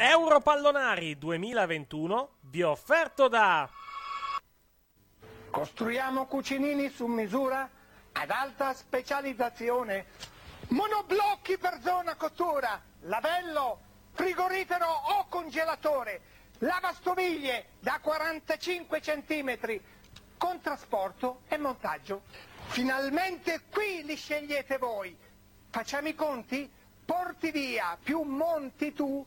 Europallonari 2021 vi ho offerto da Costruiamo cucinini su misura ad alta specializzazione. Monoblocchi per zona cottura, lavello, frigorifero o congelatore, lavastoviglie da 45 cm, con trasporto e montaggio. Finalmente qui li scegliete voi. Facciamo i conti? Porti via più monti tu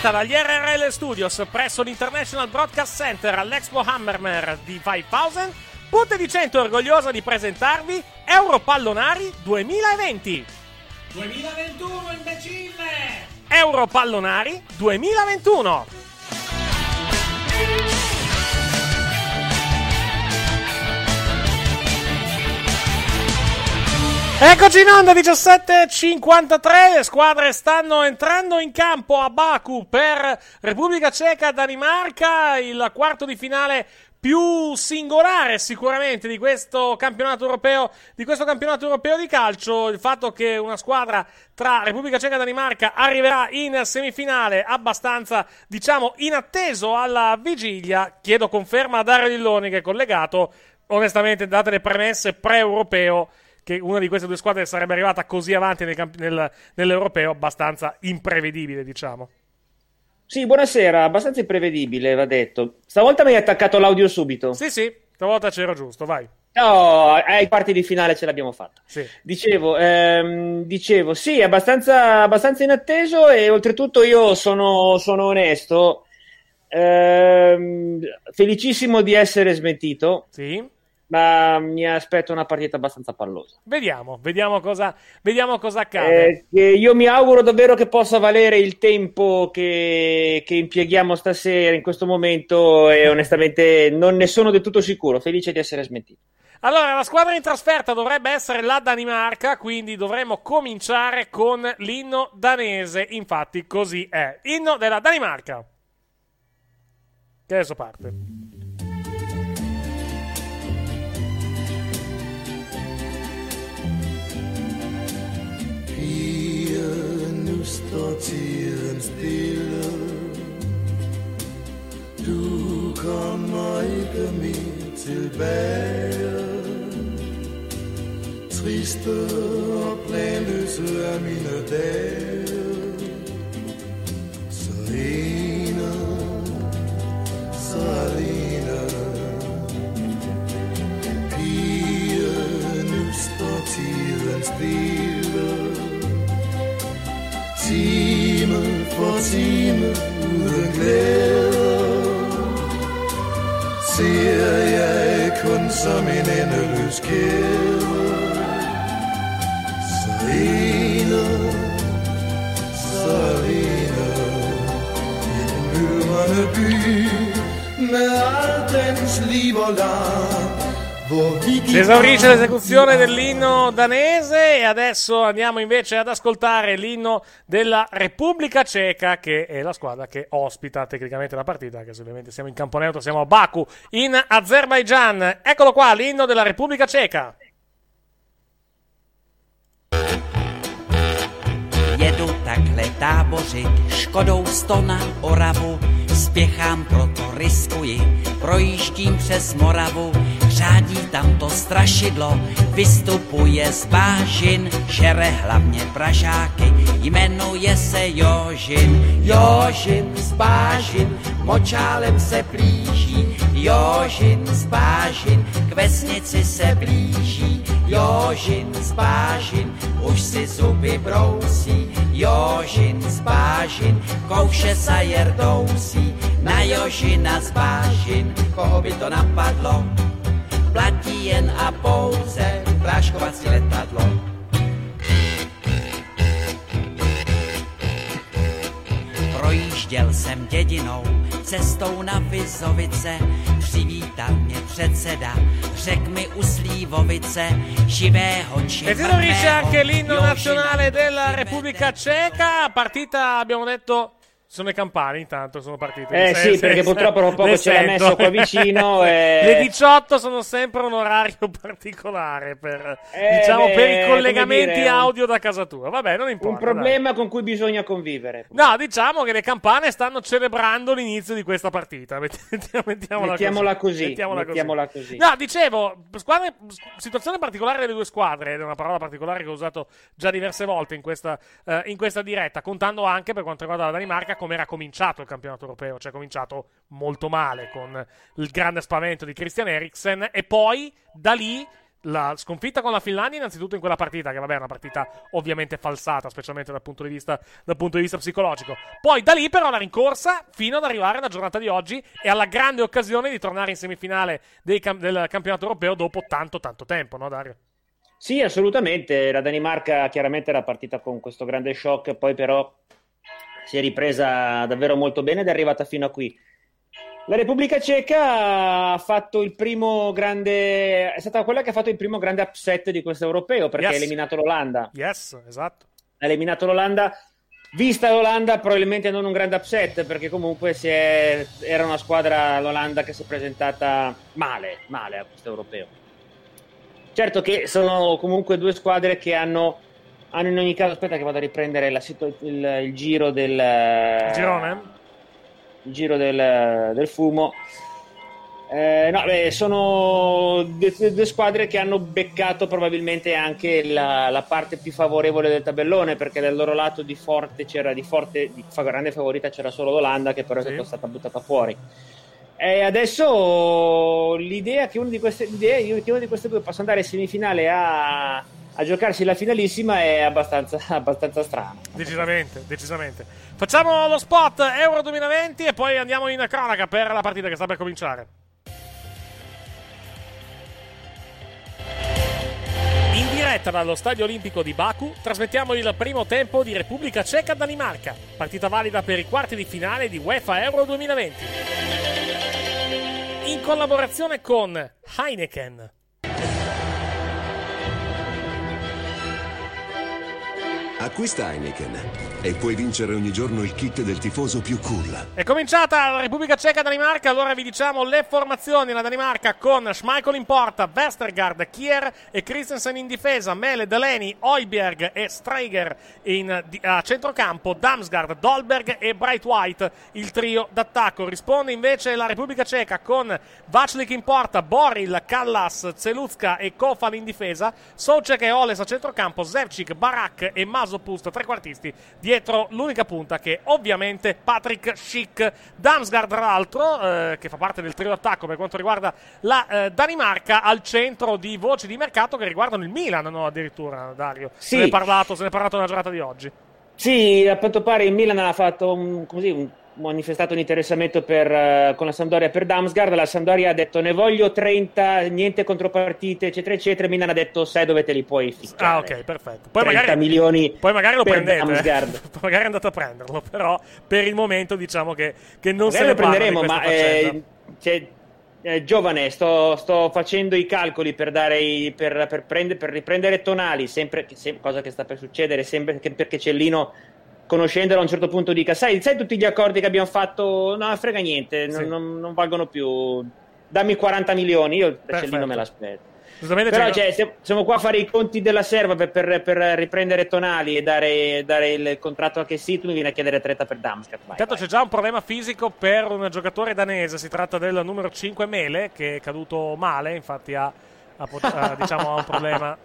Diretta dagli RRL Studios presso l'International Broadcast Center all'Expo Hammermer di 5000. Punte di 100 orgogliosa di presentarvi Europallonari 2020. 2021, imbecille! Europallonari 2021. Eccoci in onda 17.53, le squadre stanno entrando in campo a Baku per Repubblica Ceca Danimarca, il quarto di finale più singolare sicuramente di questo campionato europeo di questo campionato europeo di calcio. Il fatto che una squadra tra Repubblica Ceca e Danimarca arriverà in semifinale abbastanza diciamo inatteso alla vigilia chiedo conferma a Dario Dilloni che è collegato. Onestamente date le premesse pre-europeo che una di queste due squadre sarebbe arrivata così avanti nel camp- nel- nell'europeo abbastanza imprevedibile diciamo Sì, buonasera, abbastanza imprevedibile, va detto. Stavolta mi hai attaccato l'audio subito. sì sì stavolta c'ero giusto vai No, ai quarti di finale ce l'abbiamo fatta. sì. Dicevo, ehm, dicevo, sì, abbastanza, abbastanza inatteso e oltretutto io sono, sono onesto. Ehm, felicissimo di essere smentito, sì ma mi aspetto una partita abbastanza pallosa. Vediamo, vediamo cosa, vediamo cosa accade. Eh, io mi auguro davvero che possa valere il tempo che, che impieghiamo stasera in questo momento e onestamente non ne sono del tutto sicuro. Felice di essere smentito. Allora, la squadra in trasferta dovrebbe essere la Danimarca, quindi dovremmo cominciare con l'inno danese. Infatti, così è. Inno della Danimarca. Che adesso parte. står tiden stille. Du kommer ikke mere tilbage. Triste og planløse er mine dage. Så ene, så alene. Pige, nu står tiden stille time for time uden glæde. Ser jeg kun som en endeløs kæde. Så ene, så ene I den myldrende by Med al dens liv og larm. Si esaurisce l'esecuzione dell'inno danese e adesso andiamo invece ad ascoltare l'inno della Repubblica Ceca, che è la squadra che ospita tecnicamente la partita, che ovviamente siamo in campo neutro, siamo a Baku in Azerbaijan. Eccolo qua, l'inno della Repubblica Ceca. Jedu takhle tábořit, škodou sto na Oravu, spěchám, proto riskuji, projíždím přes Moravu, řádí tam to strašidlo, vystupuje z bážin, žere hlavně pražáky, jmenuje se Jožin, Jožin z bážin, močálem se blíží, Jožin z bážin, k vesnici se blíží, Jožin z bážin, už si zuby brousí, Jožin z bážin, kouše sa jerdousí, na Jožina z bážin, koho by to napadlo, platí jen a pouze práškovací letadlo. Projížděl jsem dědinou, cestou na Vizovice, přivítal mě předseda, řek mi u Slívovice, živého či E mrtvého anche l'inno nazionale della Repubblica Ceca. Partita, abbiamo detto. Sono le campane intanto, sono partite. Eh Se- sì, perché purtroppo poco le ce l'ha messo qua vicino e- Le 18 sono sempre un orario particolare per, Eh, diciamo, beh, per i collegamenti dire, audio da casa tua. Vabbè, non importa. Un problema con cui bisogna convivere. dai. No, diciamo che le campane stanno celebrando l'inizio di questa partita. Mettiamola, mettiamola Mettiamola così, Mettiamola mettiamola così. No, dicevo, squadre- situazione particolare delle due squadre, ed è una parola particolare che ho usato già diverse volte in questa, eh, in questa diretta, contando anche per quanto riguarda la Danimarca come era cominciato il campionato europeo, cioè è cominciato molto male con il grande spavento di Christian Eriksen e poi da lì la sconfitta con la Finlandia innanzitutto in quella partita, che vabbè è una partita ovviamente falsata, specialmente dal punto di vista, punto di vista psicologico. Poi da lì però la rincorsa fino ad arrivare alla giornata di oggi e alla grande occasione di tornare in semifinale cam- del campionato europeo dopo tanto tanto tempo, no Dario? Sì, assolutamente. La Danimarca chiaramente era partita con questo grande shock, poi però si è ripresa davvero molto bene ed è arrivata fino a qui. La Repubblica Ceca ha fatto il primo grande, è stata quella che ha fatto il primo grande upset di questo europeo perché Yes. ha eliminato l'Olanda. Yes, esatto. Ha eliminato l'Olanda. Vista l'Olanda, probabilmente non un grande upset perché comunque si è- era una squadra, l'Olanda, che si è presentata male, male a questo europeo. Certo che sono comunque due squadre che hanno, hanno in ogni caso, aspetta che vado a riprendere la situ- il, il giro del... Il girone? il giro del, del fumo. Eh, no, beh, sono due, due squadre che hanno beccato probabilmente anche la, la parte più favorevole del tabellone perché dal loro lato di forte c'era di forte, di grande favorita c'era solo l'Olanda che però è Sì. stata buttata fuori. E adesso l'idea che una di queste, l'idea che una di queste due possa andare in semifinale a, a giocarsi la finalissima è abbastanza, abbastanza strana. Decisamente, decisamente. Facciamo lo spot Euro 2020 e poi andiamo in cronaca per la partita che sta per cominciare. In diretta dallo Stadio Olimpico di Baku trasmettiamo il primo tempo di Repubblica Ceca-Danimarca, partita valida per i quarti di finale di UEFA Euro 2020. In collaborazione con Heineken. Acquista Heineken e puoi vincere ogni giorno il kit del tifoso più cool. È cominciata la Repubblica Ceca-Danimarca, allora vi diciamo le formazioni. La Danimarca con Schmeichel in porta, Westergaard, Kier e Christensen in difesa, Mele, Delaney, Oiberg e Streiger in, di- a centrocampo, Damsgaard, Dolberg e Bright White, il trio d'attacco. Risponde invece la Repubblica Ceca con Vaclik in porta, Boril, Callas, Zelutska e Kofan in difesa, Soucek e Oles a centrocampo, Zevcik, Barak e Masopust trequartisti dietro l'unica punta che ovviamente Patrick Schick. Damsgaard, tra l'altro, eh, che fa parte del trio d'attacco per quanto riguarda la eh, Danimarca, al centro di voci di mercato che riguardano il Milan, no? Addirittura, Dario. Sì. Se ne è parlato, se ne è parlato nella giornata di oggi. Sì, a quanto pare il Milan ha fatto un, così, un manifestato un interessamento per, eh, con la Sampdoria per Damsgaard. La Sampdoria ha detto ne voglio 30, niente contropartite, eccetera, eccetera. Il Milan ha detto sai dove te li puoi ficcare. Ah, ok, perfetto. Poi 30 magari, milioni poi magari lo prendete. eh. Damsgaard. Poi magari andate a prenderlo. Però per il momento diciamo che, che non Magari se ne lo prenderemo, ma eh, cioè, eh, giovane, sto, sto facendo i calcoli per, dare i- per, per prende- per riprendere Tonali, sempre, che- sem- cosa che sta per succedere, sempre perché Cellino, conoscendolo a un certo punto, dica: Sai, sai tutti gli accordi che abbiamo fatto? No, frega niente, non, Sì. non- non valgono più. Dammi 40 milioni, io Perfetto. Cellino me l'aspetto. Giustamente Però cioè, siamo qua a fare i conti della serva per, per- per riprendere Tonali e dare, dare il contratto a che sì, tu mi vieni a chiedere 30 per vai, Intanto c'è già un problema fisico per un giocatore danese, si tratta del numero 5 Mele che è caduto male, infatti ha, ha ha, diciamo, ha un problema.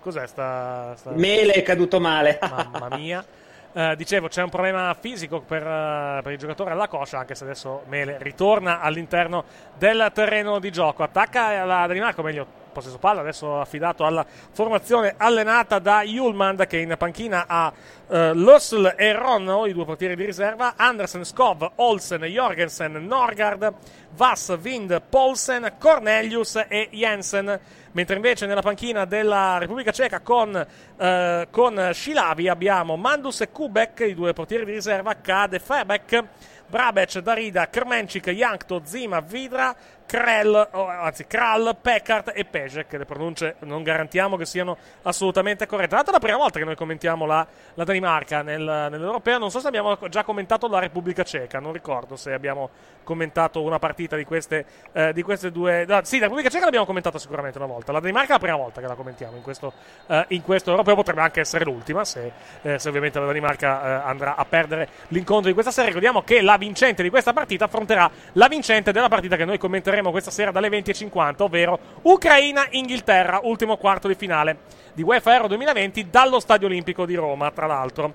Cos'è sta... sta... Mele è caduto male. Mamma mia. Eh, dicevo, c'è un problema fisico per, eh, per il giocatore alla coscia, anche se adesso Mele ritorna all'interno del terreno di gioco. Attacca la Danimarca, o meglio, possesso palla, adesso affidato alla formazione allenata da Julmand, che in panchina ha eh, Lussel e Ronno, i due portieri di riserva, Andersen, Skov, Olsen, Jorgensen, Norgard, Vass, Vind, Poulsen, Cornelius e Jensen. Mentre invece nella panchina della Repubblica Ceca con, eh, con Shilavi abbiamo Mandus e Kubek, i due portieri di riserva, Kade Febek, Brabec, Darida, Krmenčik, Jankto, Zima, Vidra, Krell, o, anzi Kral, Peckart e Pejek. Le pronunce non garantiamo che siano assolutamente corrette. Tra è la prima volta che noi commentiamo la, la Danimarca nel, nell'Europeo. Non so se abbiamo già commentato la Repubblica Ceca, non ricordo se abbiamo commentato una partita di queste, eh, di queste due... no, sì, la Repubblica Ceca l'abbiamo commentata sicuramente una volta. La Danimarca è la prima volta che la commentiamo in questo, eh, in questo Europeo. Potrebbe anche essere l'ultima se, eh, se ovviamente la Danimarca eh, andrà a perdere l'incontro di questa sera. Ricordiamo che la vincente di questa partita affronterà la vincente della partita che noi commenteremo questa sera dalle 20.50, ovvero Ucraina-Inghilterra, ultimo quarto di finale di UEFA Euro 2020 dallo Stadio Olimpico di Roma, tra l'altro.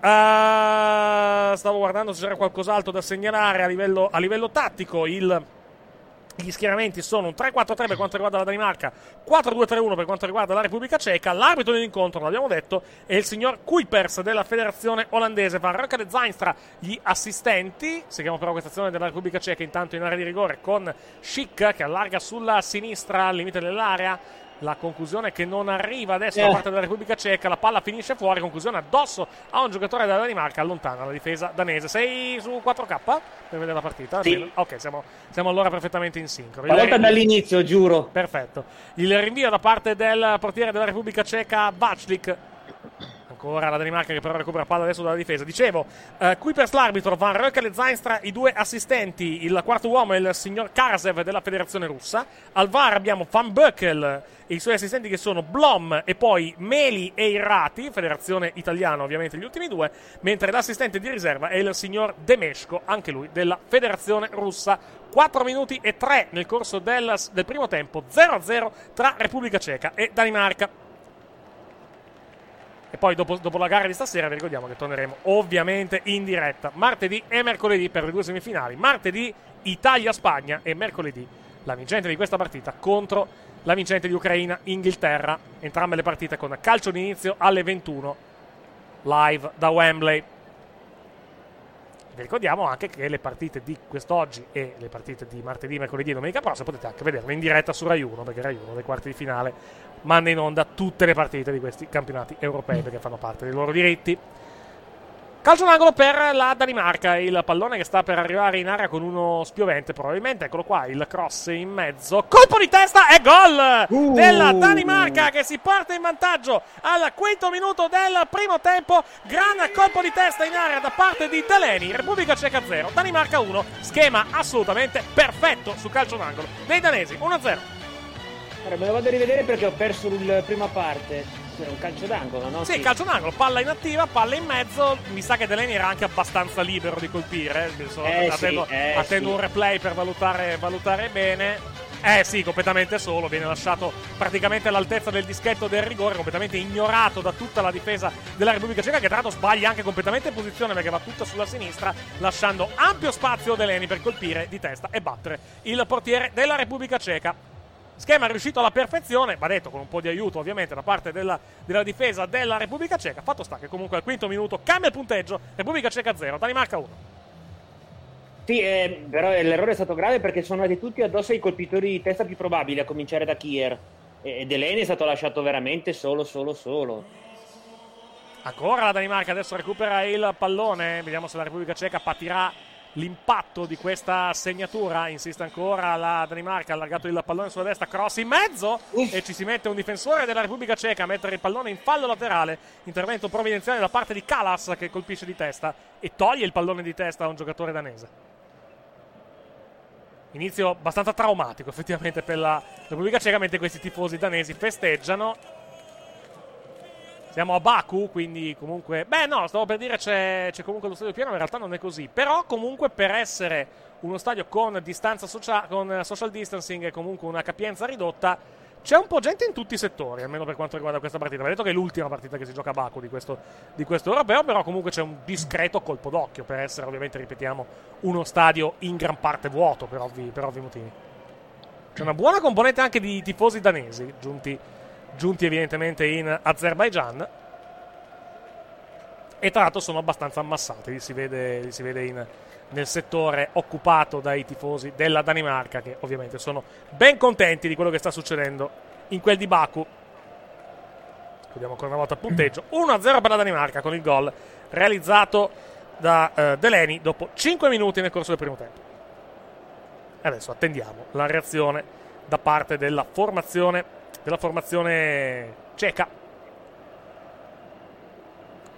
Eh, stavo guardando se c'era qualcos'altro da segnalare a livello, a livello tattico. Il, gli schieramenti sono un 3-4-3 per quanto riguarda la Danimarca, 4-2-3-1 per quanto riguarda la Repubblica Ceca. L'arbitro dell'incontro, l'abbiamo detto, è il signor Kuipers della federazione olandese. Van Rocca de Zeinstra, gli assistenti. Seguiamo però questa azione della Repubblica Ceca intanto in area di rigore con Schick che allarga sulla sinistra al limite dell'area. La conclusione che non arriva adesso da Eh. parte della Repubblica Ceca, la palla finisce fuori, conclusione addosso a un giocatore della Danimarca, allontana la difesa danese. Sei su 4K per vedere la partita? Sì. Ok, siamo, siamo allora perfettamente in sincro. Una volta dall'inizio, giuro. Perfetto. Il rinvio da parte del portiere della Repubblica Ceca, Vaclik. Ancora la Danimarca che però recupera palla adesso dalla difesa. Dicevo, eh, Kuipers l'arbitro, Van Rökel e Zeinstra i due assistenti. Il quarto uomo è il signor Karasev della federazione russa. Al VAR abbiamo Van Böckel e i suoi assistenti che sono Blom e poi Meli e Irrati, federazione italiana ovviamente gli ultimi due, mentre l'assistente di riserva è il signor Demesco, anche lui della federazione russa. 4 minuti e 3 nel corso del, del primo tempo, 0-0 tra Repubblica Ceca e Danimarca. E poi dopo, dopo la gara di stasera vi ricordiamo che torneremo ovviamente in diretta martedì e mercoledì per le due semifinali. Martedì Italia-Spagna e mercoledì la vincente di questa partita contro la vincente di Ucraina-Inghilterra. Entrambe le partite con calcio d'inizio alle 21 live da Wembley. Vi ricordiamo anche che le partite di quest'oggi e le partite di martedì, mercoledì e domenica prossima potete anche vederle in diretta su Rai 1, perché Rai 1 dei quarti di finale manda in onda tutte le partite di questi campionati europei perché fanno parte dei loro diritti. Calcio d'angolo per la Danimarca, il pallone che sta per arrivare in area con uno spiovente probabilmente, eccolo qua, il cross in mezzo, colpo di testa e gol della Danimarca che si porta in vantaggio al quinto minuto del primo tempo, gran colpo di testa in area da parte di Teleni, Repubblica Ceca 0, Danimarca 1, schema assolutamente perfetto su calcio d'angolo dei danesi, 1-0. Ora, me lo vado a rivedere perché ho perso la prima parte. Era un calcio d'angolo, no? Sì, calcio d'angolo, palla inattiva, palla in mezzo. Mi sa che Delaney era anche abbastanza libero di colpire. eh. Attendo, sì, eh, attendo sì. un replay per valutare, valutare bene. Eh sì, completamente solo, viene lasciato praticamente all'altezza del dischetto del rigore, completamente ignorato da tutta la difesa della Repubblica Ceca, che tra l'altro sbaglia anche completamente posizione perché va tutta sulla sinistra, lasciando ampio spazio a Delaney per colpire di testa e battere il portiere della Repubblica Ceca. Schema riuscito alla perfezione, va detto con un po' di aiuto ovviamente da parte della, della difesa della Repubblica Ceca. Fatto sta che comunque al quinto minuto cambia il punteggio, Repubblica Ceca 0, Danimarca 1. Sì, eh, però l'errore è stato grave perché sono andati tutti addosso ai colpitori di testa più probabili, a cominciare da Kier. E Delaney è stato lasciato veramente solo, solo, solo. Ancora la Danimarca adesso recupera il pallone. Vediamo se la Repubblica Ceca patirà l'impatto di questa segnatura. Insiste ancora la Danimarca, ha allargato il pallone sulla destra, cross in mezzo e ci si mette un difensore della Repubblica Ceca a mettere il pallone in fallo laterale. Intervento provvidenziale da parte di Kalas che colpisce di testa e toglie il pallone di testa a un giocatore danese. Inizio abbastanza traumatico effettivamente per la Repubblica Ceca mentre questi tifosi danesi festeggiano. Siamo a Baku, quindi comunque... Beh no, stavo per dire c'è, c'è comunque lo stadio pieno, ma in realtà non è così. Però comunque per essere uno stadio con distanza social, con social distancing e comunque una capienza ridotta, c'è un po' gente in tutti i settori, almeno per quanto riguarda questa partita. Va detto che è l'ultima partita che si gioca a Baku di questo, di questo europeo, però comunque c'è un discreto colpo d'occhio per essere, ovviamente, ripetiamo, uno stadio in gran parte vuoto per ovvi, per ovvi motivi. C'è una buona componente anche di tifosi danesi, giunti, giunti evidentemente in Azerbaijan. E tra l'altro sono abbastanza ammassati, li si vede, li si vede in, nel settore occupato dai tifosi della Danimarca, che ovviamente sono ben contenti di quello che sta succedendo in quel di Baku. Vediamo ancora una volta il punteggio: 1-0 per la Danimarca con il gol realizzato da uh, Delaney dopo 5 minuti nel corso del primo tempo. Adesso attendiamo la reazione da parte della formazione, della formazione ceca.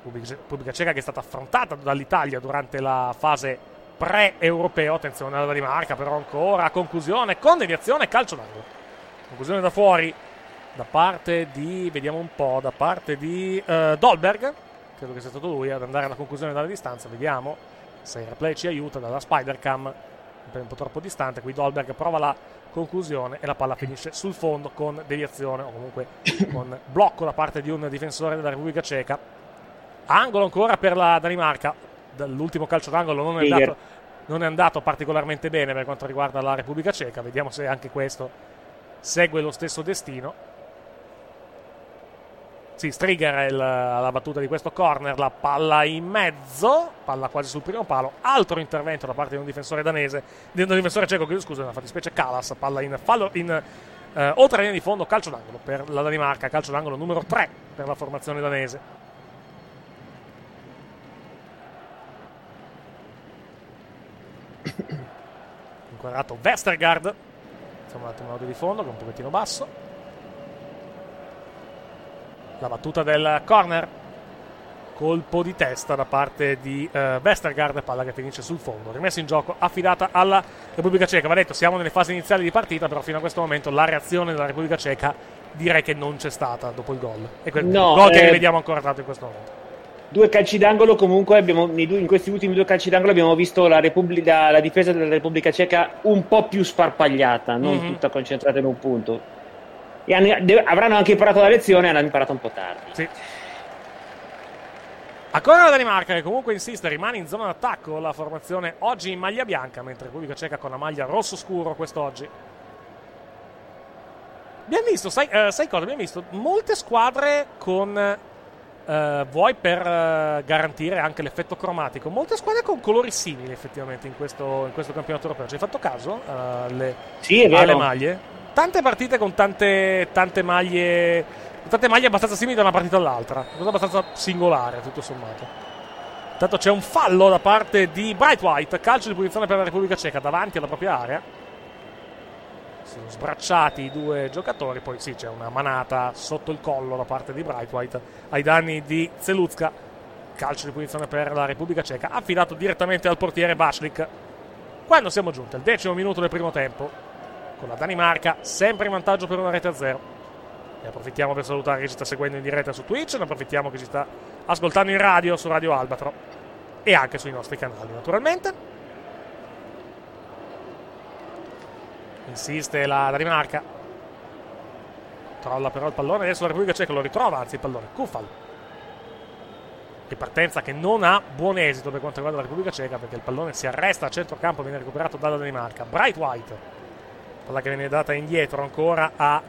Repubblica Ceca che è stata affrontata dall'Italia durante la fase pre-europeo. Attenzione alla Danimarca, però ancora conclusione con deviazione calcio d'angolo. Conclusione da fuori da parte di, vediamo un po', da parte di uh, Dolberg. Credo che sia stato lui ad andare alla conclusione dalla distanza. Vediamo se il replay ci aiuta dalla Spider-Cam un po' troppo distante. Qui Dolberg prova la conclusione e la palla finisce sul fondo con deviazione o comunque con blocco da parte di un difensore della Repubblica Ceca. Angolo ancora per la Danimarca. L'ultimo calcio d'angolo non è, andato, non è andato particolarmente bene per quanto riguarda la Repubblica Ceca. Vediamo se anche questo segue lo stesso destino. Sì, Strigger è il, la battuta di questo corner, la palla in mezzo, palla quasi sul primo palo, altro intervento da parte di un difensore danese, di un difensore che scusa, una fattispecie Calas, palla in fallo in eh, oltre linea di fondo, calcio d'angolo per la Danimarca, calcio d'angolo numero 3 per la formazione danese. Inquadrato Westergaard, facciamo un attimo l'audio di fondo che è un pochettino basso. La battuta del corner. Colpo di testa da parte di uh, Westergaard, palla che finisce sul fondo. Rimessa in gioco, affidata alla Repubblica Ceca. Va detto, siamo nelle fasi iniziali di partita, però fino a questo momento la reazione della Repubblica Ceca direi che non c'è stata dopo il gol. E quel No, gol che eh, rivediamo ancora tanto in questo momento. Due calci d'angolo, comunque abbiamo, in questi ultimi due calci d'angolo abbiamo visto la, Repubblica- la difesa della Repubblica Ceca un po' più sparpagliata, non Mhm. tutta concentrata in un punto. E hanno- avranno anche imparato la lezione e hanno imparato un po' tardi. Sì. Ancora la Danimarca che comunque insiste, rimane in zona d'attacco la formazione oggi in maglia bianca, mentre Repubblica Ceca con la maglia rosso scuro quest'oggi. Abbiamo visto, sai, eh, sai cosa? Abbiamo visto molte squadre con, eh, vuoi per eh, garantire anche l'effetto cromatico, molte squadre con colori simili effettivamente in questo, in questo campionato europeo. Ci hai fatto caso eh, alle, Sì, alle maglie? Tante partite con tante, tante maglie tante maglie abbastanza simili da una partita all'altra. Una cosa abbastanza singolare, tutto sommato. Intanto c'è un fallo da parte di Bright White, calcio di punizione per la Repubblica Ceca davanti alla propria area. Sono sbracciati i due giocatori, poi sì, c'è una manata sotto il collo da parte di Bright White ai danni di Zeluzka. Calcio di punizione per la Repubblica Ceca, affidato direttamente al portiere Baslik. Quando siamo giunti al decimo minuto del primo tempo, con la Danimarca sempre in vantaggio per una rete a zero. Ne approfittiamo per salutare chi ci sta seguendo in diretta su Twitch, ne approfittiamo chi ci sta ascoltando in radio su Radio Albatro e anche sui nostri canali, naturalmente. Insiste la Danimarca. Trolla però il pallone, adesso la Repubblica Ceca lo ritrova, anzi il pallone. Kufal. Ripartenza che non ha buon esito per quanto riguarda la Repubblica Ceca perché il pallone si arresta a centrocampo, viene recuperato dalla Danimarca. Bright White Palla che viene data indietro ancora a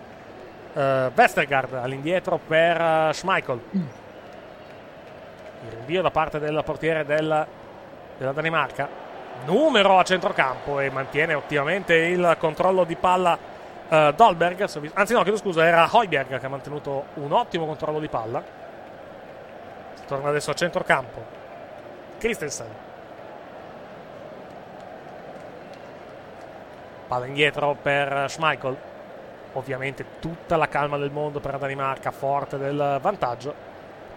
eh, Westergaard all'indietro per eh, Schmeichel. Il rinvio da parte del portiere del- della Danimarca. Numero a centrocampo e mantiene ottimamente il controllo di palla eh, Dolberg. Anzi, no, chiedo scusa, era Hoiberg che ha mantenuto un ottimo controllo di palla. Si torna adesso a centrocampo. Christensen. Palla indietro per Schmeichel. Ovviamente tutta la calma del mondo per la Danimarca, forte del vantaggio.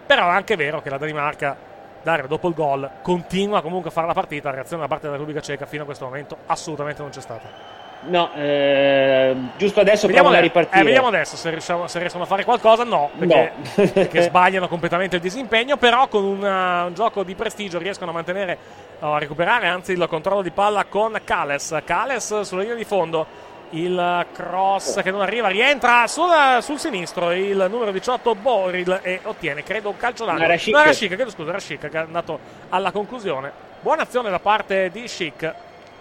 Però è anche vero che la Danimarca, Dario, dopo il gol, continua comunque a fare la partita. La reazione da parte della Repubblica Ceca fino a questo momento assolutamente non c'è stata. No, eh, giusto adesso Vediamo, provano a ade- ripartire. eh, vediamo adesso se, riusciamo- se riescono a fare qualcosa. No, perché, No. perché sbagliano completamente il disimpegno. Però con un, uh, un gioco di prestigio riescono a mantenere, a recuperare anzi il controllo di palla con Kales. Kales sulla linea di fondo. Il cross che non arriva, rientra sul, sul sinistro il numero 18 Boril e ottiene, credo, un calcio d'angolo. Era Schick. No, era chiedo scusa, era Schick che è andato alla conclusione. Buona azione da parte di Schick.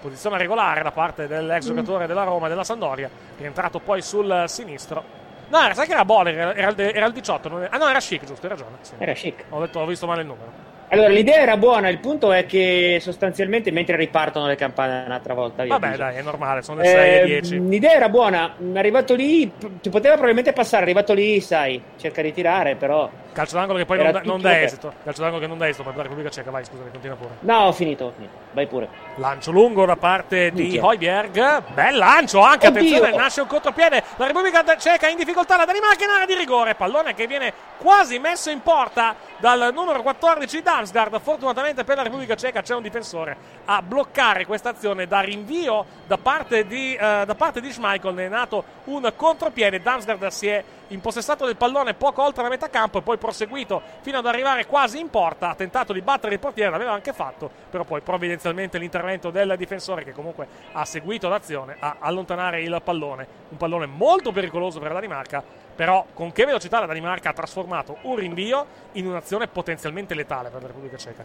Posizione regolare da parte dell'ex giocatore della Roma e della Sandoria, rientrato poi sul sinistro. No, era, sai che era Boller, era, era il, era il 18. non è- ah no, era Schick, giusto, hai ragione. sì. Era chic. Ho, detto, ho visto male il numero. Allora, l'idea era buona, il punto è che sostanzialmente mentre ripartono le campane un'altra volta. Vabbè, Biso. dai, è normale, sono le 6 e Eh, 10. L'idea era buona, arrivato lì, ti poteva probabilmente passare, arrivato lì, sai, cerca di tirare, però... Calcio d'angolo che poi non, dà- non dà esito. Calcio d'angolo che non dà esito per la Repubblica Ceca. Vai, scusami, continua pure. No, ho finito, ho finito, vai pure. Lancio lungo da parte di. Hoiberg. Bel lancio anche, Oddio. attenzione, nasce un contropiede. La Repubblica Ceca in difficoltà, la Danimarca in area di rigore. Pallone che viene quasi messo in porta dal numero 14 Damsgaard. Fortunatamente per la Repubblica Ceca c'è un difensore a bloccare questa azione da rinvio da parte di, eh, da parte di Schmeichel. Ne è nato un contropiede. Damsgaard si è impossessato del pallone poco oltre la metà campo e poi proseguito fino ad arrivare quasi in porta. Ha tentato di battere il portiere, l'aveva anche fatto, però poi provvidenzialmente l'intervento del difensore che comunque ha seguito l'azione a allontanare il pallone. Un pallone molto pericoloso per la Danimarca, però con che velocità la Danimarca ha trasformato un rinvio in un'azione potenzialmente letale per la Repubblica Ceca.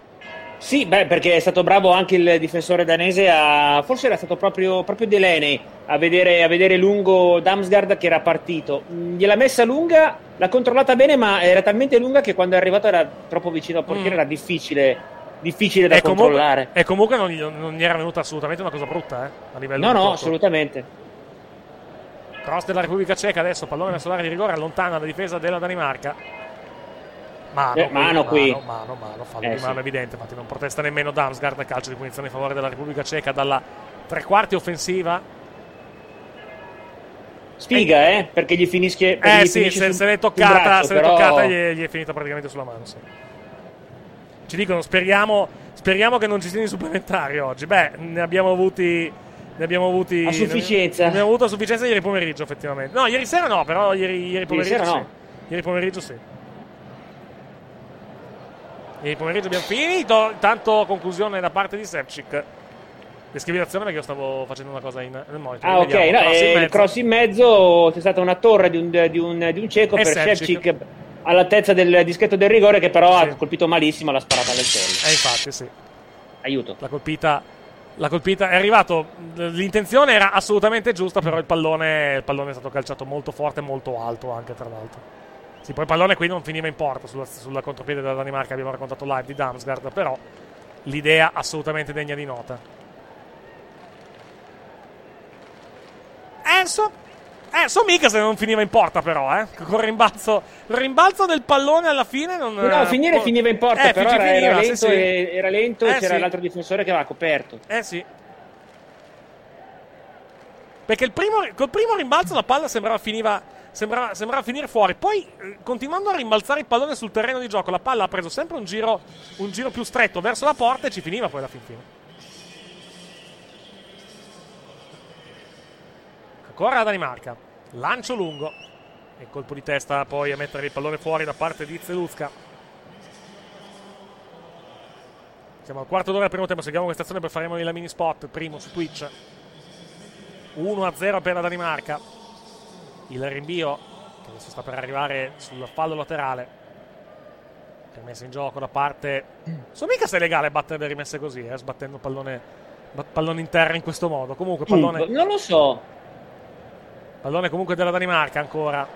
Sì, beh, perché è stato bravo anche il difensore danese a... Forse era stato proprio, proprio Delaney a vedere, a vedere lungo Damsgaard che era partito. Mm, Gliel'ha messa lunga, l'ha controllata bene, ma era talmente lunga che quando è arrivato era troppo vicino al portiere, Mm. era difficile, difficile da E comunque, controllare. e comunque non, gli- non gli era venuta assolutamente una cosa brutta, eh, a livello No, no, assolutamente. Cross della Repubblica Ceca adesso, pallone verso l'area di rigore, allontana la difesa della Danimarca. Mano, Eh, mano qui. Mano, mano, mano, fallo Eh, di mano sì. evidente, infatti non protesta nemmeno Damsgaard, calcio di punizione in favore della Repubblica Ceca dalla tre quarti offensiva. Sfiga, eh, perché gli finisce... perché Eh gli sì, se, sul- se l'è toccata, braccio, se l'è però- toccata gli, è- gli è finita praticamente sulla mano. sì. Ci dicono, speriamo, speriamo che non ci siano i supplementari oggi. Beh, ne abbiamo avuti. Ne abbiamo avuti. A sufficienza. Ne abbiamo avuto a sufficienza ieri pomeriggio, effettivamente. No, ieri sera no, però ieri, ieri pomeriggio sera sì. no. Ieri pomeriggio sì. Ieri pomeriggio abbiamo finito. Intanto conclusione da parte di Sepcic. Descrivi l'azione perché io stavo facendo una cosa in, nel monitor. Ah, ok, Vediamo, no, cross eh, il cross in mezzo c'è stata una torre di un, di un, di un cieco E per. Shevchik all'altezza del dischetto del rigore che però ha colpito malissimo, l'ha sparata alle stelle. Eh, infatti, sì. Aiuto. La colpita, la colpita è arrivato. L'intenzione era assolutamente giusta, però il pallone, il pallone è stato calciato molto forte e molto alto anche, tra l'altro. Sì, poi il pallone qui non finiva in porta sulla, sulla contropiede della Danimarca, abbiamo raccontato live di Damsgaard, però l'idea assolutamente degna di nota. Enso? Enso mica se non finiva in porta però, eh. Con il rimbalzo, il rimbalzo del pallone alla fine non... No, finire po- finiva in porta, Eh, però era, finiva, era sì, lento, sì. e, era lento e Eh, c'era sì. l'altro difensore che aveva coperto. Eh sì. Perché il primo, col primo rimbalzo la palla sembrava, finiva, sembrava, sembrava finire fuori. Poi, eh, continuando a rimbalzare il pallone sul terreno di gioco, la palla ha preso sempre un giro, un giro più stretto verso la porta e ci finiva poi alla fin fine. Ancora la Danimarca. Lancio lungo. E colpo di testa poi a mettere il pallone fuori da parte di Zeluzka. Siamo al quarto d'ora del primo tempo. Seguiamo questa azione per faremo la mini spot. Primo su Twitch. 1-0 per la Danimarca. Il rinvio che adesso sta per arrivare sul fallo laterale. Messo in gioco da parte. So mica se è legale battere le rimesse così, eh, sbattendo pallone, pallone in terra in questo modo. Comunque, pallone. Mm, non lo so. Pallone comunque della Danimarca ancora.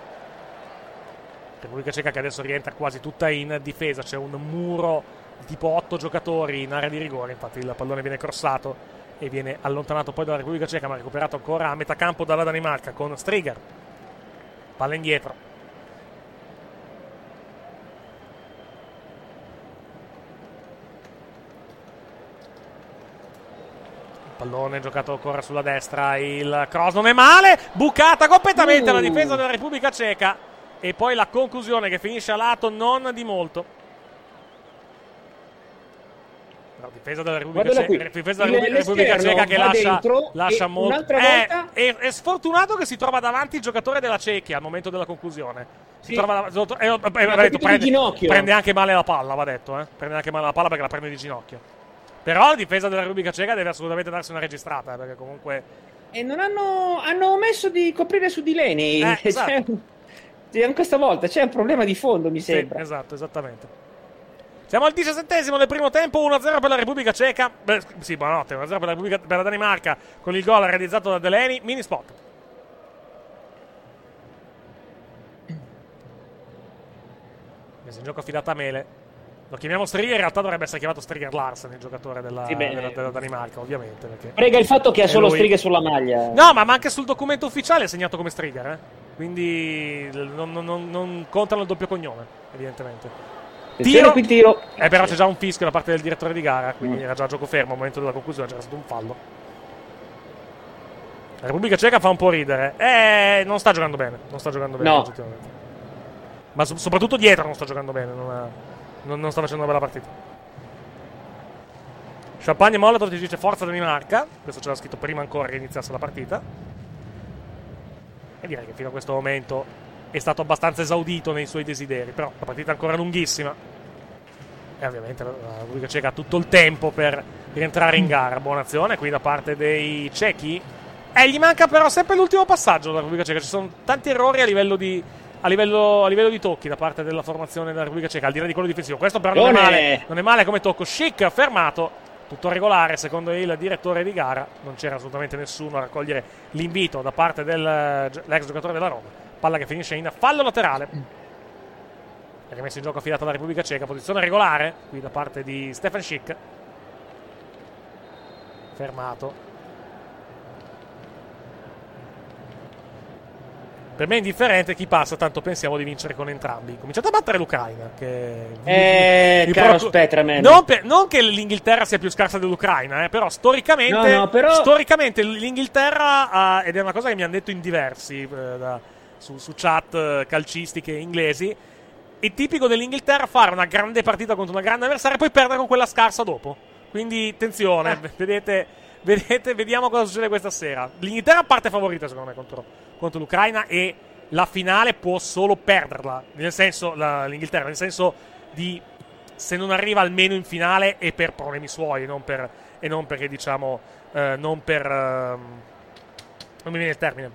Repubblica Ceca che adesso rientra quasi tutta in difesa. C'è un muro di tipo 8 giocatori in area di rigore. Infatti il pallone viene crossato e viene allontanato poi dalla Repubblica Ceca, ma recuperato ancora a metà campo dalla Danimarca con Striger. Palla indietro. Pallone giocato ancora sulla destra. Il cross non è male. Bucata completamente Uh. la difesa della Repubblica Ceca. E poi la conclusione che finisce a lato non di molto. Però difesa della Repubblica, Ceca, difesa della Repubblica l'esterno Ceca che lascia, lascia molto. È, volta- è- è sfortunato che si trova davanti il giocatore della Cechia al momento della conclusione. Si Sì. trova davanti- eh, eh, detto, di prende, ginocchio. prende anche male la palla, va detto. Eh? Prende anche male la palla perché la prende di ginocchio. Però la difesa della Repubblica Ceca deve assolutamente darsi una registrata. eh, Perché comunque. E non hanno, hanno omesso di coprire su di Leni. Eh, esatto. C'è un- c'è anche questa volta c'è un problema di fondo, mi Sì, sembra. esatto, esattamente. Siamo al diciassettesimo del primo tempo, 1-0 per la Repubblica Ceca. Beh, sì, buonanotte, 1-0 per la, Repubblica, per la Danimarca con il gol realizzato da Delaney. Mini spot. Messa in gioco affidata a Mele. Lo chiamiamo Striger, in realtà dovrebbe essere chiamato Striger Larsen, il giocatore della, Sì, della- della Danimarca, ovviamente. Frega il fatto che ha solo lui. stringhe sulla maglia. No, ma ma anche sul documento ufficiale è segnato come Striger, eh? Quindi non, non- non- contano il doppio cognome, evidentemente. Attenzione, qui tiro. Eh, però c'è già un fischio da parte del direttore di gara, quindi era già gioco fermo al momento della conclusione, c'era stato un fallo. La Repubblica Ceca fa un po' ridere. Eh, non sta giocando bene, non sta giocando bene No. Ma so- soprattutto dietro non sta giocando bene, non, ha- non- non sta facendo una bella partita. Champagne e Molotov ci dice forza Danimarca, questo c'era scritto prima ancora che iniziasse la partita. E direi che fino a questo momento è stato abbastanza esaudito nei suoi desideri, però la partita è ancora lunghissima. E ovviamente la la Repubblica Ceca ha tutto il tempo per rientrare in gara. Buona azione qui da parte dei cechi. Eh, gli manca però sempre l'ultimo passaggio della Repubblica Ceca. Ci sono tanti errori a livello di, a livello, a livello di tocchi da parte della formazione della Repubblica Ceca, al di là di quello difensivo. Questo però non è male, non è male come tocco. Chic fermato. Tutto regolare, secondo il direttore di gara. Non c'era assolutamente nessuno a raccogliere l'invito da parte dell'ex giocatore della Roma. Palla che finisce in fallo laterale. È rimesso in gioco affidato alla Repubblica Ceca. Posizione regolare qui da parte di Stefan Schick. Fermato. Per me è indifferente chi passa, tanto pensiamo di vincere con entrambi. Cominciate a battere l'Ucraina. Che Eh, vi caro Spetraman. Non, per- non che l'Inghilterra sia più scarsa dell'Ucraina, eh, però storicamente, No, no, però- storicamente l'Inghilterra ha, ed è una cosa che mi hanno detto in diversi eh, da- su, su chat eh, calcistiche inglesi. È tipico dell'Inghilterra fare una grande partita contro una grande avversaria e poi perdere con quella scarsa dopo. Quindi attenzione, vedete, vedete, vediamo cosa succede questa sera. L'Inghilterra parte favorita secondo me contro, contro l'Ucraina e la finale può solo perderla. Nel senso, la- l'Inghilterra, nel senso di se non arriva almeno in finale è per problemi suoi non per- e non perché diciamo eh, non per ehm, non mi viene il termine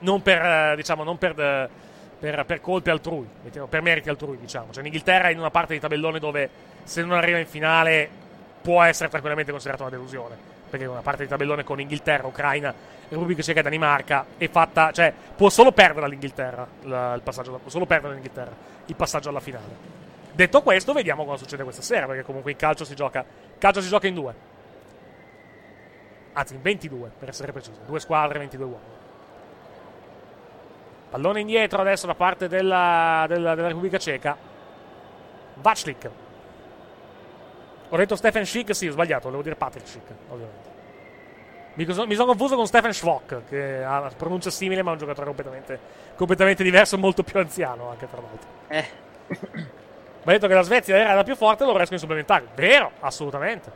non per eh, diciamo non per, eh, per, per colpe altrui per meriti altrui diciamo cioè l'Inghilterra è in una parte di tabellone dove se non arriva in finale può essere tranquillamente considerata una delusione perché una parte di tabellone con Inghilterra, Ucraina, Repubblica Ceca e Danimarca è fatta, cioè può solo perdere l'Inghilterra la- il passaggio, può solo perdere l'Inghilterra il passaggio alla finale. Detto questo, vediamo cosa succede questa sera, perché comunque in calcio si gioca, calcio si gioca in due. Anzi, in 22, per essere preciso. Due squadre, 22 uomini. Pallone indietro adesso da parte della, della, della Repubblica Ceca. Vaclik. Ho detto Stefan Schick, sì, ho sbagliato, volevo dire Patrick Schick, ovviamente. Mi, sono- mi sono confuso con Stefan Schwock, che ha una pronuncia simile, ma è un giocatore completamente, completamente diverso, molto più anziano anche tra l'altro. Eh. Ma detto che la Svezia era la più forte loro escono in supplementari. Vero, assolutamente.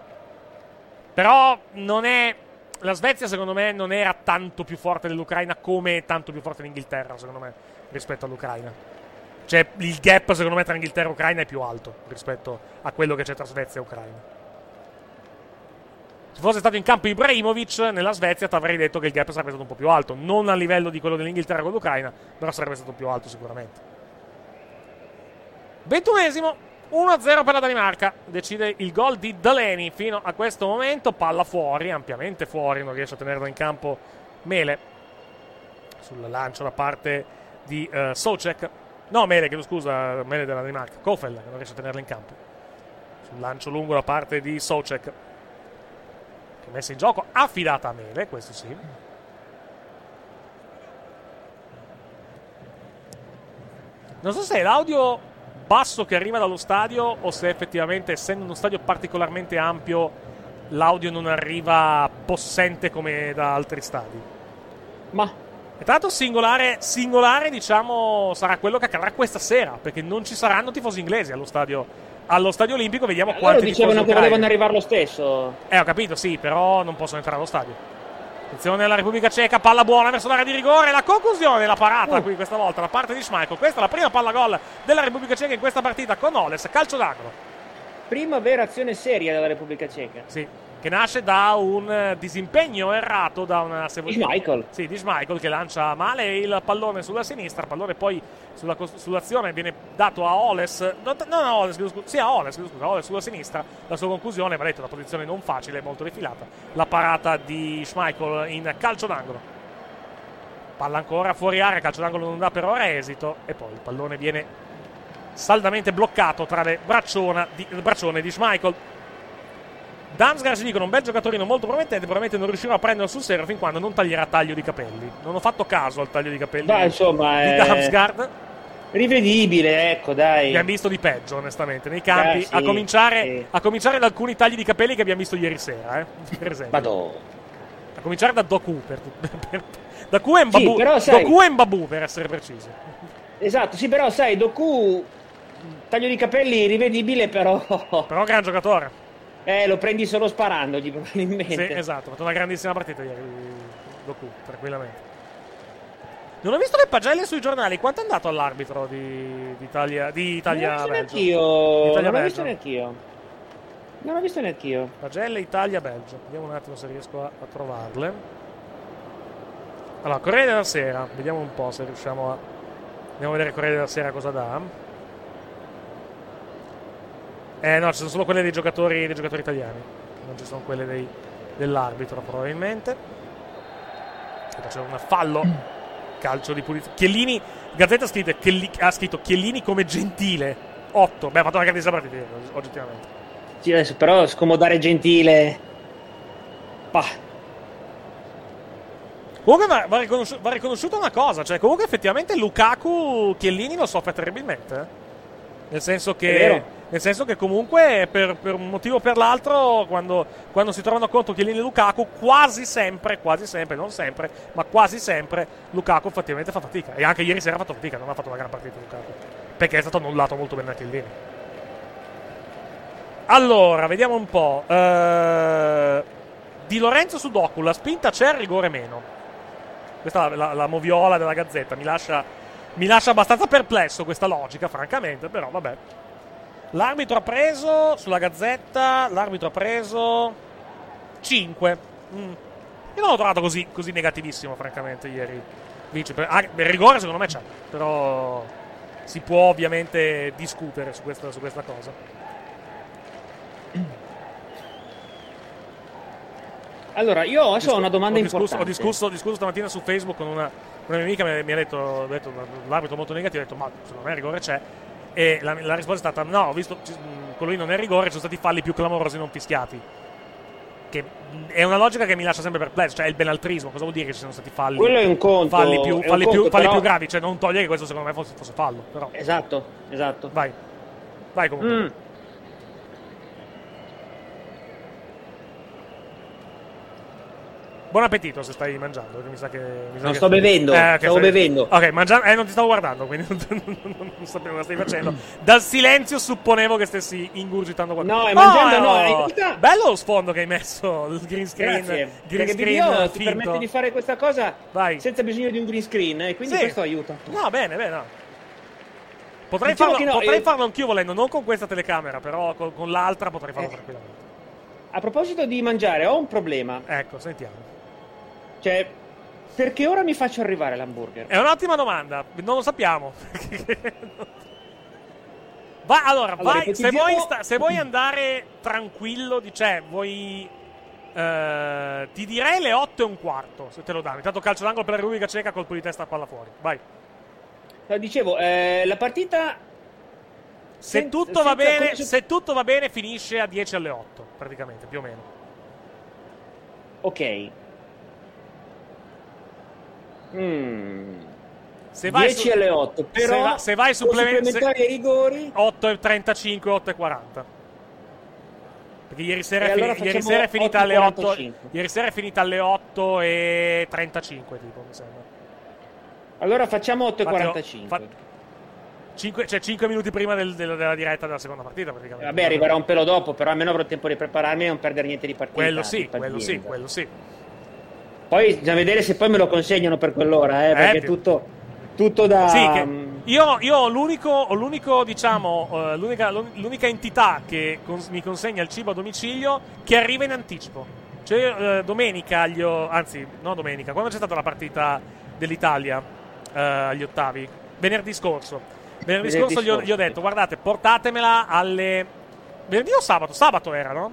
Però non è. La Svezia, secondo me, non era tanto più forte dell'Ucraina come tanto più forte l'Inghilterra, secondo me, rispetto all'Ucraina. Cioè, il gap, secondo me, tra Inghilterra e Ucraina è più alto rispetto a quello che c'è tra Svezia e Ucraina. Se fosse stato in campo Ibrahimovic nella Svezia, ti avrei detto che il gap sarebbe stato un po' più alto. Non a livello di quello dell'Inghilterra con l'Ucraina, però sarebbe stato più alto sicuramente. Ventunesimo, 1-0 per la Danimarca. Decide il gol di Delaney fino a questo momento. Palla fuori, ampiamente fuori, non riesce a tenerlo in campo Mele. sul lancio da parte di uh, Socek. No, Mele, chiedo scusa, Mele della Danimarca. Kofel, che non riesce a tenerla in campo. Sul lancio lungo da parte di Socek. Che messa in gioco, affidata a Mele, questo sì. Non so se è l'audio basso che arriva dallo stadio o se effettivamente, essendo uno stadio particolarmente ampio, l'audio non arriva possente come da altri stadi. Ma e tra l'altro singolare, singolare, diciamo, sarà quello che accadrà questa sera, perché non ci saranno tifosi inglesi allo stadio, allo stadio olimpico, vediamo eh, quanti dicevano che volevano arrivare lo stesso. Eh, ho capito, sì, però non possono entrare allo stadio. Attenzione alla Repubblica Ceca, palla buona verso l'area di rigore, la conclusione, la parata Uh. qui questa volta da parte di Schmeichel. Questa è la prima palla gol della Repubblica Ceca in questa partita con Oles, calcio d'angolo. Prima vera azione seria della Repubblica Ceca. Sì, che nasce da un eh, disimpegno errato da una se Di Schmeichel. Sì, di Schmeichel che lancia male il pallone sulla sinistra, il pallone poi sulla sull'azione viene dato a Oles, no, no, no, Oles, scusa, sì, a Oles, scusa, Oles sulla sinistra, la sua conclusione, va detto, una posizione non facile, molto defilata, la parata di Schmeichel in calcio d'angolo. Palla ancora fuori area, calcio d'angolo non dà per ora esito e poi il pallone viene saldamente bloccato tra le bracciona di, braccione di Schmeichel. Damsgaard ci dicono un bel giocatorino molto promettente, probabilmente non riuscirà a prenderlo sul serio fin quando non taglierà taglio di capelli. Non ho fatto caso al taglio di capelli Beh, insomma, di è- Damsgaard. Rivedibile, ecco, dai. Abbiamo visto di peggio, onestamente, nei campi. Eh, sì, a, cominciare, sì. a cominciare da alcuni tagli di capelli che abbiamo visto ieri sera, eh, per esempio. Vado. A cominciare da Doku, per, per, da Doku e Mbabu, Sì, però, sai- Doku e Mbabu, per essere precisi. Esatto, sì, però sai, Doku taglio di capelli rivedibile, però Però gran giocatore. Eh, lo prendi solo sparandogli probabilmente. Sì, esatto, ha fatto una grandissima partita ieri Doku, tranquillamente. Non ho visto le pagelle sui giornali. Quanto è andato all'arbitro di, di Italia, di Italia non l'ho visto Belgio? neanch'io. Italia Non l'ho visto neanch'io. Non l'ho visto neanch'io. Pagelle Italia Belgio. Vediamo un attimo se riesco a, a trovarle. Allora, Corriere della Sera. Vediamo un po' se riusciamo a. Andiamo a vedere Corriere della Sera cosa dà. Eh no, ci sono solo quelle dei giocatori, dei giocatori italiani. Non ci sono quelle dei- dell'arbitro, probabilmente. C'è un fallo. Calcio di pulizia. Chiellini. Gazzetta ha scritto, Chielli- ha scritto Chiellini come gentile. 8. Beh, ha fatto una grandissima partita, oggettivamente. Sì, adesso però scomodare gentile. Bah. Comunque va, va riconosci- va riconosciuta una cosa, cioè comunque effettivamente Lukaku Chiellini lo soffre terribilmente. eh. Nel senso che, nel senso che comunque per, per un motivo o per l'altro quando, quando si trovano contro Chiellini e Lukaku quasi sempre, quasi sempre, non sempre, ma quasi sempre Lukaku effettivamente fa fatica. E anche ieri sera ha fatto fatica, non ha fatto una gran partita Lukaku. Perché è stato annullato molto bene da Chiellini. Allora, vediamo un po'. Eh, di Lorenzo su Doku, la spinta c'è, il rigore meno. Questa è la, la- la moviola della Gazzetta. Mi lascia, mi lascia abbastanza perplesso questa logica, francamente, però vabbè. L'arbitro ha preso sulla Gazzetta. L'arbitro ha preso 5. Mm. Io non l'ho trovato così, così negativissimo, francamente, ieri. Vince. Per- ah, il rigore secondo me c'è, però si può ovviamente discutere su questa, su questa cosa. Allora, io adesso ho una domanda ho discusso, importante. Ho discusso, ho discusso stamattina su Facebook con una, una mia amica, mi, mi ha detto, ho detto l'arbitro molto negativo, ho detto ma secondo me il rigore c'è. E la, la risposta è stata no, ho visto, ci- quello lì non è rigore, ci sono stati falli più clamorosi non fischiati. Che è una logica che mi lascia sempre perplesso, cioè è il benaltrismo, cosa vuol dire che ci sono stati falli? Quello è un conto, Falli più, falli conto, più, falli però- più gravi, cioè non toglie che questo secondo me fosse, fosse fallo. Però. Esatto, esatto. Vai. Vai comunque. Mm. Buon appetito se stai mangiando, mi sa che... Mi sa Non che- sto bevendo, ok, stavo stai- bevendo. Ok, mangiando... Eh, non ti stavo guardando, quindi non, non- non sapevo cosa stai facendo. Dal silenzio supponevo che stessi ingurgitando qualcosa. No, è mangiando, no, in realtà- Bello lo sfondo che hai messo, il green screen. Grazie. Green screen video ti permette di fare questa cosa Vai. senza bisogno di un green screen e quindi Sì. questo aiuta. No, bene, bene. no. Potrei, Diciamo farlo, no, potrei eh, farlo anch'io volendo, non con questa telecamera, però con, con l'altra potrei farlo Eh. tranquillamente. A proposito di mangiare, ho un problema. Ecco, sentiamo. Cioè, perché ora mi faccio arrivare l'hamburger? È un'ottima domanda, non lo sappiamo. Va, allora, Allora, vai, se, vuoi sta- se vuoi andare tranquillo, cioè, vuoi Eh, ti direi le 8 e un quarto, se te lo danno. Intanto calcio d'angolo per la Repubblica Ceca, colpo di testa palla fuori. Vai. Dicevo, eh, la partita... Se sen- tutto, va bene, se- se tutto va bene, finisce a 10 alle 8, praticamente, più o meno. Ok. Mm. Se vai 10 su- alle 8, però se, va- se vai con supplemen- supplementari ai rigori 8 e 35, 8 e 40. Perché ieri sera, allora ieri sera è finita 8 e alle 8. 45. Ieri sera è finita alle 8 e 35, tipo, mi sembra. Allora facciamo 8 e Infatti, ho- 45. fa- cinque- cioè 5 minuti prima del- del- della diretta della seconda partita, praticamente. Vabbè, arriverà un pelo dopo, però almeno avrò tempo di prepararmi e non perdere niente di partita. Quello sì, quello sì, quello sì. Poi bisogna vedere se poi me lo consegnano per quell'ora, eh, perché è più- tutto, tutto da... Sì, che mm, io, io ho l'unico, ho l'unico diciamo, eh, l'unica, l'unica entità che cons- mi consegna il cibo a domicilio che arriva in anticipo. Cioè, eh, domenica, gli ho- anzi, no domenica, quando c'è stata la partita dell'Italia eh, agli ottavi? Venerdì scorso. Venerdì, Venerdì scorso gli ho, gli ho detto, guardate, portatemela alle... Venerdì o sabato? Sabato era, no?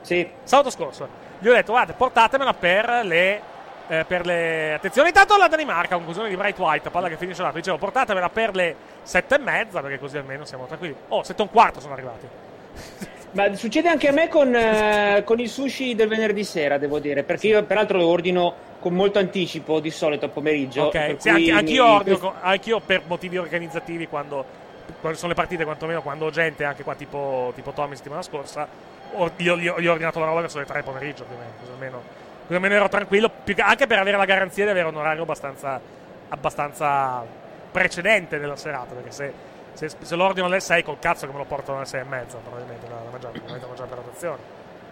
Sì. Sabato scorso. Gli ho detto, guardate, portatemela per le... eh, per le... Attenzione, intanto la Danimarca, conclusione di Bright White, palla che finisce là. Dicevo, portatemela per le sette e mezza, perché così almeno siamo tranquilli. Oh, sette e un quarto sono arrivati. Ma succede anche a me con, eh, con il sushi del venerdì sera, devo dire, perché io peraltro lo ordino con molto anticipo di solito a pomeriggio. Ok, sì, anche, anch'io, mi- ordino anch'io per motivi organizzativi quando, quando sono le partite, quantomeno quando ho gente, anche qua tipo, tipo Tommy settimana scorsa, ho, gli, ho, ordinato la roba verso le 3 del pomeriggio più o meno, così almeno, così almeno ero tranquillo, che- anche per avere la garanzia di avere un orario abbastanza, abbastanza precedente della serata, perché se, se, se lo ordino alle 6 col cazzo che me lo portano alle 6 e mezza probabilmente da, da mangiare, probabilmente per rotazione.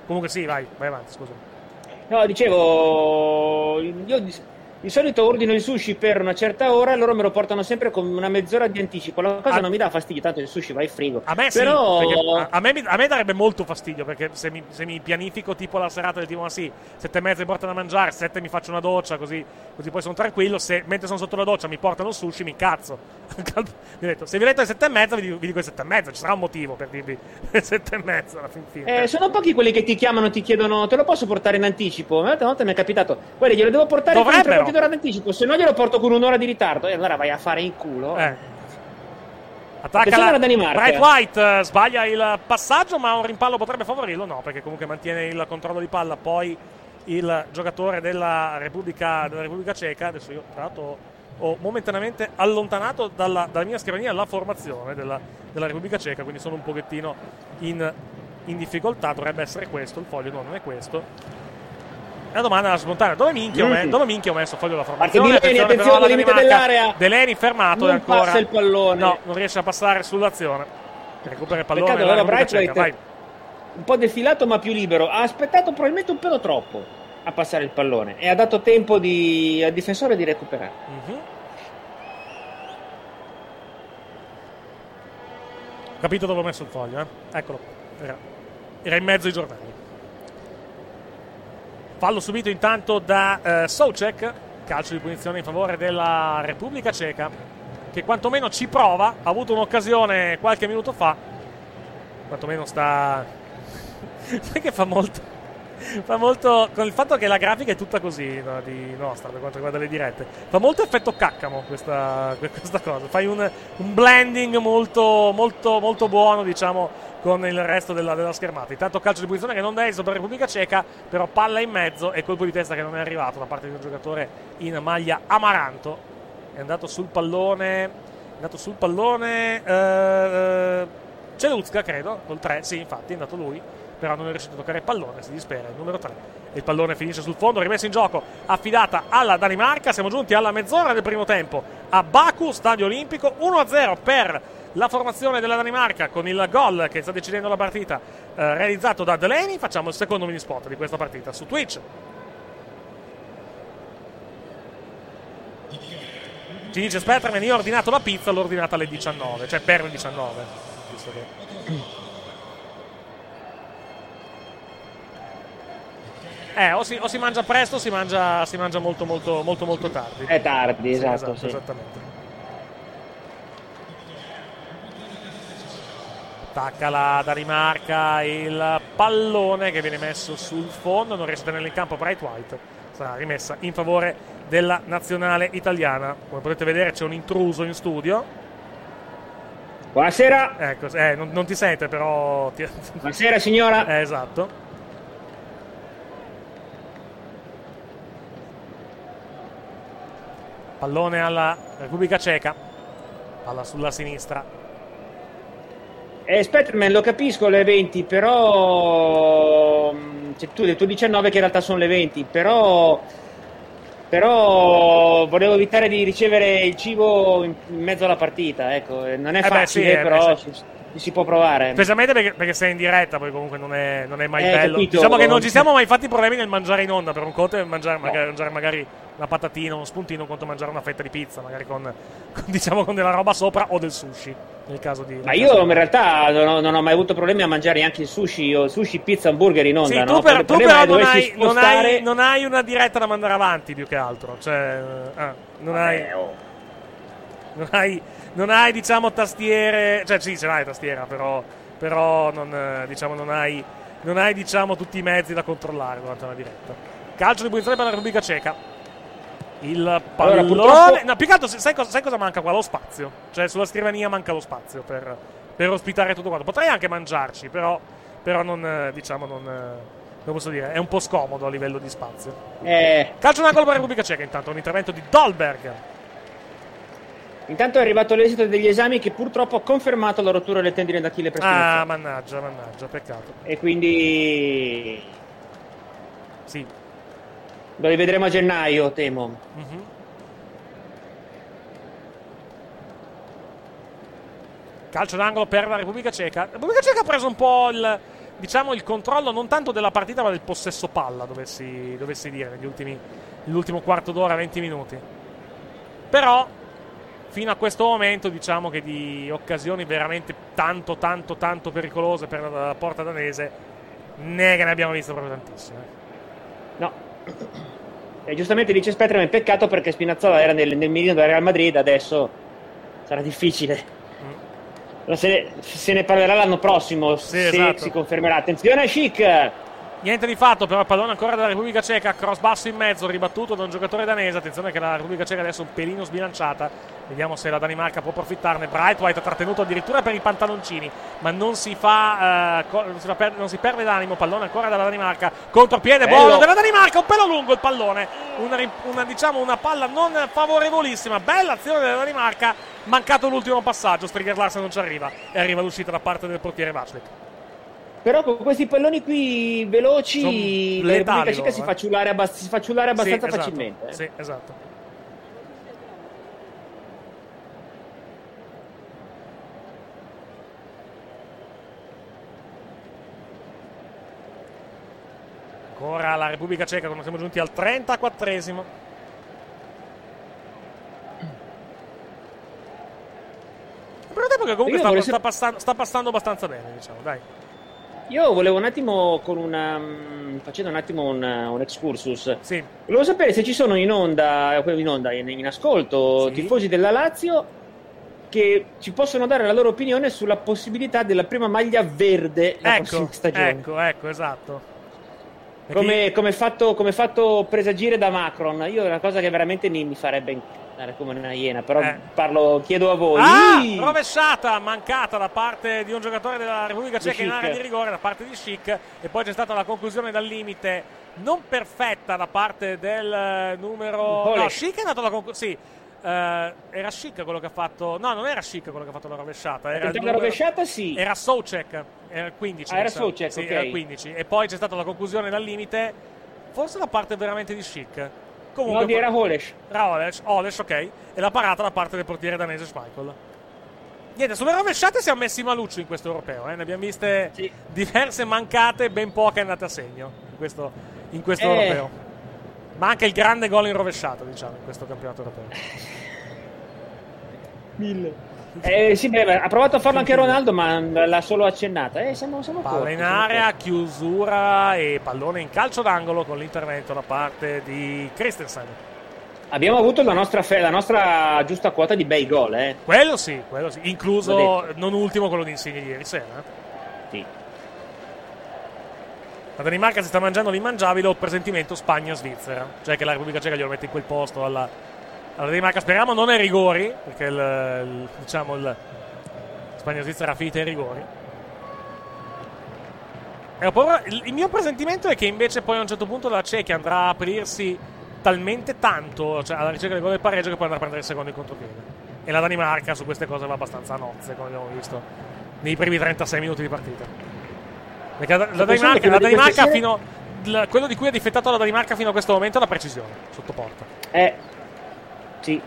Comunque sì, vai, vai avanti, scusa. No, dicevo, io di, solito ordino il sushi per una certa ora e loro me lo portano sempre con una mezz'ora di anticipo. La cosa Ah. non mi dà fastidio, tanto il sushi va in frigo. A me sì, Però perché a, a me, a me darebbe molto fastidio perché se mi, se mi pianifico tipo la serata del tipo ma sì, sette e mezza mi portano a mangiare, sette mi faccio una doccia così, così poi sono tranquillo, se mentre sono sotto la doccia mi portano il sushi mi cazzo. mi detto, se vi ho detto alle sette e mezza vi dico, vi dico sette e mezza, ci sarà un motivo per dirvi sette e mezza alla fin fine. Eh, sono pochi quelli che ti chiamano ti chiedono te lo posso portare in anticipo? L'altra volta mi è capitato, guarda glielo devo portare tre Dovrebbero. Quarti d'ora d'anticipo, se no glielo porto con un'ora di ritardo e allora vai a fare in culo. Eh. Attacca la. Bright White, eh, sbaglia il passaggio, ma un rimpallo potrebbe favorirlo? No, perché comunque mantiene il controllo di palla. Poi il giocatore della Repubblica, della Repubblica Ceca, adesso io tra l'altro ho momentaneamente allontanato dalla, dalla mia scrivania la formazione della, della Repubblica Ceca, quindi sono un pochettino in, in difficoltà. Dovrebbe essere questo il foglio, no, non è questo. La domanda è spontanea: dove minchia, ho, me- Mm. dove minchia ho messo il foglio della formazione? Però attenzione, alla limite dell'area. Deleni fermato Non ancora passa il pallone. No, non riesce a passare sull'azione. Recupera il pallone. Peccato, allora Braithwaite un po' defilato ma più libero. Ha aspettato probabilmente un pelo troppo a passare il pallone e ha dato tempo di- al difensore di recuperare. Mhm. Capito dove ho messo il foglio, eh? Eccolo. Era, era in mezzo ai giornali. Fallo subito intanto da eh, Soucek. Calcio di punizione in favore della Repubblica Ceca. Che quantomeno ci prova. Ha avuto un'occasione qualche minuto fa. Quantomeno sta. Che fa molto. Fa molto. Con il fatto che la grafica è tutta così no, di nostra per quanto riguarda le dirette. Fa molto effetto caccamo questa, questa cosa. Fai un, un blending molto, molto, molto buono, diciamo, con il resto della, della schermata. Intanto calcio di posizione che non è esito per Repubblica Ceca, però palla in mezzo e colpo di testa che non è arrivato da parte di un giocatore in maglia amaranto. È andato sul pallone. È andato sul pallone. Eh, eh, Celuzka, credo, col 3. Sì, infatti, è andato lui. Però non è riuscito a toccare il pallone. Si dispera. Il numero 3. Il pallone finisce sul fondo. Rimesso in gioco. Affidata alla Danimarca. Siamo giunti alla mezz'ora del primo tempo. A Baku, stadio olimpico. 1-0 per la formazione della Danimarca con il gol che sta decidendo la partita eh, realizzato da Delaney. Facciamo il secondo mini spot di questa partita su Twitch. Ci dice Spetterman, io ho ordinato la pizza, l'ho ordinata alle 19, cioè per le 19. Visto che... Eh, o si, o si mangia presto o si mangia, si mangia molto, molto, molto, molto tardi. È tardi, Sì, esatto, sì. Esattamente. Attacca la Danimarca, il pallone che viene messo sul fondo, non riesce a tenerlo in campo Bright White, sarà rimessa in favore della nazionale italiana. Come potete vedere c'è un intruso in studio. Buonasera. Ecco, eh, non, non ti sente però... Ti... Buonasera signora. Eh, esatto. Pallone alla Repubblica Ceca. Palla sulla sinistra. Eh, Spectreman lo capisco le 20, però cioè, tu hai detto 19 che in realtà sono le 20, però però volevo evitare di ricevere il cibo in mezzo alla partita, ecco, eh, non è Eh beh, facile, sì, eh, però beh, ci, ci si può provare. Specialmente perché, perché sei in diretta, poi comunque non è, non è mai Eh, bello. capito. Diciamo che non ci siamo mai fatti problemi nel mangiare in onda. Per un conto è mangiare, magari, mangiare magari una patatina, uno spuntino, un conto è mangiare una fetta di pizza, magari con, con, diciamo, con della roba sopra o del sushi. Nel caso di. Ma io in realtà non ho, non ho mai avuto problemi a mangiare anche il sushi, o sushi, pizza, hamburger in onda. Sì, no? tu, per- Il tu problema però non hai, non, spostare- hai, non hai una diretta da mandare avanti più che altro. Cioè, eh, non hai. Non hai, non hai, diciamo, tastiere. Cioè, sì, ce l'hai tastiera, però. Però non, eh, diciamo, non hai. Non hai, diciamo, tutti i mezzi da controllare durante una diretta. Calcio di punizione per la Repubblica Ceca. Il pallone. purtroppo- No, più che altro, sai cosa, sai cosa manca qua? Lo spazio. Cioè, sulla scrivania manca lo spazio per, per ospitare tutto quanto. Potrei anche mangiarci, però. Però non, eh, diciamo, non. eh, Non posso dire, è un po' scomodo a livello di spazio. Eh, Calcio d'angolo per la Repubblica Ceca, intanto, un intervento di Dolberg. intanto è arrivato l'esito degli esami che purtroppo ha confermato la rottura delle tendine d'Achille per Ah, mannaggia, mannaggia, peccato. E quindi Sì. Lo rivedremo a gennaio, temo. Mhm. Calcio d'angolo per la Repubblica Ceca. La Repubblica Ceca ha preso un po' il, diciamo, il controllo non tanto della partita, ma del possesso palla, dovessi, dovessi dire, negli ultimi, nell'ultimo quarto d'ora, 20 minuti. Però, fino a questo momento, diciamo che di occasioni veramente tanto, tanto, tanto pericolose per la, porta danese, ne ne abbiamo viste proprio tantissime. E giustamente dice Spectreman, peccato perché Spinazzola era nel, nel mirino del Real Madrid, adesso sarà difficile. Ma Se ne, se ne parlerà l'anno prossimo, se esatto. si confermerà. Attenzione a Chic! Niente di fatto, però il pallone ancora della Repubblica Ceca, cross basso in mezzo, ribattuto da un giocatore danese. Attenzione che la Repubblica Ceca adesso è un pelino sbilanciata. Vediamo se la Danimarca può approfittarne. Brightwhite ha trattenuto addirittura per i pantaloncini, ma non si fa, eh, non, si fa per- non si perde d'animo. Pallone ancora dalla Danimarca, contropiede Bello. buono della Danimarca, un pelo lungo il pallone. Una, una, diciamo una palla non favorevolissima. Bella azione della Danimarca, mancato l'ultimo passaggio. Striger Larsen non ci arriva e arriva l'uscita da parte del portiere Vaclik. Però con questi palloni qui veloci, Sono la Repubblica Ceca si eh. fa ciullare, abbast- abbastanza Sì, esatto. facilmente. eh. Sì, esatto. Ancora la Repubblica Ceca quando siamo giunti al 34esimo. Per un tempo che comunque sta, vorrei sta passando, sta passando abbastanza bene, diciamo, dai. Io volevo un attimo con una. mm, facendo un attimo un, un excursus. Sì. Volevo sapere se ci sono in onda, in onda, in, in ascolto, tifosi della Lazio che ci possono dare la loro opinione sulla possibilità della prima maglia verde la Ecco, prossima stagione. ecco, ecco, esatto. Come, come fatto, come fatto presagire da Macron, io è una cosa che veramente mi, mi farebbe incazzare come una iena, però Eh. parlo, chiedo a voi. Ah, rovesciata, mancata da parte di un giocatore della Repubblica Ceca in area di rigore da parte di Schick e poi c'è stata la conclusione dal limite non perfetta da parte del eh, numero Polek. no, Schick è andato alla conclusione sì eh, era Schick quello che ha fatto no non era Schick quello che ha fatto la rovesciata era, la rovesciata, sì. era Soucek era il 15 Ah, era sa. Soucek, sì, ok. era il 15 e poi c'è stata la conclusione dal limite forse da parte veramente di Schick comunque No, di era Holesh. era Olesh, Olesh, ok. E la parata da parte del portiere danese Schmeichel. Niente, sulle rovesciate siamo messi maluccio in questo europeo. Eh? Ne abbiamo viste diverse mancate, ben poche andate a segno in questo, in questo Eh. europeo. Ma anche il grande gol in rovesciata, diciamo, in questo campionato europeo. Mille. Eh, sì, beh, ha provato a farlo anche Ronaldo, ma l'ha solo accennata. Eh, siamo, siamo Palla corti, in area, chiusura e pallone in calcio d'angolo con l'intervento da parte di Christensen. Abbiamo avuto la nostra, fe- la nostra giusta quota di bei gol, eh. Quello sì, quello sì. Incluso, non ultimo, quello di Insigne ieri sera. Sì. La Danimarca si sta mangiando l'immangiabile, ho presentimento Spagna-Svizzera. Cioè che la Repubblica Ceca glielo mette in quel posto alla, alla Danimarca. Speriamo non ai rigori, perché il, il- diciamo il Spagna-Svizzera ha finito ai rigori. E ho paura- il, il mio presentimento è che invece poi a un certo punto la Cechia andrà a aprirsi talmente tanto, cioè alla ricerca del gol del pareggio, che poi andrà a prendere il secondo in contropiede. E la Danimarca su queste cose va abbastanza a nozze, come abbiamo visto nei primi 36 minuti di partita. Perché la, la Danimarca, la di Danimarca fino, la- quello di cui ha difettato la Danimarca fino a questo momento è la precisione sotto porta. Eh, sì.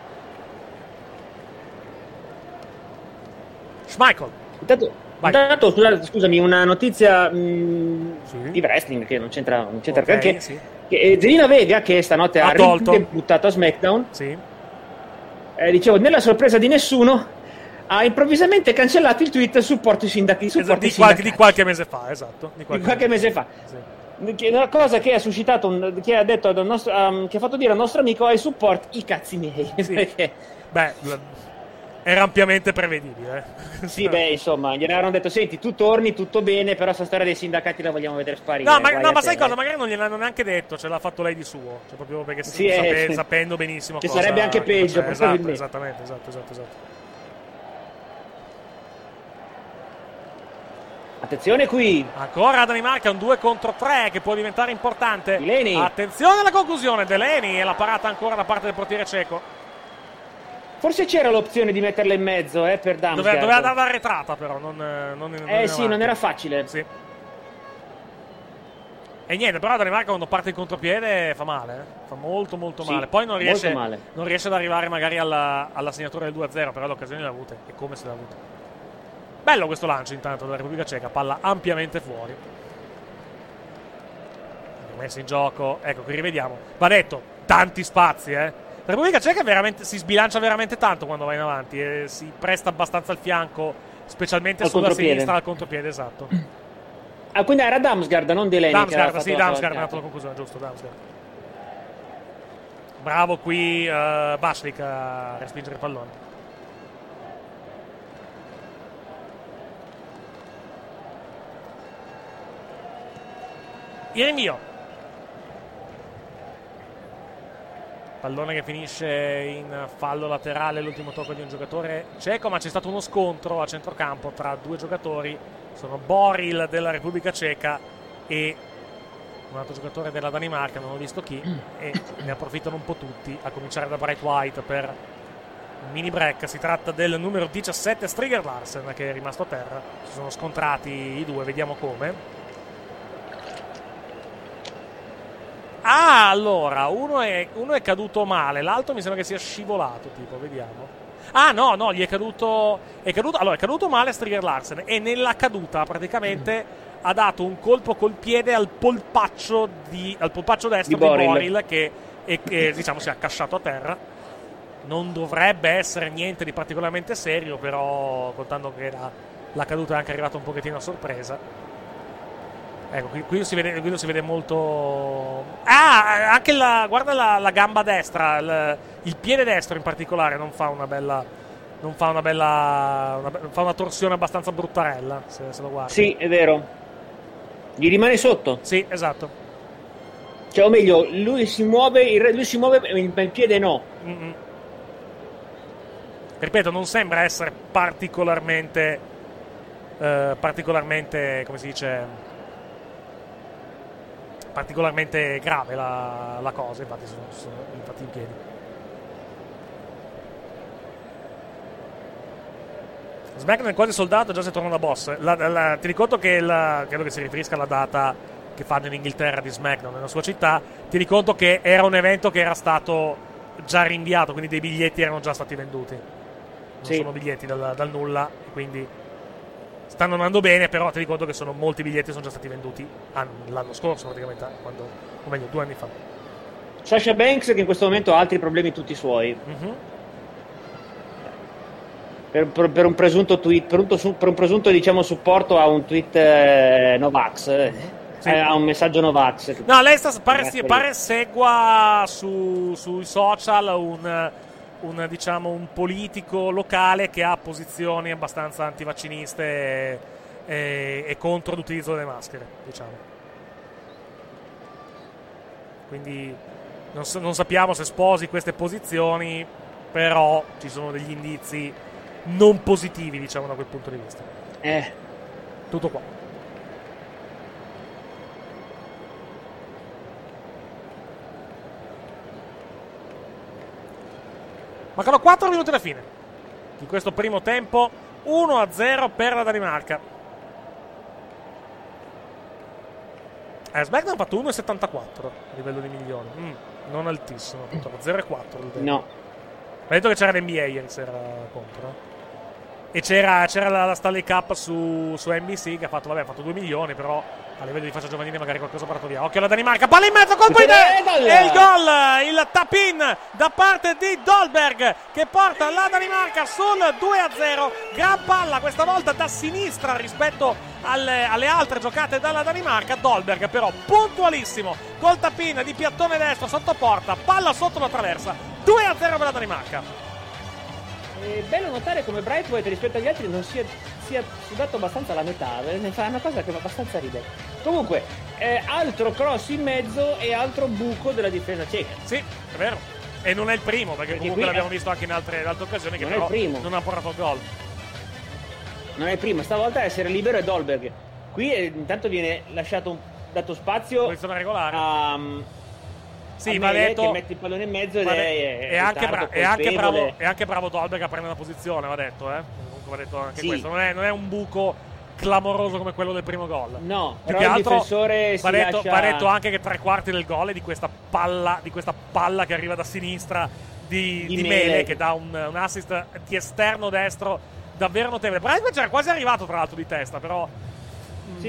Schmeichel. Intanto, intanto, scusa- scusami, una notizia mh, di wrestling che non c'entra, non c'entra Ok, perché. sì. Che, eh, Zelina Vega, che stanotte ha, Ha tolto. ridebuttato a SmackDown, Sì. eh, dicevo, nella sorpresa di nessuno, ha improvvisamente cancellato il tweet supporto i sindacati. Esatto, supporto i di, qualche, di qualche mese fa, esatto. Di Di qualche, qualche mese fa. È una cosa che ha suscitato, un- che ha detto nostro, um, che ha fatto dire al nostro amico ai support i cazzi miei. Perché, Beh, era ampiamente prevedibile. eh. sì, beh, insomma, gli avevano detto: Senti, tu torni, tutto bene, però sta storia dei sindacati la vogliamo vedere sparire. No, ma, no, ma sai cosa? Magari non gliel'hanno neanche detto, ce l'ha fatto lei di suo. Cioè, proprio perché Sì, sape- eh, sapendo benissimo che sarebbe anche peggio, c'è. Esatto, esattamente, esatto, esatto, esatto. Attenzione qui. Ancora Danimarca, un 2 contro 3 che può diventare importante. Delaney. Attenzione alla conclusione, Delaney e la parata ancora da parte del portiere ceco. Forse c'era l'opzione di metterla in mezzo, eh, per Damsgaard. Doveva, doveva darla arretrata però, non, eh, non non Eh sì, avanti. non era facile. Sì. E niente, però la Danimarca quando parte in contropiede fa male, eh. fa molto molto Sì, male. Poi non riesce, male. non riesce ad arrivare magari alla, alla segnatura del 2-0, però l'occasione l'ha avute e come se l'ha avuta. Bello questo lancio intanto della Repubblica Ceca, palla ampiamente fuori. Messa in gioco, ecco qui rivediamo. Va detto, tanti spazi, eh. La Repubblica Ceca veramente, si sbilancia veramente tanto quando va in avanti e si presta abbastanza al fianco, specialmente Al sulla contropiede. sinistra al contropiede, esatto. Ah, quindi era Damsgaard, non Delaney. Damsgaard, fatto sì, la Damsgaard ha dato la conclusione, giusto, Damsgaard. Bravo qui uh, Baslik a respingere il pallone. Il rinvio. Pallone che finisce in fallo laterale, l'ultimo tocco di un giocatore ceco, ma c'è stato uno scontro a centrocampo tra due giocatori. Sono Boril della Repubblica Ceca e un altro giocatore della Danimarca, non ho visto chi, e ne approfittano un po' tutti, a cominciare da Bright White per un mini break. Si tratta del numero 17 Striger Larsen che è rimasto a terra. Si sono scontrati i due, vediamo come. Ah, allora, uno è, uno è caduto male, l'altro mi sembra che sia scivolato, tipo, vediamo. Ah, no, no, gli è caduto. È caduto, allora, è caduto male Striger Larsen e nella caduta praticamente ha dato un colpo col piede al polpaccio, di, al polpaccio destro Di di Boril. Boril, che, e- che, diciamo si è accasciato a terra. Non dovrebbe essere niente di particolarmente serio, però contando che la, la caduta è anche arrivata un pochettino a sorpresa. Ecco, qui, qui si vede, qui lo si vede molto. Ah, anche la. Guarda la, la gamba destra, il, il piede destro in particolare non fa una bella. Non fa una bella. Una, fa una torsione abbastanza bruttarella. Se, se lo guardi. Sì, è vero. Gli rimane sotto. Sì, esatto. Cioè, o meglio, lui si muove, lui si muove, ma il piede no. Mm-mm. Ripeto, non sembra essere particolarmente. eh, particolarmente. come si dice. Particolarmente grave la, la cosa. Infatti, sono, sono infatti in piedi. SmackDown quale soldato già si torna da boss. La- la- ti ricordo che credo che si riferisca alla data che fanno in Inghilterra di SmackDown nella sua città. Ti ricordo che era un evento che era stato già rinviato, quindi dei biglietti erano già stati venduti. Non Sì. sono biglietti dal, dal nulla, quindi stanno andando bene, però ti ricordo che sono molti biglietti sono già stati venduti an- l'anno scorso praticamente, quando, o meglio due anni fa. Sasha Banks che in questo momento ha altri problemi tutti suoi. Mhm. Per, per- per un presunto tweet, per un, un presunto diciamo supporto a un tweet eh, Novax. eh, eh, a un messaggio Novax. No, lei sta, pare, sì, pare segua su- sui social un, un, diciamo, un politico locale che ha posizioni abbastanza antivacciniste e, e- e contro l'utilizzo delle maschere, diciamo. quindi non, so- non sappiamo se sposi queste posizioni, però ci sono degli indizi non positivi, diciamo, da quel punto di vista. Eh. Tutto qua. Mancano 4 minuti alla fine di questo primo tempo. 1-0 per la Danimarca. Eh, SmackDown ha fatto 1,74 a livello di milioni. Mm, non altissimo, purtroppo. 0,4. il tempo. No. Ha detto che c'era l'NBA ieri sera contro. no? E c'era, c'era la, la Stanley Cup su, su NBC che ha fatto, vabbè, ha fatto 2 milioni, però a livello di faccia giovanile magari qualcosa portato via. Occhio alla Danimarca, palla in mezzo, colpo in e il gol, il tap-in da parte di Dolberg che porta la Danimarca sul 2-0. Gran palla questa volta da sinistra rispetto alle, alle altre giocate dalla Danimarca. Dolberg però puntualissimo col tap-in di piattone destro sotto porta, palla sotto la traversa. 2-0 per la Danimarca. È bello notare come Brightweight rispetto agli altri non sia, sia sudato abbastanza la metà, eh, ne fa una cosa che fa abbastanza ridere. Comunque, eh, altro cross in mezzo e altro buco della difesa ceca. Sì, è vero. E non è il primo, perché, comunque qui l'abbiamo è- visto anche in altre, in altre occasioni che Non è il però primo. non ha portato gol. Non è il primo, stavolta essere libero è Dolberg. Qui eh, intanto viene lasciato dato spazio Posizione regolare. a, Sì, va detto- che mette il pallone in mezzo ed è, è, è anche, bra- è anche bravo, è anche bravo Dolberg a prendere una posizione, va detto, eh. Comunque va detto anche Sì. questo. Non è, non è un buco clamoroso come quello del primo gol. No, Più però che altro difensore va detto, lascia- va detto anche che tre quarti del gol è di questa palla, di questa palla che arriva da sinistra di, Di di Mele. Mele, che dà un, un assist di esterno destro davvero notevole. Brightman c'era quasi arrivato tra l'altro di testa, però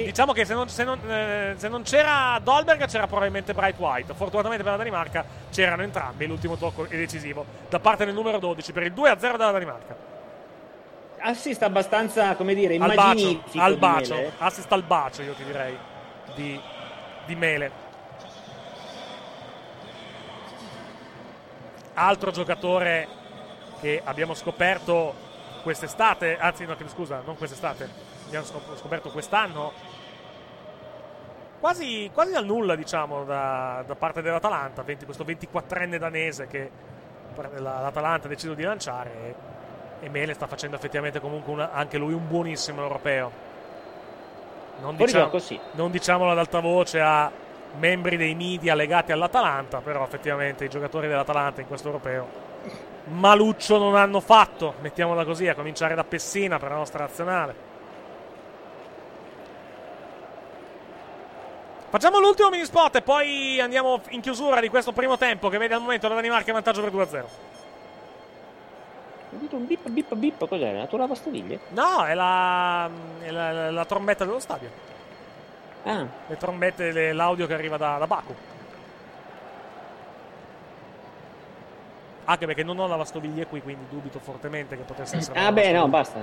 mh, diciamo che se non, se non- eh, se non c'era Dolberg c'era probabilmente Bright White. Fortunatamente per la Danimarca c'erano entrambi. L'ultimo tocco è decisivo da parte del numero 12 per il 2-0 della Danimarca. Assist abbastanza, come dire, Al bacio, immaginifico al bacio, Mele, eh. assist al bacio io ti direi di, di Mele. Altro giocatore che abbiamo scoperto quest'estate, anzi no, scusa, non quest'estate, abbiamo scop- scoperto quest'anno, quasi, quasi dal nulla diciamo da, da parte dell'Atalanta, 20 questo 24enne danese che la- l'Atalanta ha deciso di lanciare e, e Mele sta facendo effettivamente comunque una- anche lui un buonissimo europeo. Non, diciamo, non diciamolo ad alta voce a membri dei media legati all'Atalanta, però effettivamente i giocatori dell'Atalanta in questo europeo maluccio non hanno fatto, mettiamola così, a cominciare da Pessina per la nostra nazionale. Facciamo l'ultimo mini spot e poi andiamo in chiusura di questo primo tempo che vede al momento la Danimarca in vantaggio per 2-0. Ho udito un bip bip bip, cos'è? La tua lavastoviglie? No, è la, è la, la- la trombetta dello stadio. Ah. Le trombette, le- l'audio che arriva da, da Baku. Anche perché non ho la lavastoviglie qui, quindi dubito fortemente che potesse essere. Ah beh, no, basta.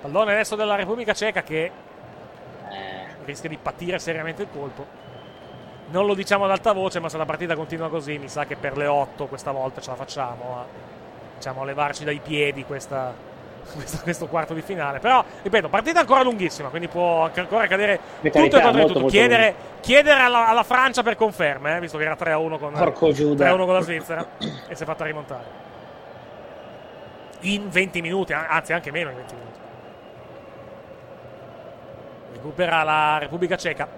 Pallone adesso della Repubblica Ceca che. Rischia di patire seriamente il colpo. Non lo diciamo ad alta voce, ma se la partita continua così, mi sa che per le 8 questa volta ce la facciamo a, diciamo, a levarci dai piedi questa, questa- questo quarto di finale. Però, ripeto, partita ancora lunghissima, quindi può anche ancora cadere Per tutto e carità, contro molto, tutto. molto Chiedere, chiedere alla, alla Francia per conferme, eh, visto che era 3-1 con, Porco Giuda. 3-1 con la Svizzera e si è fatta rimontare. In 20 minuti, an- anzi anche meno in 20 minuti. Recupera la Repubblica Ceca.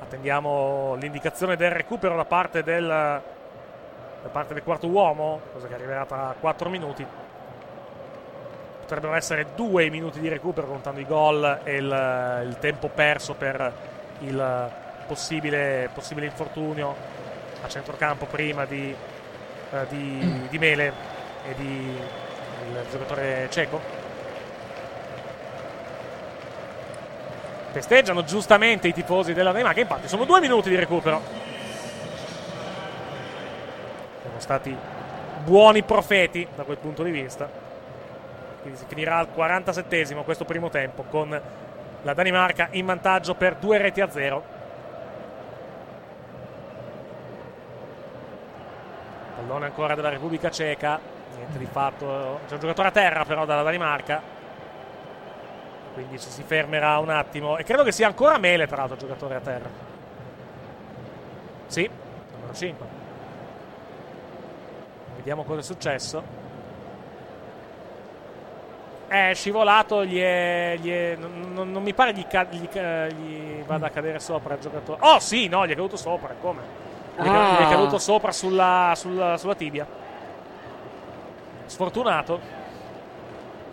Attendiamo l'indicazione del recupero da parte del, da parte del quarto uomo, cosa che arriverà tra 4 minuti. Potrebbero essere due i minuti di recupero contando i gol e il, il tempo perso per il possibile, possibile infortunio a centrocampo prima di, eh, di, di Mele e di il giocatore ceco. Festeggiano giustamente i tifosi della Danimarca. Infatti, sono due minuti di recupero. Sono stati buoni profeti da quel punto di vista. Quindi si finirà al 47esimo questo primo tempo con la Danimarca in vantaggio per due reti a zero. Pallone ancora della Repubblica Ceca. Niente di fatto. C'è un giocatore a terra però dalla Danimarca. Quindi ci si fermerà un attimo. E credo che sia ancora Mele, tra l'altro, giocatore a terra. Sì, numero 5. Vediamo cosa è successo. È scivolato, gli è, gli è- non, non- mi pare gli, ca- gli gli vada a cadere sopra il giocatore. Oh sì, no, gli è caduto sopra, come? Gli è, ca- gli è Ah. caduto sopra sulla, sulla- sulla tibia. Sfortunato.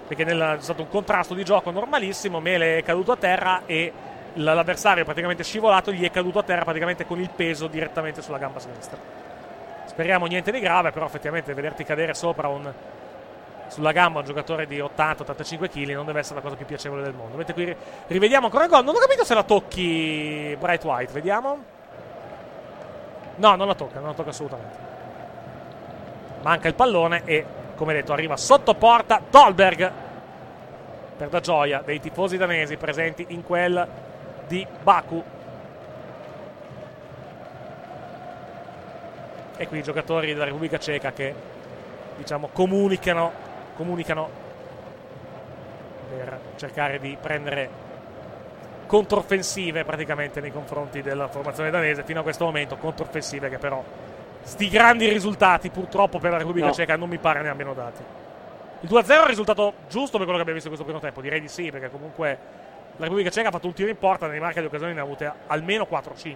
Perché nel- c'è stato un contrasto di gioco normalissimo. Mele è caduto a terra e l'avversario è praticamente scivolato. Gli è caduto a terra praticamente con il peso direttamente sulla gamba sinistra. Speriamo niente di grave, però effettivamente vederti cadere sopra un, sulla gamba un giocatore di 80-85 kg non deve essere la cosa più piacevole del mondo. Mentre qui ri- rivediamo ancora il gol. Non ho capito se la tocchi Bright White, vediamo. No, non la tocca, non la tocca assolutamente. Manca il pallone e, come detto, arriva sotto porta Dolberg per la gioia dei tifosi danesi presenti in quel di Baku. E qui i giocatori della Repubblica Ceca che diciamo comunicano, comunicano per cercare di prendere controffensive praticamente nei confronti della formazione danese fino a questo momento controffensive che però sti grandi risultati purtroppo per la Repubblica No. Ceca non mi pare ne abbiano dati il 2-0 è un risultato giusto per quello che abbiamo visto in questo primo tempo direi di sì perché comunque la Repubblica Ceca ha fatto un tiro in porta nei marchi di occasioni ne ha avute almeno 4-5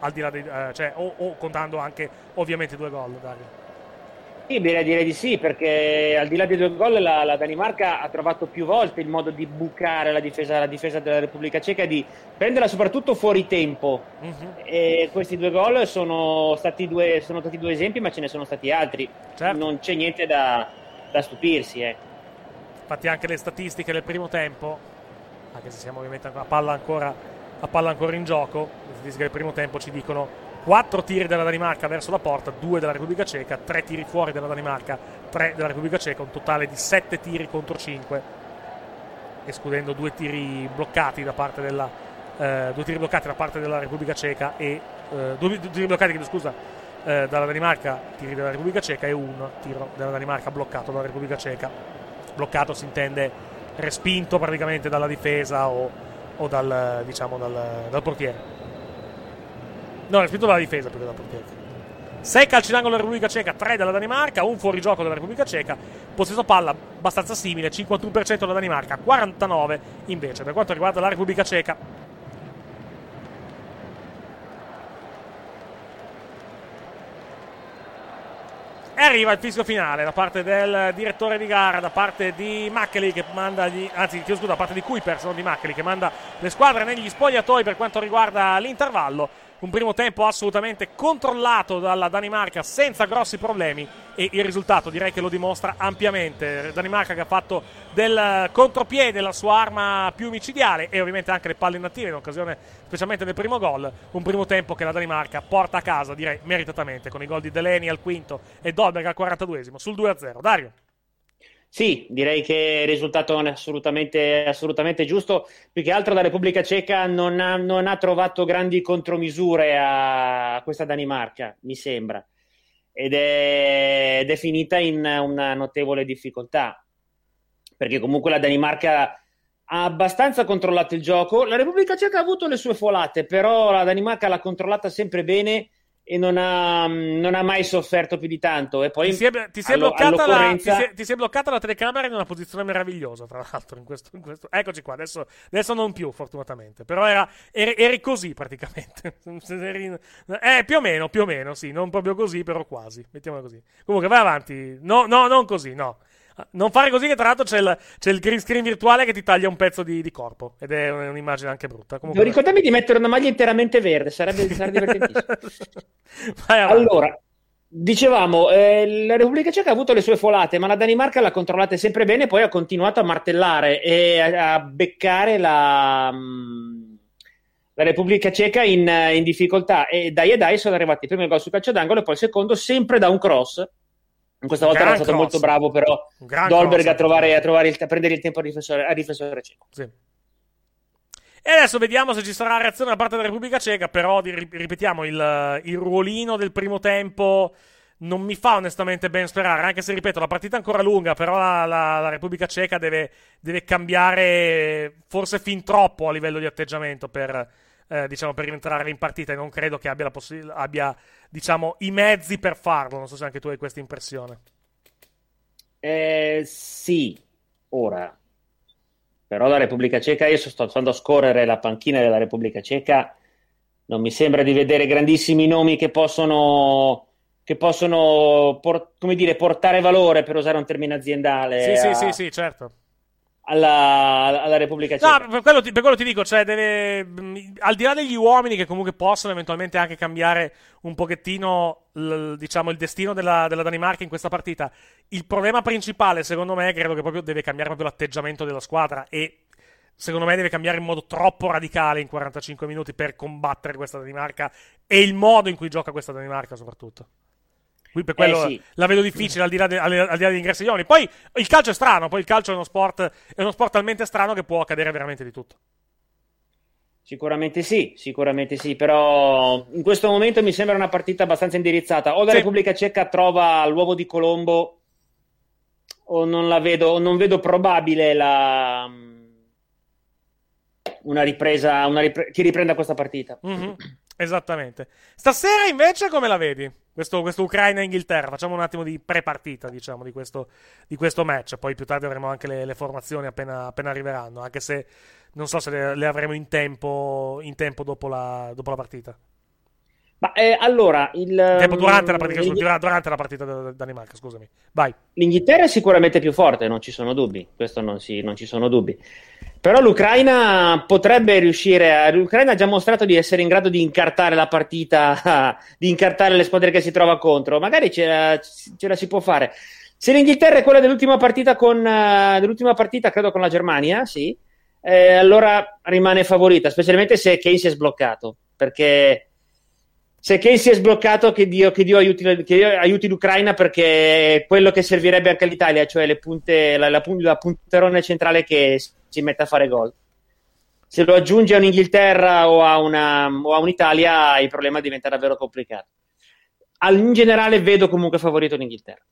al di là dei, eh, cioè, o, o contando anche ovviamente due gol Dario Sì, direi, direi di sì, perché al di là dei due gol la, la Danimarca ha trovato più volte il modo di bucare la difesa, la difesa della Repubblica Ceca di prenderla soprattutto fuori tempo. E questi due gol sono stati due, sono stati due esempi, ma ce ne sono stati altri. Certo. Non c'è niente da, da stupirsi. Eh. Infatti anche le statistiche del primo tempo, anche se siamo ovviamente a palla ancora, a palla ancora in gioco, le statistiche del primo tempo ci dicono 4 tiri della Danimarca verso la porta, 2 della Repubblica Ceca, 3 tiri fuori della Danimarca, 3 della Repubblica Ceca, un totale di 7 tiri contro 5, escludendo 2 tiri bloccati da parte della, eh, tiri bloccati da parte della Repubblica Ceca e eh, due, tiri bloccati, chiedo scusa, eh, dalla Danimarca, tiri della Repubblica Ceca e un tiro della Danimarca bloccato dalla Repubblica Ceca. Bloccato si intende respinto praticamente dalla difesa o, o dal, diciamo, dal, dal portiere. No, respinto dalla difesa più che dal portiere. 6 calci d'angolo della Repubblica Ceca, 3 della Danimarca, un fuorigioco della Repubblica Ceca, possesso palla abbastanza simile, 51% della Danimarca, 49% invece per quanto riguarda la Repubblica Ceca. E arriva il fischio finale da parte del direttore di gara, da parte di Maccoli che manda gli, anzi, chiedo scusa, da parte di Kuipers, non di Maccoli, che manda le squadre negli spogliatoi per quanto riguarda l'intervallo. Un primo tempo assolutamente controllato dalla Danimarca senza grossi problemi e il risultato direi che lo dimostra ampiamente. Danimarca che ha fatto del contropiede la sua arma più micidiale e ovviamente anche le palle inattive in occasione specialmente del primo gol. Un primo tempo che la Danimarca porta a casa direi meritatamente con i gol di Delaney al quinto e Dolberg al 42esimo sul 2-0. Dario. Sì, direi che il risultato è assolutamente, assolutamente giusto. Più che altro la Repubblica Ceca non ha, non ha trovato grandi contromisure a questa Danimarca, mi sembra, ed è, ed è finita in una notevole difficoltà, perché comunque la Danimarca ha abbastanza controllato il gioco. La Repubblica Ceca ha avuto le sue folate, però la Danimarca l'ha controllata sempre bene e non ha, non ha mai sofferto più di tanto. E poi Ti si è, ti si allo- bloccata, la, ti si è- ti si è bloccata la telecamera in una posizione meravigliosa, tra l'altro. In questo, in questo- Eccoci qua, adesso, adesso non più, fortunatamente. Però era, eri, eri così praticamente. Eh, più o meno, più o meno, sì. Non proprio così, però quasi. Mettiamola così. Comunque, vai avanti. No, no, non così, no. Non fare così, che tra l'altro c'è il, c'è il green screen virtuale che ti taglia un pezzo di, di corpo. Ed è un'immagine anche brutta. Devo Comunque, ricordarmi di mettere una maglia interamente verde, sarebbe, sarebbe divertentissimo. allora, dicevamo, eh, la Repubblica Ceca ha avuto le sue folate, ma la Danimarca l'ha controllata sempre bene, poi ha continuato a martellare e a, a beccare la, mm, la Repubblica Ceca in, in difficoltà. E dai e dai sono arrivati il primo gol sul calcio d'angolo e poi il secondo sempre da un cross. Questa volta era stato cross. molto bravo, però Dolberg a, trovare, a, trovare il, a prendere il tempo al difensore, al difensore ceco. Sì. E adesso vediamo se ci sarà reazione da parte della Repubblica Ceca. Però ripetiamo il, il ruolino del primo tempo non mi fa onestamente ben sperare, anche se ripeto, la partita è ancora lunga, però la, la, la Repubblica Ceca deve, deve, cambiare forse fin troppo a livello di atteggiamento per, eh, diciamo, per rientrare in partita e non credo che abbia, possi- abbia diciamo, i mezzi per farlo. Non so se anche tu hai questa impressione. Eh, sì, ora. Però la Repubblica Ceca, io sto stando a scorrere la panchina della Repubblica Ceca, non mi sembra di vedere grandissimi nomi che possono che possono por- come dire, portare valore, per usare un termine aziendale. Sì, a, sì, sì, sì, certo. Alla, alla Repubblica Ceca. No, per quello, ti, per quello ti dico, cioè, deve, al di là degli uomini che comunque possono eventualmente anche cambiare un pochettino l, diciamo, il destino della, della, Danimarca in questa partita, il problema principale, secondo me, credo che proprio deve cambiare proprio l'atteggiamento della squadra e secondo me deve cambiare in modo troppo radicale in 45 minuti per combattere questa Danimarca e il modo in cui gioca questa Danimarca soprattutto. Qui per quello eh sì. la vedo difficile al di là, de, al, al di là degli ingressi giovani. Poi il calcio è strano, poi il calcio è uno sport, è uno sport talmente strano che può accadere veramente di tutto. Sicuramente sì, sicuramente sì, però in questo momento mi sembra una partita abbastanza indirizzata. O la sì. Repubblica Ceca trova l'uovo di Colombo o non la vedo, non vedo probabile la, una ripresa, una ripre- chi riprenda questa partita. Mm-hmm. Esattamente. Stasera invece come la vedi? Questo, questo Ucraina-Inghilterra. Facciamo un attimo di pre-partita, diciamo, di questo, di questo match. Poi più tardi avremo anche le, le formazioni appena, appena, arriveranno. Anche se non so se le, le avremo in tempo, in tempo dopo, la, dopo la partita. Ma eh, allora, il, tempo durante la partita, durante la partita della Danimarca, scusami. Vai. L'Inghilterra è sicuramente più forte, non ci sono dubbi. Questo non, si, non ci sono dubbi. Però l'Ucraina potrebbe riuscire a. L'Ucraina ha già mostrato di essere in grado di incartare la partita, di incartare le squadre che si trova contro. Magari ce la, ce la si può fare. Se l'Inghilterra è quella dell'ultima partita con. Uh, dell'ultima partita, credo, con la Germania, sì. Eh, allora rimane favorita, specialmente se Kane si è sbloccato. Perché se Kane si è sbloccato, che Dio, che Dio, aiuti, che Dio aiuti, l'Ucraina perché è quello che servirebbe anche all'Italia, cioè le punte, la, la, la punterone centrale che si mette a fare gol. Se lo aggiunge a un'Inghilterra o a, una, o a un'Italia, il problema diventa davvero complicato. in generale, vedo comunque favorito l'Inghilterra.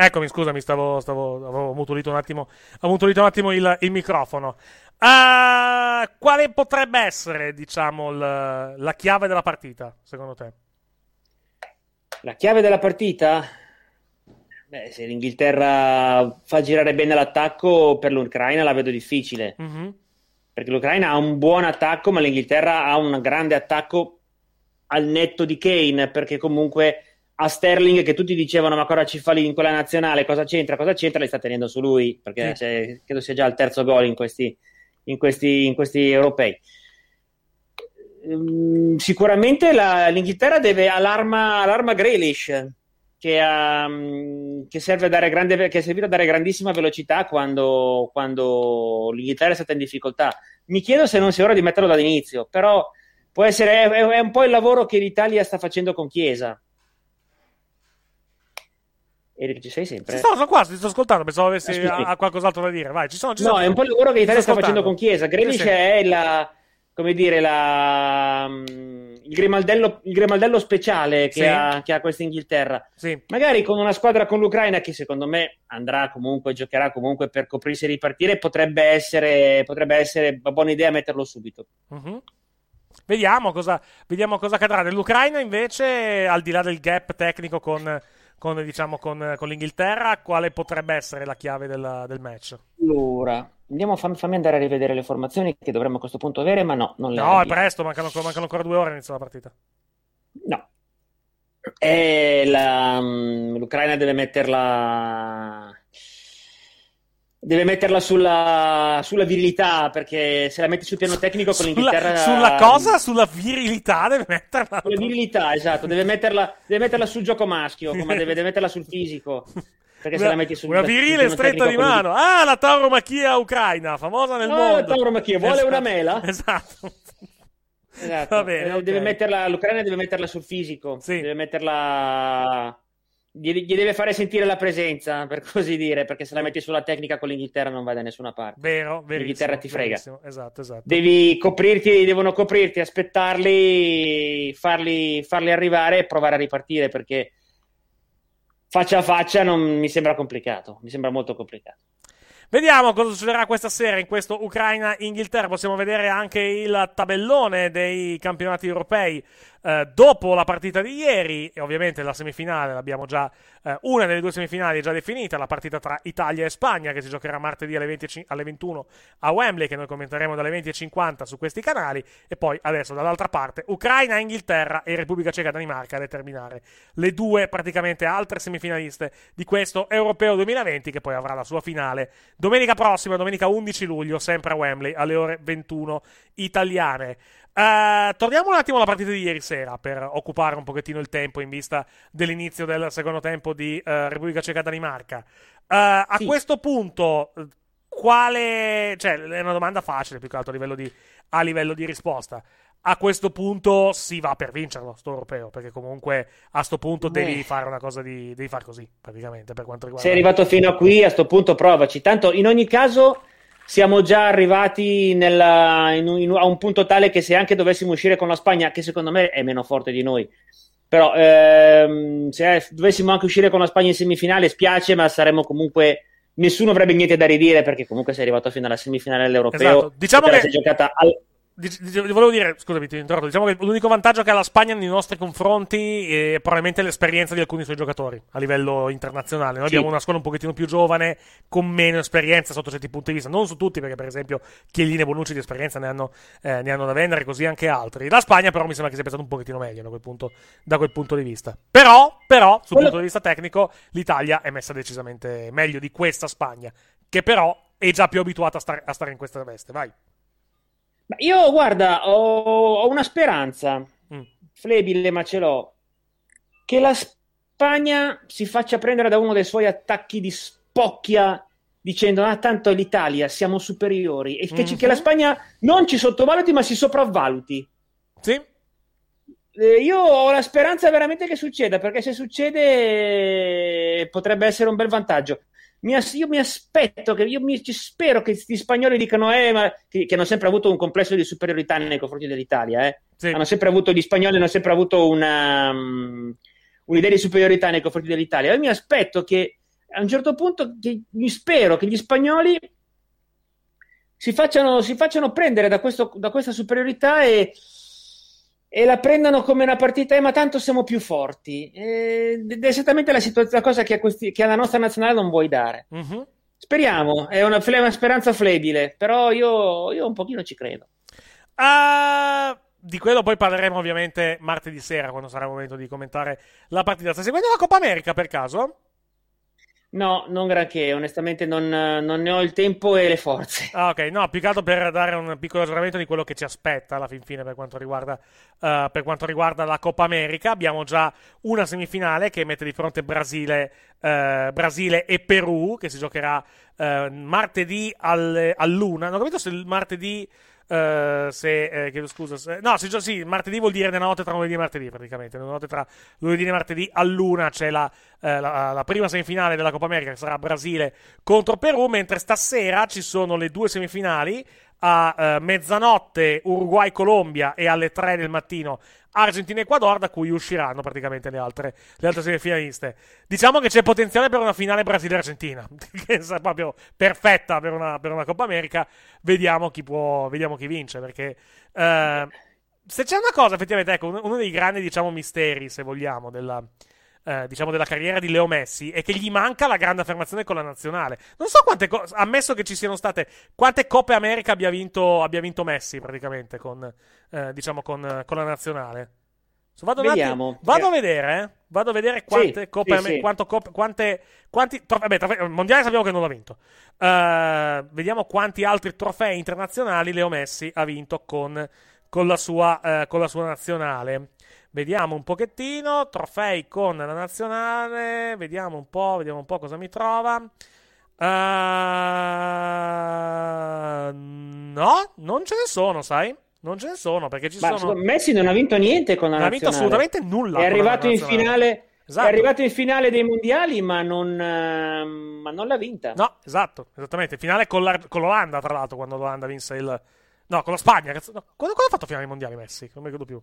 Eccomi, scusami, stavo, stavo, avevo mutolito un attimo, avevo mutolito un attimo il, il microfono. Uh, quale potrebbe essere, diciamo, l- la chiave della partita, secondo te? La chiave della partita? Beh, se l'Inghilterra fa girare bene l'attacco, per l'Ucraina la vedo difficile. Mm-hmm. Perché l'Ucraina ha un buon attacco, ma l'Inghilterra ha un grande attacco al netto di Kane, perché comunque a Sterling che tutti dicevano ma cosa ci fa lì in quella nazionale, cosa c'entra, cosa c'entra, li sta tenendo su lui, perché sì. credo sia già il terzo gol in questi, in questi, in questi europei. Um, sicuramente la, l'Inghilterra deve all'arma, all'arma Grealish, che, um, che, serve a dare grande, che è servito a dare grandissima velocità quando, quando l'Inghilterra è stata in difficoltà. Mi chiedo se non sia ora di metterlo dall'inizio, però può essere, è, è un po' il lavoro che l'Italia sta facendo con Chiesa Eric, ci sei sempre? Sì, sono qua, ti sto ascoltando, pensavo avessi ah, qualcos'altro da dire. Vai, ci sono, ci no, sono. è un po' il lavoro che l'Italia sta facendo con Chiesa. Grealish è la, come dire, la, il, grimaldello, il grimaldello speciale che, sì. ha, che ha questa Inghilterra. Sì. Magari con una squadra con l'Ucraina che secondo me andrà comunque, giocherà comunque per coprirsi e ripartire, potrebbe essere, potrebbe essere una buona idea metterlo subito. Uh-huh. Vediamo cosa, vediamo cosa accadrà. Nell'Ucraina invece, al di là del gap tecnico con con, diciamo, con, con, l'Inghilterra, quale potrebbe essere la chiave del, del match? Allora, andiamo, fammi, fammi, andare a rivedere le formazioni che dovremmo a questo punto avere, ma no, non le No, è presto, mancano, mancano ancora due ore all'inizio della partita. No. La, mm, L'Ucraina deve metterla deve metterla sulla, sulla, virilità perché se la metti sul piano tecnico con l'Inghilterra sulla cosa? sulla virilità deve metterla sulla virilità esatto deve metterla, deve metterla sul gioco maschio come deve, deve metterla sul fisico perché una, se la metti sul una virile stretta di mano ah la tauromachia ucraina famosa nel ah, mondo la tauromachia vuole esatto. una mela esatto esatto. Bene, deve okay. metterla, l'Ucraina deve metterla sul fisico sì. deve metterla gli, gli deve fare sentire la presenza, per così dire, perché se la metti sulla tecnica con l'Inghilterra non vai da nessuna parte. Vero, verissimo. L'Inghilterra ti frega. Esatto, esatto. Devi coprirti, devono coprirti, aspettarli, farli, farli arrivare e provare a ripartire perché faccia a faccia non mi sembra complicato, mi sembra molto complicato. Vediamo cosa succederà questa sera in questo Ucraina-Inghilterra. Possiamo vedere anche il tabellone dei campionati europei eh, dopo la partita di ieri. E ovviamente la semifinale l'abbiamo già. Eh, una delle due semifinali è già definita. La partita tra Italia e Spagna che si giocherà martedì alle, 20, alle 21 a Wembley. Che noi commenteremo dalle 20.50 su questi canali. E poi adesso dall'altra parte Ucraina-Inghilterra e Repubblica Ceca-Danimarca a determinare le due praticamente altre semifinaliste di questo Europeo 2020 che poi avrà la sua finale domenica prossima, domenica 11 luglio, sempre a Wembley alle ore 21 italiane. Uh, torniamo un attimo alla partita di ieri sera per occupare un pochettino il tempo in vista dell'inizio del secondo tempo di uh, Repubblica Ceca-Danimarca. Uh, a Sì. questo punto, quale... cioè, è una domanda facile più che altro a livello di, a livello di risposta. A questo punto si va per vincerlo, sto europeo, perché comunque a sto punto Beh. devi fare una cosa di... devi fare così, praticamente, per quanto riguarda... Sei arrivato fino a qui, a sto punto provaci. Tanto in ogni caso siamo già arrivati nella- in un- in a un punto tale che se anche dovessimo uscire con la Spagna, che secondo me è meno forte di noi, però ehm, se dovessimo anche uscire con la Spagna in semifinale, spiace, ma saremmo comunque... Nessuno avrebbe niente da ridire perché comunque sei arrivato fino alla semifinale dell'Europeo. Esatto. Diciamo che- giocata al- volevo dire, scusami, ti ho interrotto. Diciamo che l'unico vantaggio che ha la Spagna nei nostri confronti è probabilmente l'esperienza di alcuni suoi giocatori a livello internazionale. Noi Sì. abbiamo una squadra un pochettino più giovane, con meno esperienza sotto certi punti di vista. Non su tutti, perché per esempio Chiellini e Bonucci di esperienza ne hanno, eh, ne hanno da vendere, così anche altri. La Spagna, però, mi sembra che sia pensato un pochettino meglio da quel punto, da quel punto di vista. Però, però, sul Quello- punto di vista tecnico, l'Italia è messa decisamente meglio di questa Spagna, che però è già più abituata a stare, a stare in questa veste. Vai. Ma Io, guarda, ho, ho una speranza, Mm. flebile ma ce l'ho, che la Spagna si faccia prendere da uno dei suoi attacchi di spocchia dicendo, ah, tanto l'Italia siamo superiori, e che, Mhm. che la Spagna non ci sottovaluti ma si sopravvaluti. Sì? Eh, io ho la speranza veramente che succeda, perché se succede potrebbe essere un bel vantaggio. Mi as- io mi aspetto, che, io mi, ci spero che gli spagnoli dicano eh, ma, che, che hanno sempre avuto un complesso di superiorità nei confronti dell'Italia. eh. Sì. Hanno sempre avuto, gli spagnoli hanno sempre avuto una, mm, un'idea di superiorità nei confronti dell'Italia. Io mi aspetto che a un certo punto, che, mi spero che gli spagnoli si facciano, si facciano prendere da, questo- da questa superiorità e, e la prendano come una partita, eh, ma tanto siamo più forti. Ed è esattamente la, situaz- la cosa che a, questi- che alla nostra nazionale non vuoi dare. Mhm. Speriamo, è una, una speranza flebile, però io, io un pochino ci credo. Ah, di quello poi parleremo ovviamente martedì sera quando sarà il momento di commentare la partita. Stai seguendo la Coppa America per caso? No, non granché, onestamente non, non ne ho il tempo e le forze. Ah, ok, no, più che altro per dare un piccolo aggiornamento di quello che ci aspetta alla fin fine per quanto riguarda, eh, per quanto riguarda la Coppa America. Abbiamo già una semifinale che mette di fronte Brasile, eh, Brasile e Perù, che si giocherà eh, martedì al- all'una. Non capito se il martedì. Eh, se eh, chiedo scusa, se- no, se sì, martedì vuol dire nella notte tra lunedì e martedì, praticamente. Nella notte tra lunedì e martedì all'una c'è la, eh, la, la prima semifinale della Coppa America, che sarà Brasile contro Perù, mentre stasera ci sono le due semifinali a eh, mezzanotte Uruguay-Colombia e alle 3 del mattino Argentina-Ecuador, da cui usciranno praticamente le altre, le altre semifinaliste. Diciamo che c'è potenziale per una finale Brasile-Argentina, che è proprio perfetta per una, per una Coppa America. Vediamo chi può, vediamo chi vince, perché eh, se c'è una cosa, effettivamente, ecco, uno dei grandi, diciamo, misteri, se vogliamo, della, eh, diciamo, della carriera di Leo Messi è che gli manca la grande affermazione con la nazionale. Non so quante cose, ammesso che ci siano state, quante Coppe America abbia vinto, abbia vinto Messi, praticamente, con, eh, diciamo, con, con la nazionale. So, vado attimo- vado a vedere, eh. Vado a vedere quante Sì, coppe sì, Amer- sì. quanto coppe- quante, quanti trofei, vabbè, il mondiale sappiamo che non l'ha vinto. Eh, vediamo quanti altri trofei internazionali Leo Messi ha vinto con, con la, sua, eh, con la sua nazionale. Vediamo un pochettino, trofei con la nazionale, vediamo un po', vediamo un po' cosa mi trova. Eh, no, non ce ne sono, sai? Non ce ne sono perché ci Ma sono Messi non ha vinto niente con la non ha vinto nazionale. assolutamente nulla È arrivato in nazionale. finale, Esatto. È arrivato in finale dei mondiali, ma non, eh, ma non l'ha vinta. No, esatto, esattamente. Finale con, la- con l'Olanda, tra l'altro, quando l'Olanda vinse il... No, con la Spagna. Cazzo, no. Quando, quando ha fatto finale dei mondiali Messi? Non mi ricordo più.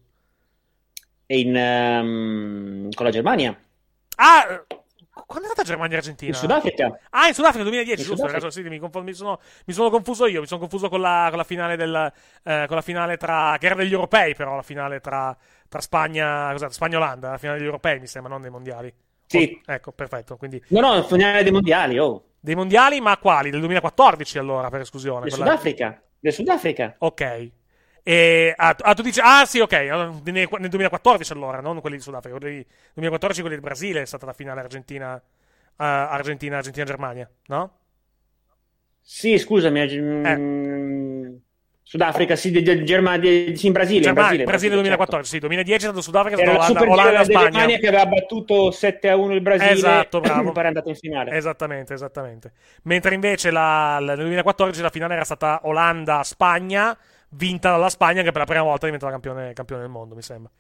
E in, ehm, con la Germania. Ah, quando è stata Germania-Argentina? In Sudafrica. Ah, in Sudafrica 2010, In giusto? Sudafrica. sì, mi, confo- mi sono, mi sono confuso io, mi sono confuso con la, con la finale del... eh, con la finale tra... che era degli europei, però, la finale tra, tra Spagna... cos'è? Spagna-Olanda, la finale degli europei, mi sembra, non dei mondiali. Sì. Oh, ecco, perfetto, quindi... No, no, finale dei mondiali, oh. Dei mondiali, ma quali? Del 2014 allora, per esclusione. Del Sudafrica. Del Sudafrica. Ok. E, ah, ah, tu dici, ah sì, ok, nel, nel 2014 allora, non quelli di Sudafrica, quelli di 2014 quelli del Brasile è stata la finale Argentina, ah, Argentina, Argentina-Germania, no? Sì, scusami. Eh. mm, Sudafrica, sì, Germania, sì, in Brasile. in Germania, Brasile, Brasile certo. 2014, sì, 2010 è stato Sudafrica, è la Olanda, Super Olanda Spagna. Germania che aveva battuto 7 a 1 il Brasile. Esatto, bravo. Poi è andato in finale. Esattamente, esattamente. Mentre invece la- la- nel 2014 la finale era stata Olanda-Spagna, vinta dalla Spagna che per la prima volta è diventata campione, campione del mondo, mi sembra.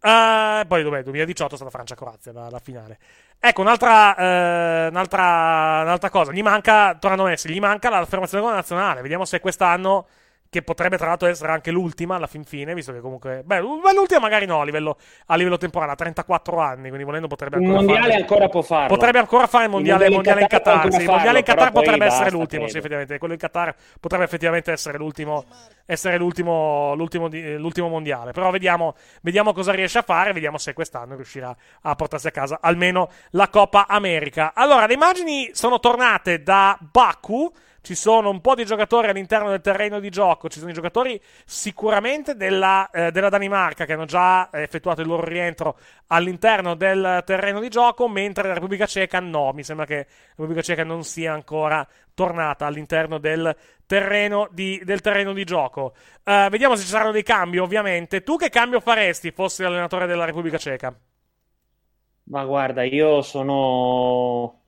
Eh, poi dov'è? 2018 è stata Francia-Croazia la, la finale. Ecco, un'altra, eh, un'altra, un'altra cosa. Gli manca, tornando a Messi, gli manca la formazione con la nazionale. Vediamo se quest'anno, che potrebbe tra l'altro essere anche l'ultima alla fin fine, visto che comunque... Beh, l'ultima magari no a livello, a livello temporale, ha 34 anni, quindi volendo potrebbe ancora mondiale farlo. ancora può farlo. Potrebbe ancora fare il mondiale, Il il mondiale in Qatar. Sì, il mondiale in Qatar potrebbe essere basta, l'ultimo. Sì, credo. effettivamente. Quello in Qatar potrebbe effettivamente essere l'ultimo, essere l'ultimo, l'ultimo, di- l'ultimo mondiale. Però vediamo, vediamo cosa riesce a fare. Vediamo se quest'anno riuscirà a portarsi a casa almeno la Coppa America. Allora, le immagini sono tornate da Baku. Ci sono un po' di giocatori all'interno del terreno di gioco. Ci sono i giocatori sicuramente della, eh, della Danimarca che hanno già effettuato il loro rientro all'interno del terreno di gioco, mentre la Repubblica Ceca no. Mi sembra che la Repubblica Ceca non sia ancora tornata all'interno del terreno di, del terreno di gioco. Eh, vediamo se ci saranno dei cambi, ovviamente. Tu che cambio faresti fossi l'allenatore della Repubblica Ceca? Ma guarda, io sono.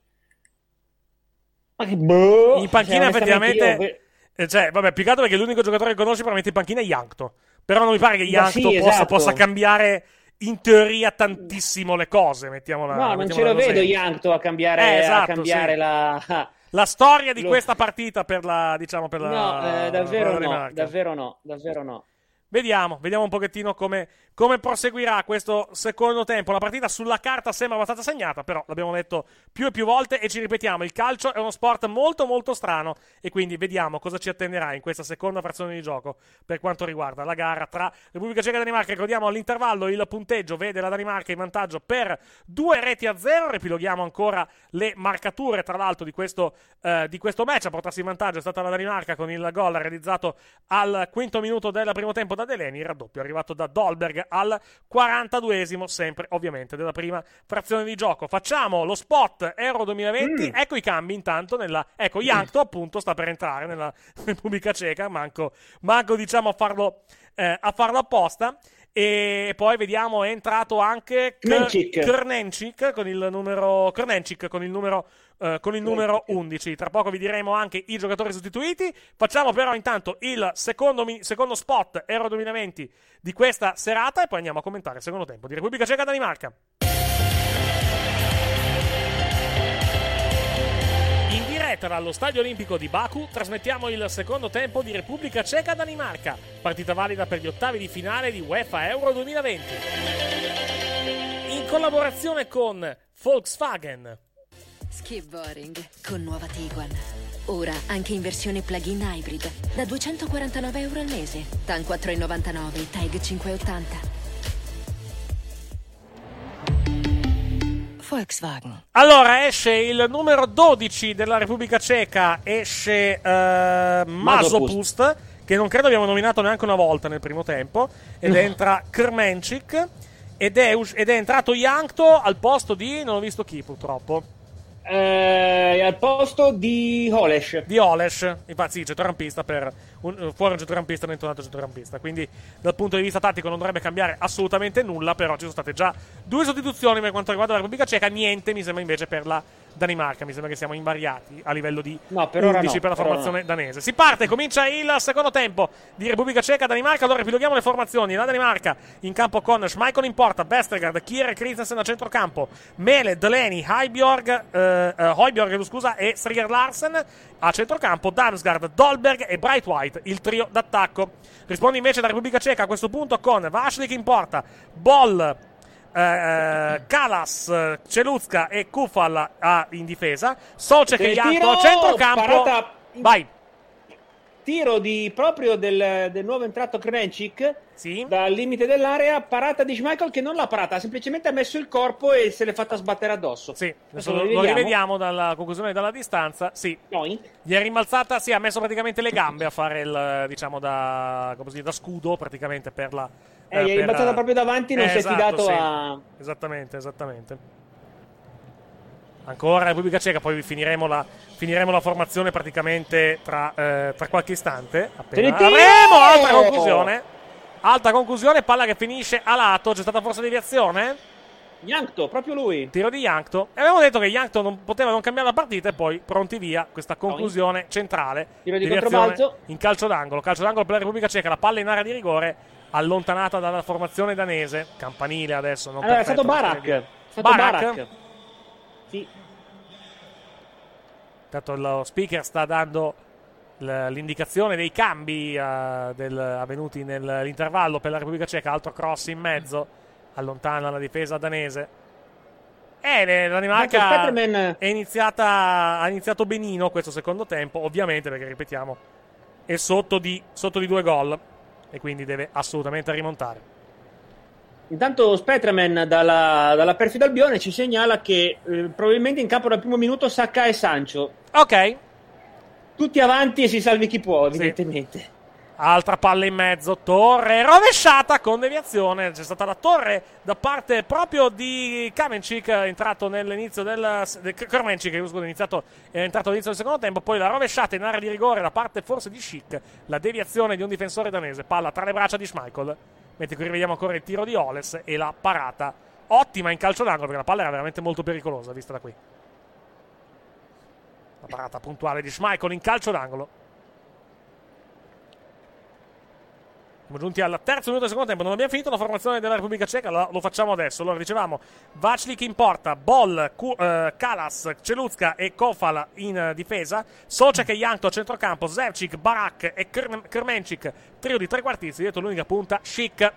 Ma che boh. In panchina, Cioè, effettivamente. eh, Cioè, vabbè, più che altro perché l'unico giocatore che conosci probabilmente in panchina è Yankto. Però non mi pare che Yankto sì, possa, esatto. possa cambiare in teoria tantissimo le cose. Mettiamola, No, non ce lo vedo Yankto a cambiare, Eh, a esatto, cambiare sì. la. La storia di Lo- questa partita per la, diciamo, per la. No, eh, davvero no, Danimarca. davvero no, davvero no. Vediamo, vediamo un pochettino come, come proseguirà questo secondo tempo. La partita sulla carta sembra abbastanza segnata, però l'abbiamo detto più e più volte e ci ripetiamo, il calcio è uno sport molto molto strano e quindi vediamo cosa ci attenderà in questa seconda frazione di gioco per quanto riguarda la gara tra Repubblica Ceca e Danimarca. Ricordiamo all'intervallo il punteggio vede la Danimarca in vantaggio per due reti a zero. Ripiloghiamo ancora le marcature, tra l'altro, di questo, eh, di questo match. A portarsi in vantaggio è stata la Danimarca con il gol realizzato al quinto minuto del primo tempo da Deleni. Il raddoppio è arrivato da Dolberg al 42esimo, sempre ovviamente della prima frazione di gioco. Facciamo lo spot Euro 2020. Ecco i cambi intanto. Nella... Ecco, Yankto appunto sta per entrare nella Repubblica Ceca. Manco, manco diciamo a farlo, eh, a farlo apposta. E poi vediamo è entrato anche K- Krnencic. Krnencic con il numero Krnencic con il numero eh, con il numero 11. Tra poco vi diremo anche i giocatori sostituiti. Facciamo però intanto il secondo, mi- secondo spot Euro 2020 di questa serata e poi andiamo a commentare il secondo tempo di Repubblica Ceca Danimarca. In diretta dallo Stadio Olimpico di Baku trasmettiamo il secondo tempo di Repubblica Ceca Danimarca, partita valida per gli ottavi di finale di UEFA Euro 2020. In collaborazione con Volkswagen. Skip boring con nuova Tiguan. Ora anche in versione plug-in hybrid da 249 euro al mese. TAN 4,99 TAG 5,80. Volkswagen. Allora esce il numero 12 della Repubblica Ceca, esce eh, Masopust, che non credo abbiamo nominato neanche una volta nel primo tempo, ed No. entra Krmencic, ed ed è entrato Yankto al posto di, non ho visto chi purtroppo, Eh, al posto di Holesh. di Oles, infatti sì, centrocampista per un, fuori un centrocampista, dentro un altro centrocampista, quindi dal punto di vista tattico non dovrebbe cambiare assolutamente nulla, però ci sono state già due sostituzioni per quanto riguarda la Repubblica Ceca, niente mi sembra invece per la Danimarca. Mi sembra che siamo invariati a livello di No, per ora 11 no, per la formazione danese. Si parte, comincia il secondo tempo di Repubblica Ceca Danimarca. Allora ripiloghiamo le formazioni. La Danimarca in campo con Schmeichel in porta, Vestergaard, Kier e Christensen a centrocampo, Mele, Delaney, Heiborg, eh, eh, Højbjerg, scusa, e Striger Larsen a centrocampo, Damsgaard, Dolberg e Bright White, il trio d'attacco. Risponde invece la Repubblica Ceca a questo punto con Vaslik in porta, Boll, eh, Kalas, eh, Celuzka e Kufal in difesa, e Il Janto tiro, a centrocampo. parata- Vai. Tiro di, proprio del, del nuovo entrato Kremencic dal limite dell'area, parata di Schmeichel che non l'ha parata, ha semplicemente messo il corpo e se l'è fatta sbattere addosso. Sì, Adesso lo, lo rivediamo dalla conclusione dalla distanza. Sì. Gli è rimbalzata, sì, ha messo praticamente le gambe a fare il, diciamo, da, come si dice, da scudo praticamente per la... Eh, gli è per- rimbalzata proprio davanti, non si è esatto, fidato sì. a- Esattamente, esattamente. Ancora Repubblica Ceca, poi finiremo la, finiremo la formazione praticamente tra, eh, tra qualche istante. Appena avremo altra conclusione. Alta conclusione, palla che finisce a lato. C'è stata forse deviazione? Yankto, proprio lui. Tiro di Yankto. E avevamo detto che Yankto non poteva non cambiare la partita e poi pronti via questa conclusione centrale. Tiro di Deviazione controbalzo. In calcio d'angolo. Calcio d'angolo per la Repubblica Ceca. La palla in area di rigore allontanata dalla formazione danese. Campanile adesso. Non Allora, è perfetto, stato ma Barak. È stato Barak? Barak. Sì. Intanto lo speaker sta dando l'indicazione dei cambi eh, del- avvenuti nell'intervallo per la Repubblica Ceca. Altro cross in mezzo, allontana la difesa danese. E la Danimarca ha iniziato benino questo secondo tempo, ovviamente perché, ripetiamo, è sotto di, sotto di due gol e quindi deve assolutamente rimontare. Intanto Spetterman dalla, dalla perfida Albione ci segnala che eh, probabilmente in campo dal primo minuto Sacca e Sancho. Ok. Tutti avanti e si salvi chi può, evidentemente. Altra palla in mezzo, torre rovesciata con deviazione. C'è stata la torre da parte proprio di Kamencik, entrato nell'inizio del. del Kermencic, scusa, è iniziato, è entrato all'inizio del secondo tempo. Poi la rovesciata in area di rigore da parte forse di Schick. La deviazione di un difensore danese. Palla tra le braccia di Schmeichel. Mentre qui rivediamo ancora il tiro di Oles e la parata ottima in calcio d'angolo perché la palla era veramente molto pericolosa, vista da qui. La parata puntuale di Schmeichel in calcio d'angolo. Siamo giunti al terzo minuto del secondo tempo. Non abbiamo finito la formazione della Repubblica Ceca, lo, lo facciamo adesso. Allora, dicevamo Vaclik in porta, Boll, Ku- eh, Kalas, Celuzka e Kofal in eh, difesa, Socek e Janto a centrocampo, Zevcik, Barak e Krmencic, trio di trequartisti. Dietro l'unica punta, Schick.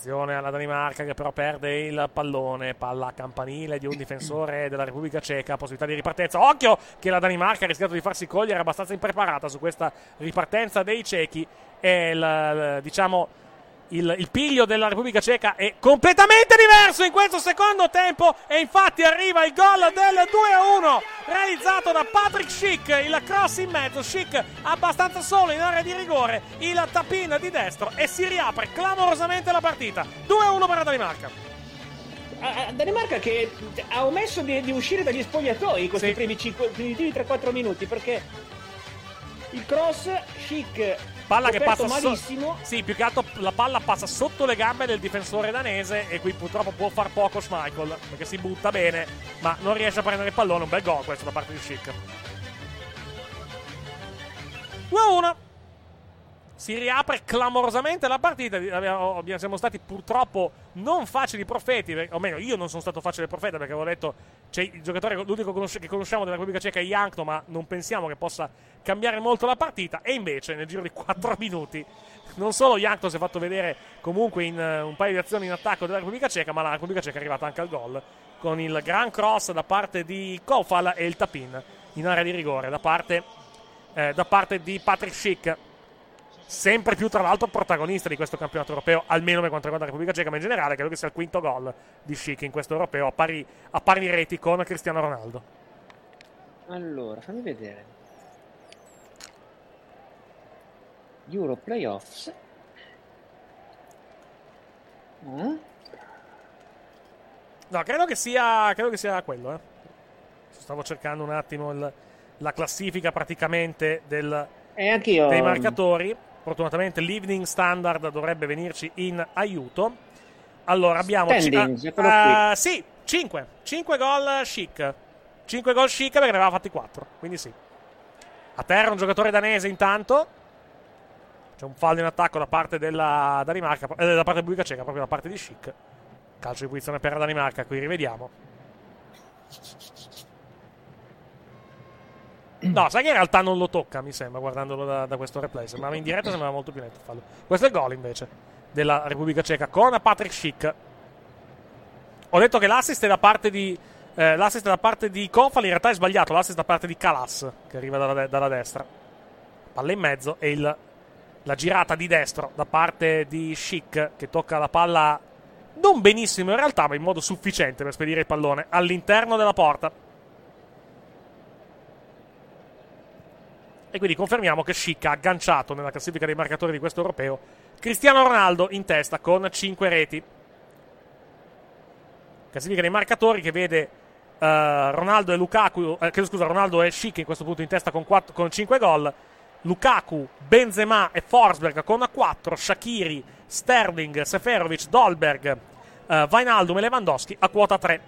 Attenzione alla Danimarca che però perde il pallone, palla campanile di un difensore della Repubblica Ceca, possibilità di ripartenza. Occhio che la Danimarca ha rischiato di farsi cogliere abbastanza impreparata su questa ripartenza dei cechi e il, il- diciamo il, il piglio della Repubblica Ceca è completamente diverso in questo secondo tempo e infatti arriva il gol del 2-1 realizzato da Patrick Schick, il cross in mezzo, Schick abbastanza solo in area di rigore, il tapin di destro e si riapre clamorosamente la partita. 2-1 per la Danimarca. Danimarca che ha omesso di, di uscire dagli spogliatoi in questi primi, cinque, primitivi 3-4 minuti perché il cross chic Palla che passa so- malissimo sì, più che altro la palla passa sotto le gambe del difensore danese e qui purtroppo può far poco Schmeichel perché si butta bene, ma non riesce a prendere il pallone. Un bel gol questo da parte di Schick. 2-1. Si riapre clamorosamente la partita. Siamo stati purtroppo non facili profeti, o meglio, io non sono stato facile profeta perché avevo detto c'è il giocatore, l'unico che conosciamo della Repubblica Ceca è Jankto, ma non pensiamo che possa cambiare molto la partita. E invece, nel giro di 4 minuti, non solo Jankto si è fatto vedere comunque in eh, un paio di azioni in attacco della Repubblica Ceca, ma la Repubblica Ceca è arrivata anche al gol con il gran cross da parte di Kofal e il tapin in area di rigore da parte, eh, da parte di Patrick Schick sempre più tra l'altro protagonista di questo campionato europeo, almeno per quanto riguarda la Repubblica Ceca, ma in generale credo che sia il quinto gol di Schick in questo europeo a pari, a pari reti con Cristiano Ronaldo. allora fammi vedere Euro Playoffs Eh? No, credo che sia, credo che sia quello. Eh. Stavo cercando un attimo il- la classifica praticamente del, E anch'io dei marcatori. Fortunatamente l'evening standard dovrebbe venirci in aiuto. Allora abbiamo eccolo ah, sì, 5. 5 gol chic. 5 gol chic perché ne aveva fatti 4. Quindi sì. A terra un giocatore danese intanto. C'è un fallo in attacco da parte della Danimarca, eh, da parte Repubblica Ceca, proprio da parte di Chic. Calcio di posizione per la Danimarca, qui rivediamo. No, sai che in realtà non lo tocca, mi sembra, guardandolo da, da questo replay. Sembrava in diretta, sembrava molto più netto fallo. Questo è il gol invece della Repubblica Ceca con Patrick Schick. Ho detto che l'assist è da parte di. Eh, l'assist da parte di Kofal in realtà è sbagliato. L'assist da parte di Kalas, che arriva dalla, dalla destra. Palla in mezzo e il, la girata di destro da parte di Schick che tocca la palla non benissimo in realtà, ma in modo sufficiente per spedire il pallone all'interno della porta. E quindi confermiamo che Schick ha agganciato nella classifica dei marcatori di questo europeo Cristiano Ronaldo in testa con 5 reti. Classifica dei marcatori che vede uh, Ronaldo e Lukaku, eh, scusa, Ronaldo e Schick in questo punto in testa con, 4, con 5 gol. Lukaku, Benzema e Forsberg con 4, Shakiri, Sterling, Seferovic, Dolberg, uh, Vainaldum e Lewandowski a quota 3.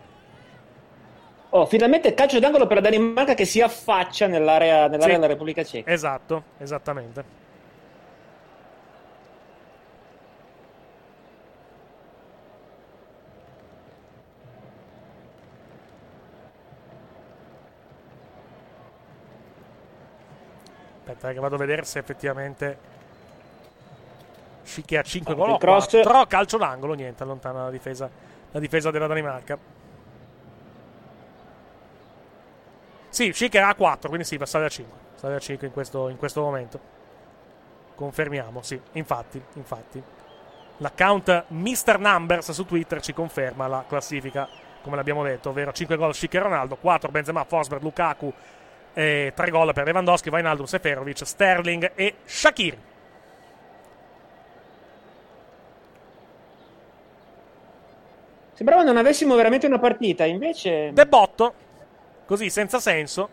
Oh, finalmente calcio d'angolo per la Danimarca che si affaccia nell'area, nell'area Sì. della Repubblica Ceca. Esatto, esattamente. Aspetta eh, che vado a vedere se effettivamente Schick ha 5 gol cross. 4 calcio d'angolo, niente, allontana la difesa, la difesa della Danimarca. Sì, Schick era a 4, quindi sì, va a 5. Sale a 5 in questo, in questo momento. Confermiamo, sì, infatti, infatti. L'account Mr. Numbers su Twitter ci conferma la classifica, come l'abbiamo detto, ovvero 5 gol Schick e Ronaldo, 4 Benzema, Forsberg, Lukaku, e 3 gol per Lewandowski, Wijnaldum, Seferovic, Sterling e Shakir. Sembrava non avessimo veramente una partita, invece. Debotto, così senza senso.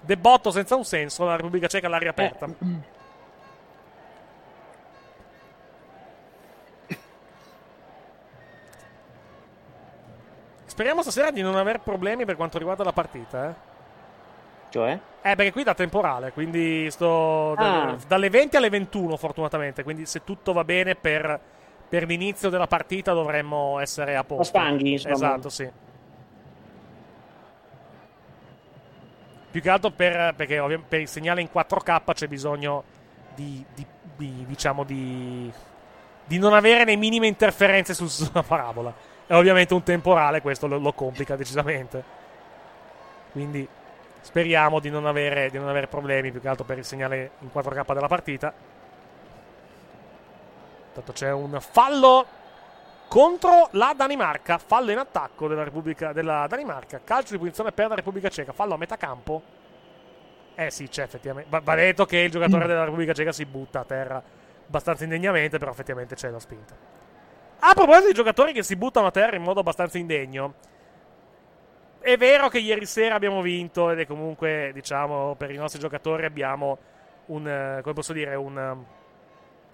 Debotto senza un senso, la Repubblica Ceca all'aria aperta. Speriamo stasera di non avere problemi per quanto riguarda la partita, eh. Cioè? Eh, perché qui da temporale, quindi sto Ah. dalle 20 alle 21 fortunatamente, quindi se tutto va bene per, per l'inizio della partita dovremmo essere a posto. spanghi, insomma. Esatto, sì. Più che altro per, perché per il segnale in 4K c'è bisogno di, di- di- diciamo di, di non avere le minime interferenze sul- sulla parabola. E ovviamente un temporale questo lo, lo complica decisamente. Quindi speriamo di non, avere, di non avere problemi, più che altro per il segnale in 4K della partita. Intanto c'è un fallo contro la Danimarca. Fallo in attacco della Repubblica della Danimarca. Calcio di punizione per la Repubblica Ceca. Fallo a metà campo. Eh sì, c'è effettivamente. Va, va detto che il giocatore della Repubblica Ceca si butta a terra abbastanza indegnamente, però effettivamente c'è la spinta. A proposito di giocatori che si buttano a terra in modo abbastanza indegno, è vero che ieri sera abbiamo vinto ed è comunque, diciamo, per i nostri giocatori abbiamo un, eh, come posso dire, un,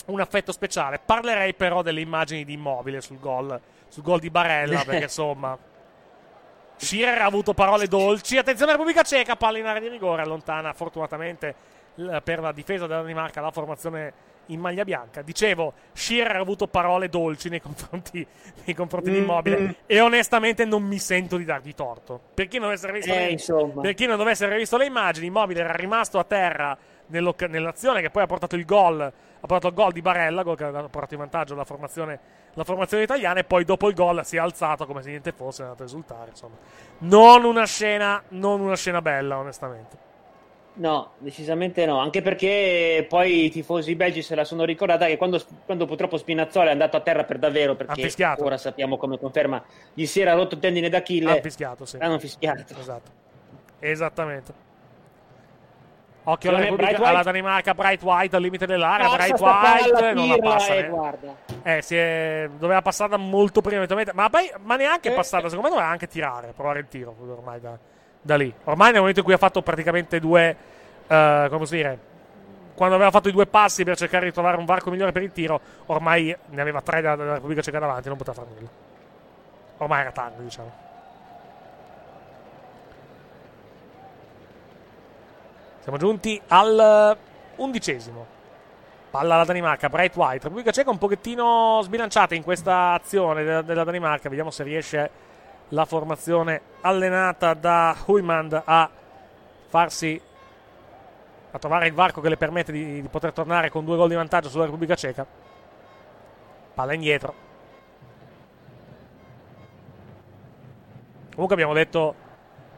un affetto speciale. Parlerei però delle immagini di immobile sul gol, sul gol di Barella, perché insomma... Schirer ha avuto parole dolci. Attenzione Repubblica Ceca, palla in area di rigore, allontana fortunatamente per la difesa della Danimarca la formazione in maglia bianca. Dicevo, Schirer ha avuto parole dolci nei confronti, nei confronti di Mm, Immobile mm. e onestamente non mi sento di dargli torto. Per chi non dovesse aver visto, Eh, le, non dovesse aver visto le immagini, Immobile era rimasto a terra nell'azione che poi ha portato il gol, ha portato il gol di Barella, gol che ha portato in vantaggio la formazione, la formazione italiana e poi dopo il gol si è alzato come se niente fosse, è andato a esultare, insomma. Non una scena, non una scena bella, onestamente. No, decisamente no, anche perché poi i tifosi belgi se la sono ricordata che quando, quando purtroppo Spinazzola è andato a terra per davvero, perché ora sappiamo come conferma, gli si era rotto il tendine d'Achille, Ha fischiato, sì. l'hanno fischiato. Esatto. Esattamente. Occhio alla, Repubblica- alla Danimarca, Bright White al limite dell'area. Bright White non la passa. e guarda. Eh, si è- doveva passarla molto prima, eventualmente. Ma, poi, ma neanche Eh, passarla, secondo me doveva anche tirare, provare il tiro ormai da, da lì. Ormai nel momento in cui ha fatto praticamente due, eh, come posso dire, quando aveva fatto i due passi per cercare di trovare un varco migliore per il tiro, ormai ne aveva tre dalla, dalla Repubblica Ceca davanti, non poteva fare nulla. ormai era tardi, diciamo. Siamo giunti al undicesimo. Palla alla Danimarca, Bright White. Repubblica Ceca un pochettino sbilanciata in questa azione della, della Danimarca. Vediamo se riesce la formazione allenata da Huymand a farsi a trovare il varco che le permette di, di poter tornare con due gol di vantaggio sulla Repubblica Ceca. Palla indietro. Comunque abbiamo detto,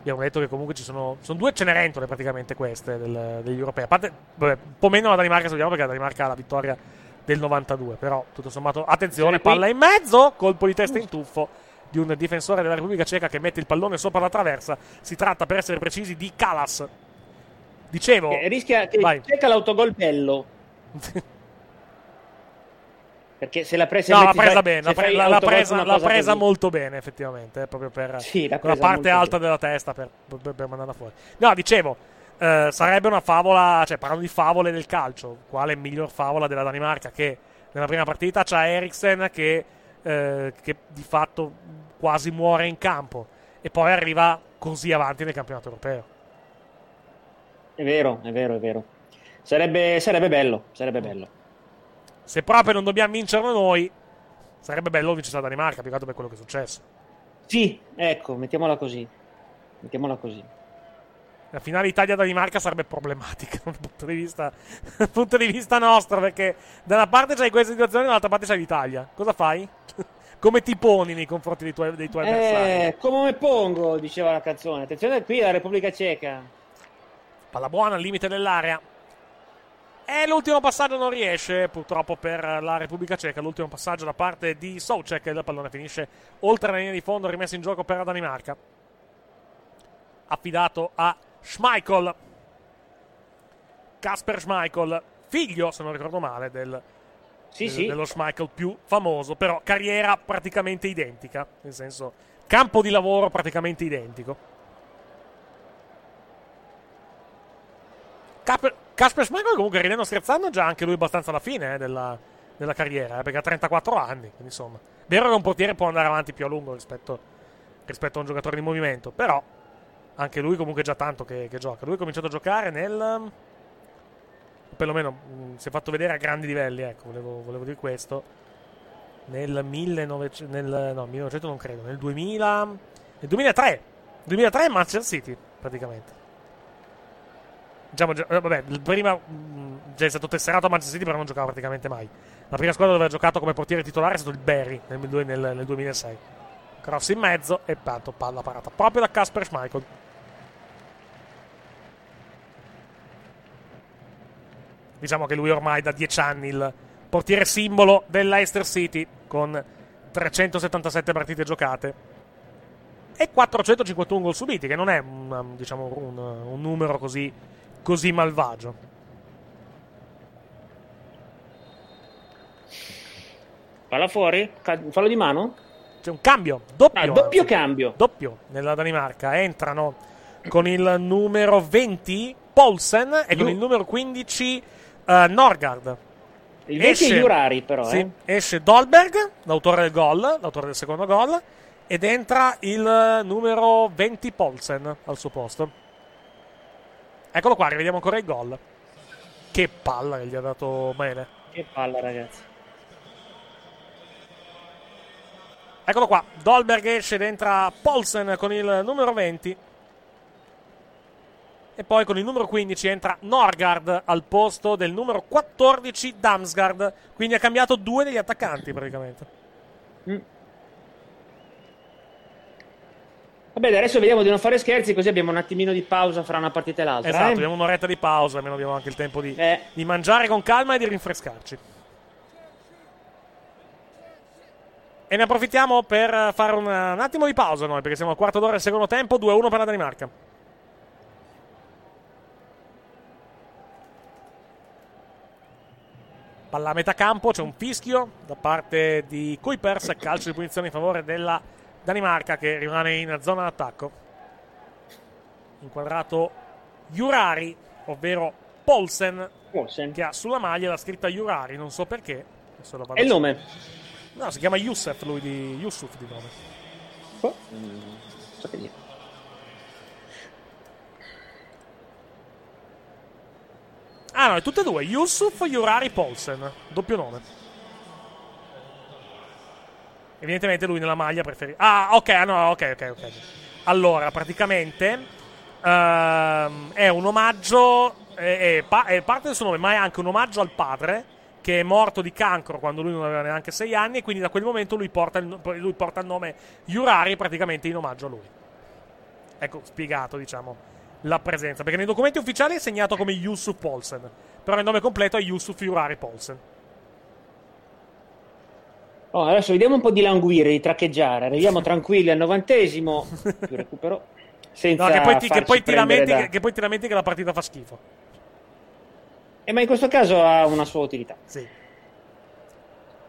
abbiamo detto che comunque ci sono, sono due cenerentole praticamente queste del, degli europei. A parte, vabbè, un po' meno la Danimarca, sappiamo perché la Danimarca ha la vittoria del 92. Però tutto sommato, attenzione, palla in mezzo, colpo di testa in tuffo di un difensore della Repubblica Ceca che mette il pallone sopra la traversa. Si tratta, per essere precisi, di Kalas. Dicevo, Che rischia che Vai. cerca l'autogol bello. Perché se l'ha presa No, l'ha presa fai- bene, l'ha, pre- l'ha- presa, l'ha presa molto bene, effettivamente, eh, proprio per Sì, la parte alta bene. della testa per, per- per mandarla fuori. No, dicevo, eh, sarebbe una favola, cioè parlando di favole del calcio, quale miglior favola della Danimarca che nella prima partita c'ha Eriksen che, eh, che di fatto quasi muore in campo e poi arriva così avanti nel campionato europeo. È vero, è vero, è vero. Sarebbe, sarebbe bello, sarebbe bello. Se proprio non dobbiamo vincerlo noi, sarebbe bello vincere la Danimarca, più che altro per quello che è successo. Sì, ecco, mettiamola così. Mettiamola così. La finale Italia-Danimarca sarebbe problematica dal punto di vista, dal punto di vista nostro, perché da una parte c'hai questa situazione, dall'altra parte c'hai l'Italia. Cosa fai? Come ti poni nei confronti dei tuoi, dei tuoi avversari? Eh, come me pongo, diceva la canzone. Attenzione qui la Repubblica Ceca. Palla buona al limite dell'area. E l'ultimo passaggio non riesce, purtroppo per la Repubblica Ceca. L'ultimo passaggio da parte di Soucek. Il pallone finisce oltre la linea di fondo, rimesso in gioco per la Danimarca. Affidato a Schmeichel. Kasper Schmeichel, figlio, se non ricordo male, del, Sì, del- sì. dello Schmeichel più famoso. Però carriera praticamente identica. Nel senso, campo di lavoro praticamente identico. Kasper Schmeichel comunque ridendo scherzando già anche lui abbastanza alla fine eh, della, della carriera, eh, perché ha 34 anni, quindi insomma. Vero che un portiere può andare avanti più a lungo rispetto, rispetto a un giocatore di movimento, però anche lui comunque è già tanto che, che gioca. Lui ha cominciato a giocare nel... perlomeno mh, si è fatto vedere a grandi livelli, ecco, volevo, volevo dire questo. Nel 1900, nel, no, 1900 non credo, nel 2000, nel 2003, 2003 Manchester City praticamente. Diciamo, vabbè, prima già è stato tesserato a Manchester City, però non giocava praticamente mai. La prima squadra dove ha giocato come portiere titolare è stato il Berry nel, nel- nel 2006. Cross in mezzo e tanto palla parata proprio da Kasper Schmeichel. Diciamo che lui ormai da 10 anni il portiere simbolo dell'Eister City con 377 partite giocate e 451 gol subiti, che non è un, diciamo, un, un numero così, così malvagio. Palla fuori? Fallo di mano? C'è un cambio, doppio. Ah, doppio anzi. cambio. Doppio nella Danimarca. Entrano con il numero 20 Paulsen e con il numero 15 eh, Norgard. Il 20 è Jurari, però, sì, eh. Esce Dolberg, l'autore del gol, l'autore del secondo gol, ed entra il numero 20 Paulsen al suo posto. Eccolo qua, rivediamo ancora il gol. Che palla che gli ha dato bene. Che palla, ragazzi. Eccolo qua, Dolberg esce ed entra Paulsen con il numero 20. E poi con il numero 15 entra Norgard al posto del numero 14 Damsgaard. Quindi ha cambiato due degli attaccanti praticamente. Vabbè, adesso vediamo di non fare scherzi, così abbiamo un attimino di pausa fra una partita e l'altra. Esatto, eh? abbiamo un'oretta di pausa, almeno abbiamo anche il tempo di, di mangiare con calma e di rinfrescarci. E ne approfittiamo per fare un, un attimo di pausa noi, perché siamo al quarto d'ora del secondo tempo, 2-1 per la Danimarca. Palla a metà campo, c'è un fischio da parte di Kuipers, calcio di punizione in favore della Danimarca che rimane in zona d'attacco. Inquadrato Jurari, ovvero Polsen, che ha sulla maglia la scritta Jurari, non so perché. E il nome? No, si chiama Youssef lui di Yusuf di nome. Boh, non so che dire. Ah no, è tutte e due. Yusuf Yurari Polsen. Doppio nome. Evidentemente lui nella maglia preferisce. Ah, ok, ah, no, ok, ok, ok. Allora, praticamente ehm, è un omaggio. È, è pa- è parte del suo nome, ma è anche un omaggio al padre che è morto di cancro quando lui non aveva neanche sei anni. E quindi da quel momento lui porta il, lui porta il nome Yurari praticamente in omaggio a lui. Ecco, spiegato, diciamo, la presenza. Perché nei documenti ufficiali è segnato come Yusuf Polsen. Però il nome completo è Yusuf Yurari Polsen. Oh, adesso vediamo un po' di languire, di traccheggiare. Arriviamo tranquilli al novantesimo. Più recupero. Senza No, che poi, ti, che, poi ti lamenti, da- che, che poi ti lamenti che la partita fa schifo. Eh, ma in questo caso ha una sua utilità. Sì.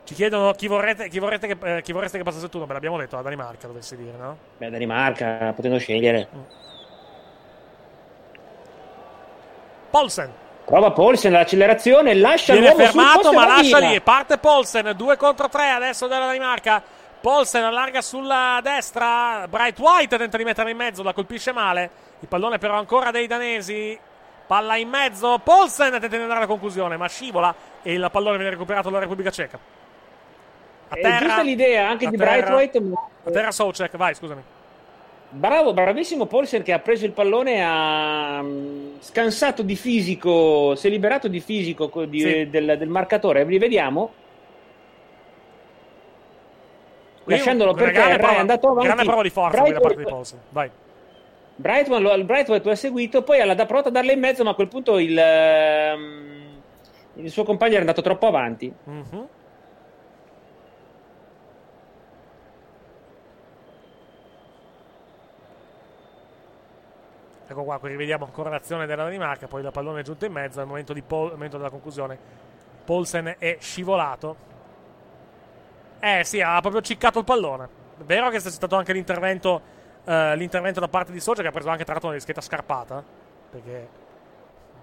Ci chiedono chi vorrete, chi vorrete che, eh, chi vorreste che passasse il turno. Beh, l'abbiamo detto, la Danimarca, dovessi dire, no? Beh, Danimarca, potendo scegliere. Polsen. Prova Paulsen l'accelerazione, lascia Viene l'uomo fermato, ma lascia lì. Parte Polsen, 2 contro 3 adesso della Danimarca. Polsen allarga sulla destra. Bright White tenta di mettere in mezzo, la colpisce male. Il pallone però ancora dei danesi. Palla in mezzo. Polsen tenta di andare alla conclusione, ma scivola e il pallone viene recuperato dalla Repubblica Ceca. A È terra, giusta l'idea anche di terra. Bright White. A terra Soucek, vai, scusami. Bravo, bravissimo Paulsen che ha preso il pallone, ha mm, scansato di fisico, si è liberato di fisico co- di- Sì. del, del marcatore. Rivediamo. Lasciandolo per grande terra, prova- è andato avanti. Grande prova di forza Bright qui da parte di Polsen. Vai. Brightman lo, Brightman lo ha seguito, poi ha da- provato a darle in mezzo, ma a quel punto il, ehm, il suo compagno era andato troppo avanti. Mhm. Ecco qua, qui rivediamo ancora l'azione della Danimarca, poi la pallone è giunto in mezzo, al momento, di Pol- al momento della conclusione Polsen è scivolato. Eh sì, ha proprio ciccato il pallone. È vero che c'è stato anche l'intervento, eh, l'intervento da parte di Socia che ha preso anche tra l'altro una dischetta scarpata, perché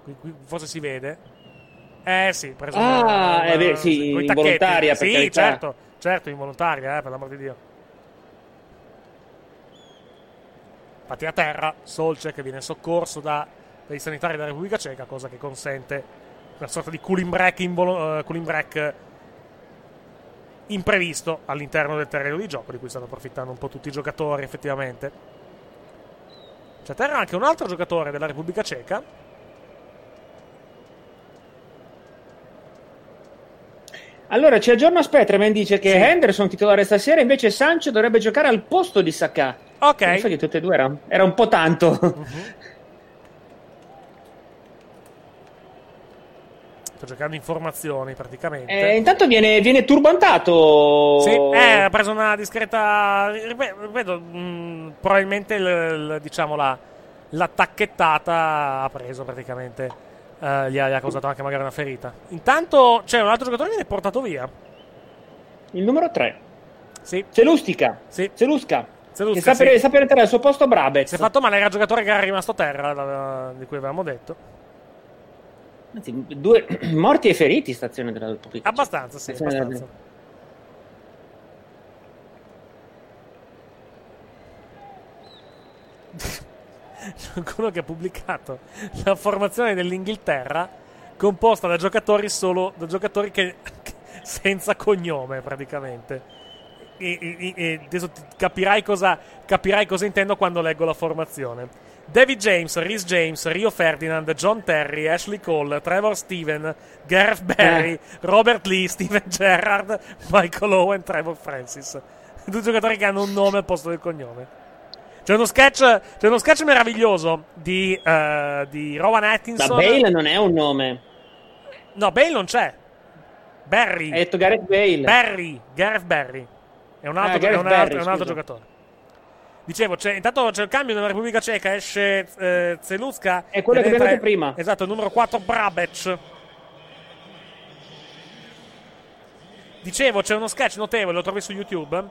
qui, qui forse si vede. Eh sì, preso Ah, una- è vero, sì, coi tacchetti. involontaria, Sì, certo, certo, involontaria, eh, per l'amor di Dio. Infatti a terra, Solce che viene soccorso da- dai sanitari della Repubblica Ceca, cosa che consente una sorta di cooling break, involo- eh, cooling break imprevisto all'interno del terreno di gioco, di cui stanno approfittando un po' tutti i giocatori effettivamente. C'è a terra anche un altro giocatore della Repubblica Ceca, Allora ci aggiorna Spetreman dice che Henderson titolare stasera, invece Sancho dovrebbe giocare al posto di Saka. Ok. Sa che tutte e due era, era un po' tanto. sto cercando informazioni praticamente. Eh, intanto viene, viene turbantato. Sì, eh, ha preso una discreta. Ripeto, ripeto, mh, probabilmente il- il- diciamo la, la tacchettata ha preso praticamente. Eh, gli, ha, gli ha causato anche magari una ferita. Intanto c'è un altro giocatore che viene portato via. Il numero 3. Sì. Celustica. Sì. Celusca. Celusca, che sta per, sì. per entrare al suo posto Brabez. Si è fatto male, era il giocatore che era rimasto a terra, la- di cui avevamo detto. Anzi, due morti e feriti stazione della Repubblica. Abbastanza, sì, Stazione della- abbastanza. C'è qualcuno che ha pubblicato la formazione dell'Inghilterra composta da giocatori solo da giocatori che, che- senza cognome praticamente. E, e- e adesso capirai cosa, capirai cosa intendo quando leggo la formazione. David James, Rhys James, Rio Ferdinand, John Terry, Ashley Cole, Trevor Steven, Gareth Barry, Eh. Robert Lee, Steven Gerrard, Michael Owen, Trevor Francis. Tutti giocatori che hanno un nome al posto del cognome. C'è uno sketch, c'è uno sketch meraviglioso di, eh, di Rowan Ma Atkinson. Bale non è un nome. No, Bale non c'è. Barry. Hai detto Gareth Bale. Barry. Gareth Barry. È un altro, Ah, è un Barry, è un altro giocatore. Dicevo, c'è, intanto c'è il cambio nella Repubblica Ceca. Esce eh, Zeluska. È quello che abbiamo detto prima. Esatto, il numero 4 Brabec. Dicevo, c'è uno sketch notevole, lo trovi su YouTube,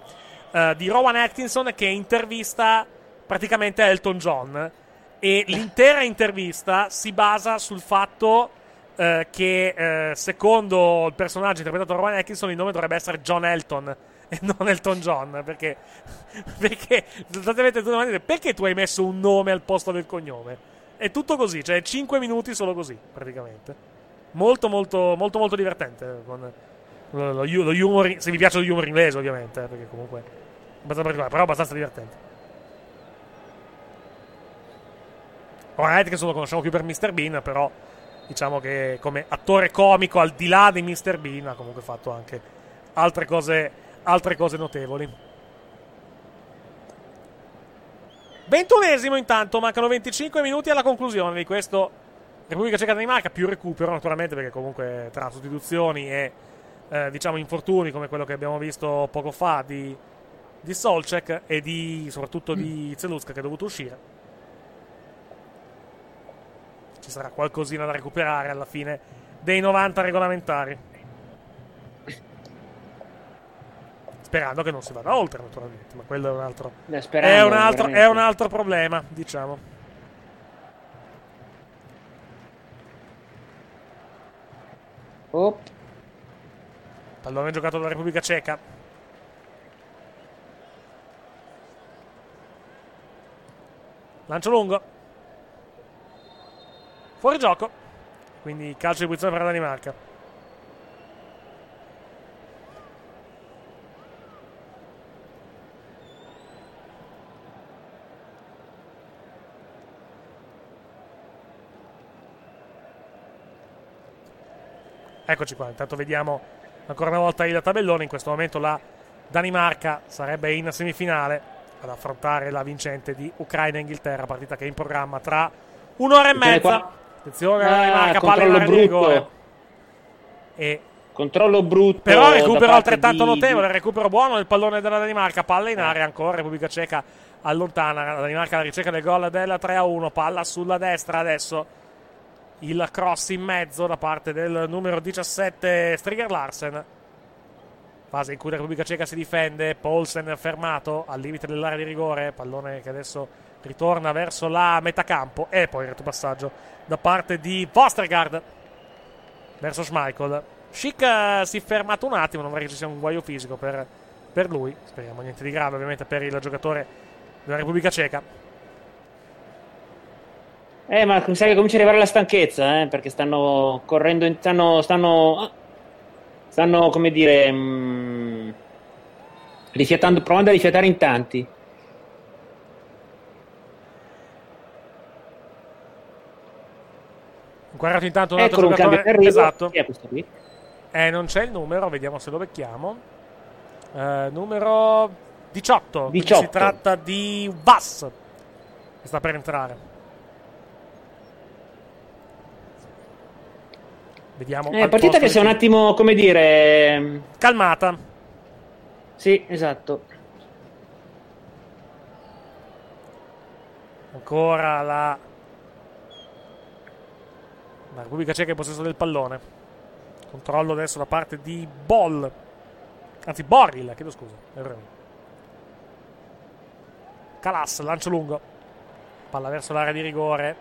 eh, di Rowan Atkinson che intervista praticamente Elton John. E l'intera intervista si basa sul fatto eh, che, eh, secondo il personaggio interpretato da Rowan Atkinson, il nome dovrebbe essere John Elton. e non Elton John. Perché, perché perché tu hai messo un nome al posto del cognome? È tutto così, cioè 5 minuti solo così, praticamente. Molto, molto, molto, molto divertente. Con lo, lo, lo humor, se vi piace lo humor inglese, ovviamente, eh, perché comunque è abbastanza particolare, però abbastanza divertente. Ora Atkins lo conosciamo più per Mr. Bean, però diciamo che come attore comico, al di là di Mr. Bean, ha comunque fatto anche altre cose, altre cose notevoli. Ventunesimo intanto, mancano 25 minuti alla conclusione di questo Repubblica Ceca Danimarca, più recupero naturalmente perché comunque tra sostituzioni e eh, diciamo infortuni come quello che abbiamo visto poco fa di, di Solcek e di, soprattutto di Zeluska che è dovuto uscire ci sarà qualcosina da recuperare alla fine dei 90 regolamentari. Sperando che non si vada oltre, naturalmente, ma quello è un altro, è un altro, è un altro problema, diciamo. Oh, Pallone giocato dalla Repubblica Ceca. Lancio lungo. Fuori gioco. Quindi calcio di posizione per la Danimarca. Eccoci qua, intanto vediamo ancora una volta il tabellone. In questo momento la Danimarca sarebbe in semifinale ad affrontare la vincente di Ucraina-Inghilterra, partita che è in programma tra un'ora e Attenzione mezza. Attenzione Ah, Danimarca, palla in controllo area di rigore. brutto. E Controllo brutto. però recupero altrettanto di- notevole, recupero buono del pallone della Danimarca, palla in area ancora, Repubblica Ceca allontana, la Danimarca alla ricerca del gol della 3-1, palla sulla destra adesso, il cross in mezzo da parte del numero 17 Striger Larsen, fase in cui la Repubblica Ceca si difende, Paulsen fermato al limite dell'area di rigore, pallone che adesso ritorna verso la metacampo e poi il retropassaggio da parte di Postergaard verso Schmeichel. Schick eh, si è fermato un attimo, non vorrei che ci sia un guaio fisico per, per lui. Speriamo niente di grave, ovviamente, per il giocatore della Repubblica Ceca. Eh, ma mi sa che comincia ad arrivare la stanchezza, eh, perché stanno correndo, in- stanno, stanno, stanno come dire, mm, rifiatando, provando a rifiatare in tanti. Inquadrato intanto un altro Eccolo un giocatore. arrivo. Esatto. È? Eh, non c'è il numero, vediamo se lo becchiamo. Eh, numero 18. quindi 18. Si tratta di Vass. Che sta per entrare. Vediamo. Eh, al partita che si è un attimo, come dire... Calmata. Sì, esatto. Ancora la. La Repubblica Ceca in possesso del pallone. Controllo adesso da parte di Boll. Anzi, Boril, chiedo scusa. Calas, lancio lungo. Palla verso l'area di rigore.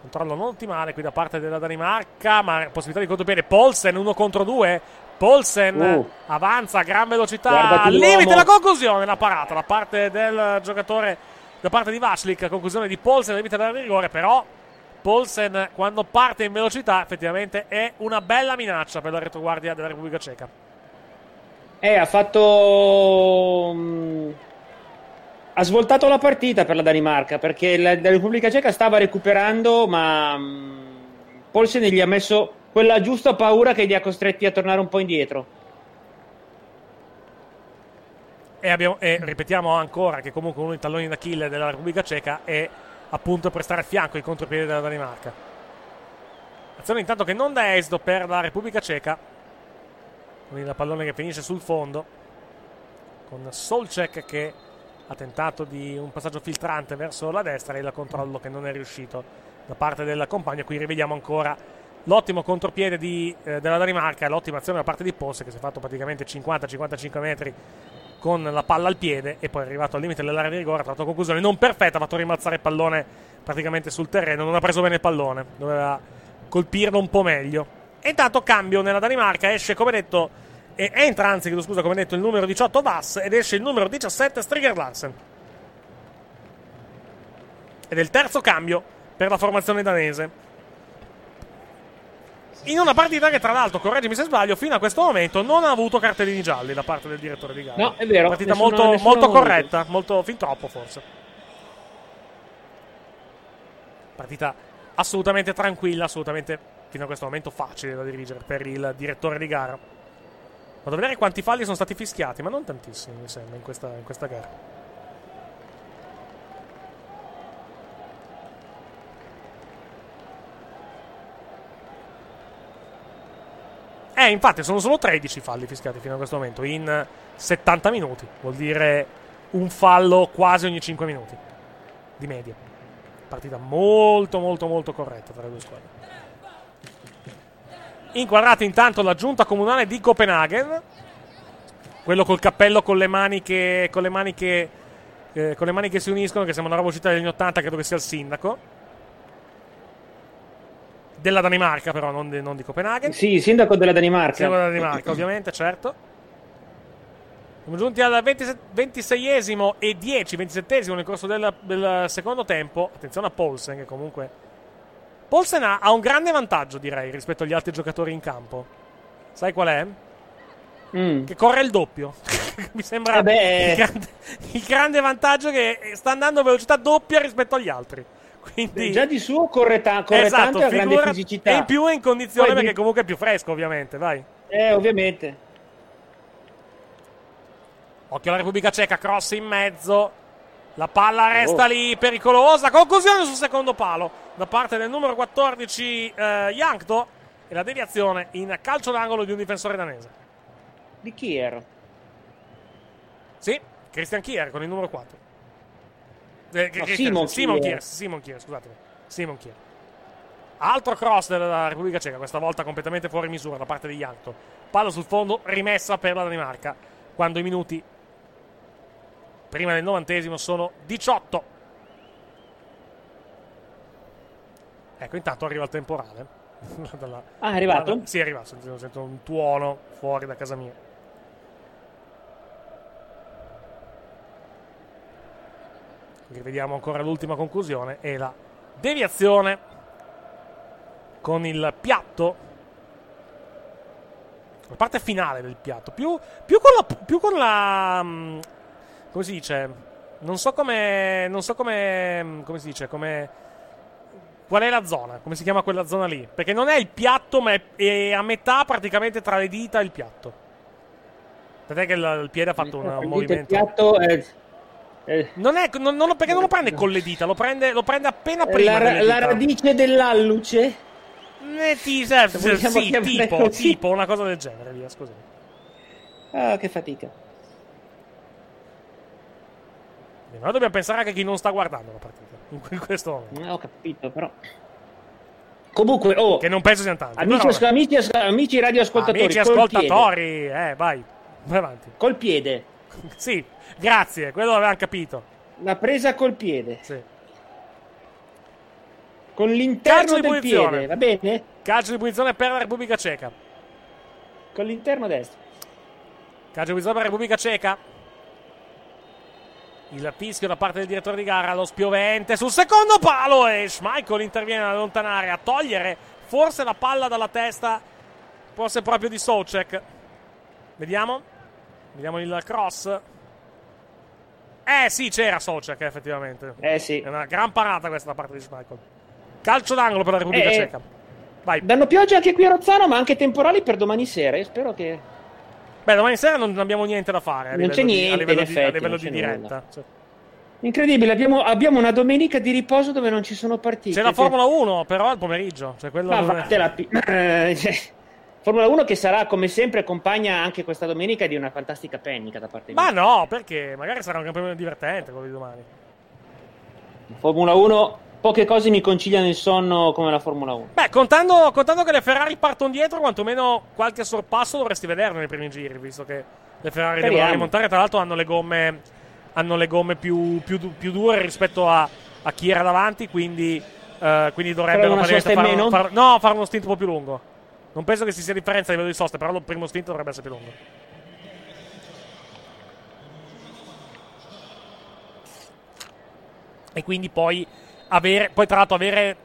Controllo non ottimale qui da parte della Danimarca, ma possibilità di contropiede. Polsen, uno contro due. Polsen Uh. avanza a gran velocità. Al limite la conclusione, la parata da parte del giocatore, da parte di Vaslik. Conclusione di Polsen limite della rigore, però Polsen quando parte in velocità effettivamente è una bella minaccia per la retroguardia della Repubblica Ceca. Eh, ha fatto. mm, ha svoltato la partita per la Danimarca perché la, la Repubblica Ceca stava recuperando, ma mm, Polsen gli ha messo quella giusta paura che li ha costretti a tornare un po' indietro. E, abbiamo- e ripetiamo ancora che comunque uno dei talloni d'Achille della Repubblica Ceca è appunto per stare a fianco ai contropiedi della Danimarca. Azione intanto che non dà esito per la Repubblica Ceca. Quindi la pallone che finisce sul fondo. Con Solcek che ha tentato di un passaggio filtrante verso la destra e il controllo che non è riuscito da parte del compagno. Qui rivediamo ancora l'ottimo contropiede di, eh, della Danimarca l'ottima azione da parte di Posse che si è fatto praticamente 50-55 metri con la palla al piede e poi è arrivato al limite dell'area di rigore, ha tratto conclusione non perfetta, ha fatto rimbalzare il pallone praticamente sul terreno, non ha preso bene il pallone, doveva colpirlo un po' meglio. E intanto cambio nella Danimarca, esce come detto E entra, anzi, chiedo scusa, come detto, il numero 18 Vass ed esce il numero 17 Striger Larsen. Ed è il terzo cambio per la formazione danese. In una partita che, tra l'altro, correggimi se sbaglio, fino a questo momento non ha avuto cartellini gialli da parte del direttore di gara. No, è vero. Partita nessuno- molto, nessuno molto corretta, molto, fin troppo forse. Partita assolutamente tranquilla, assolutamente fino a questo momento facile da dirigere per il direttore di gara. Vado a vedere quanti falli sono stati fischiati, ma non tantissimi, mi sembra, in questa, in questa gara. Eh, infatti, sono solo 13 falli fischiati fino a questo momento, in 70 minuti. Vuol dire un fallo quasi ogni 5 minuti, di media. Partita molto, molto, molto corretta tra le due squadre. Inquadrata intanto la giunta comunale di Copenaghen. Quello col cappello con le maniche, con le maniche, eh, con le maniche si uniscono, che sembra una roba uscita degli anni 80, credo che sia il sindaco. Della Danimarca, però, non di, non di Copenaghen. Sì, sindaco della Danimarca. Siamo della Danimarca, ovviamente, certo. Siamo giunti al 26esimo e 10, 27esimo nel corso del, del secondo tempo. Attenzione a Paulsen, che comunque. Paulsen ha, ha un grande vantaggio, direi, rispetto agli altri giocatori in campo. Sai qual è? Che corre il doppio. Mi sembra Eh il, grande, il grande vantaggio che sta andando a velocità doppia rispetto agli altri. Quindi, Già di suo corre, ta- corre esatto, tanto ha grande figura- fisicità. E in più è in condizione Poi di- perché comunque è più fresco, ovviamente, vai. Eh, ovviamente. Occhio alla Repubblica Ceca, cross in mezzo. La palla resta Oh. lì, pericolosa. Conclusione sul secondo palo da parte del numero 14 eh, Yankto. E la deviazione in calcio d'angolo di un difensore danese. Di chi era? Sì, Christian Kier con il numero 4. Eh, No, Christian- Simon Simon Kier. Kier. Simon Kier, scusatemi. Simon Kier. Altro cross della Repubblica Ceca, questa volta completamente fuori misura da parte di Yankto. Palla sul fondo, rimessa per la Danimarca. Quando i minuti prima del novantesimo sono 18. Ecco, intanto arriva il temporale. Dalla- Ah, è arrivato? dalla- sì, è arrivato. Sento, sento un tuono fuori da casa mia. Rivediamo ancora l'ultima conclusione e la deviazione con il piatto. La parte finale del piatto. Più, più con la. Più con la mm, come si dice? Non so come. Non so come. mm, Come si dice? Come. Qual è la zona? Come si chiama quella zona lì? Perché non è il piatto, ma è, è a metà praticamente tra le dita e il piatto. Tant'è che il, il piede ha fatto un, un Il movimento. piatto è- è- Non è, non, non lo- perché non lo prende con le dita, lo prende, lo prende appena prima. la, la radice dell'alluce. Eh, ti- eh, Se sì, tipo, così. tipo, una cosa del genere, via, scusa. Ah, che fatica. Noi dobbiamo pensare anche a chi non sta guardando la partita in que- in questo momento. Eh, ho capito, però. Comunque, oh, Che non penso siano tanti. amici, però, amici, amici radioascoltatori, amici col ascoltatori, eh, vai, vai avanti. Col piede. Sì, grazie, quello l'avevamo capito. La presa col piede. Sì. Con l'interno Calcio del piede, va bene? Calcio di punizione per la Repubblica Ceca. Con l'interno destro. Calcio di punizione per la Repubblica Ceca. Il fischio da parte del direttore di gara, lo spiovente sul secondo palo e Schmeichel interviene ad allontanare, a togliere forse la palla dalla testa, forse proprio di Socek. Vediamo. Vediamo il cross. Eh sì, c'era Socek effettivamente. Eh sì. È una gran parata questa da parte di Schmeichel. Calcio d'angolo per la Repubblica Eh, Ceca. Vai. Danno pioggia anche qui a Rozzano, ma anche temporali per domani sera. Io spero che. Beh, domani sera non abbiamo niente da fare. Non c'è livello di- niente, a livello in di, effetti, a livello di diretta. Cioè, Incredibile, abbiamo, abbiamo una domenica di riposo dove non ci sono partite. C'è la Formula 1, però al pomeriggio. Cioè quello Ma è- vattela pi- Eh, cioè, Formula 1 che sarà come sempre compagna anche questa domenica di una fantastica pennica da parte Ma mia. no, perché magari sarà un Premio divertente quello di domani. Formula 1, poche cose mi conciliano il sonno come la Formula 1. Beh, contando, contando che le Ferrari partono dietro, quantomeno qualche sorpasso dovresti vederlo nei primi giri, visto che le Ferrari Speriamo. devono rimontare. Tra l'altro hanno le gomme, hanno le gomme più, più più dure rispetto a, a chi era davanti, quindi, eh, quindi dovrebbero fare, far- no, fare uno stint un po' più lungo. Non penso che ci sia differenza a livello di sosta, però il primo stint dovrebbe essere più lungo. E quindi poi avere, poi tra l'altro avere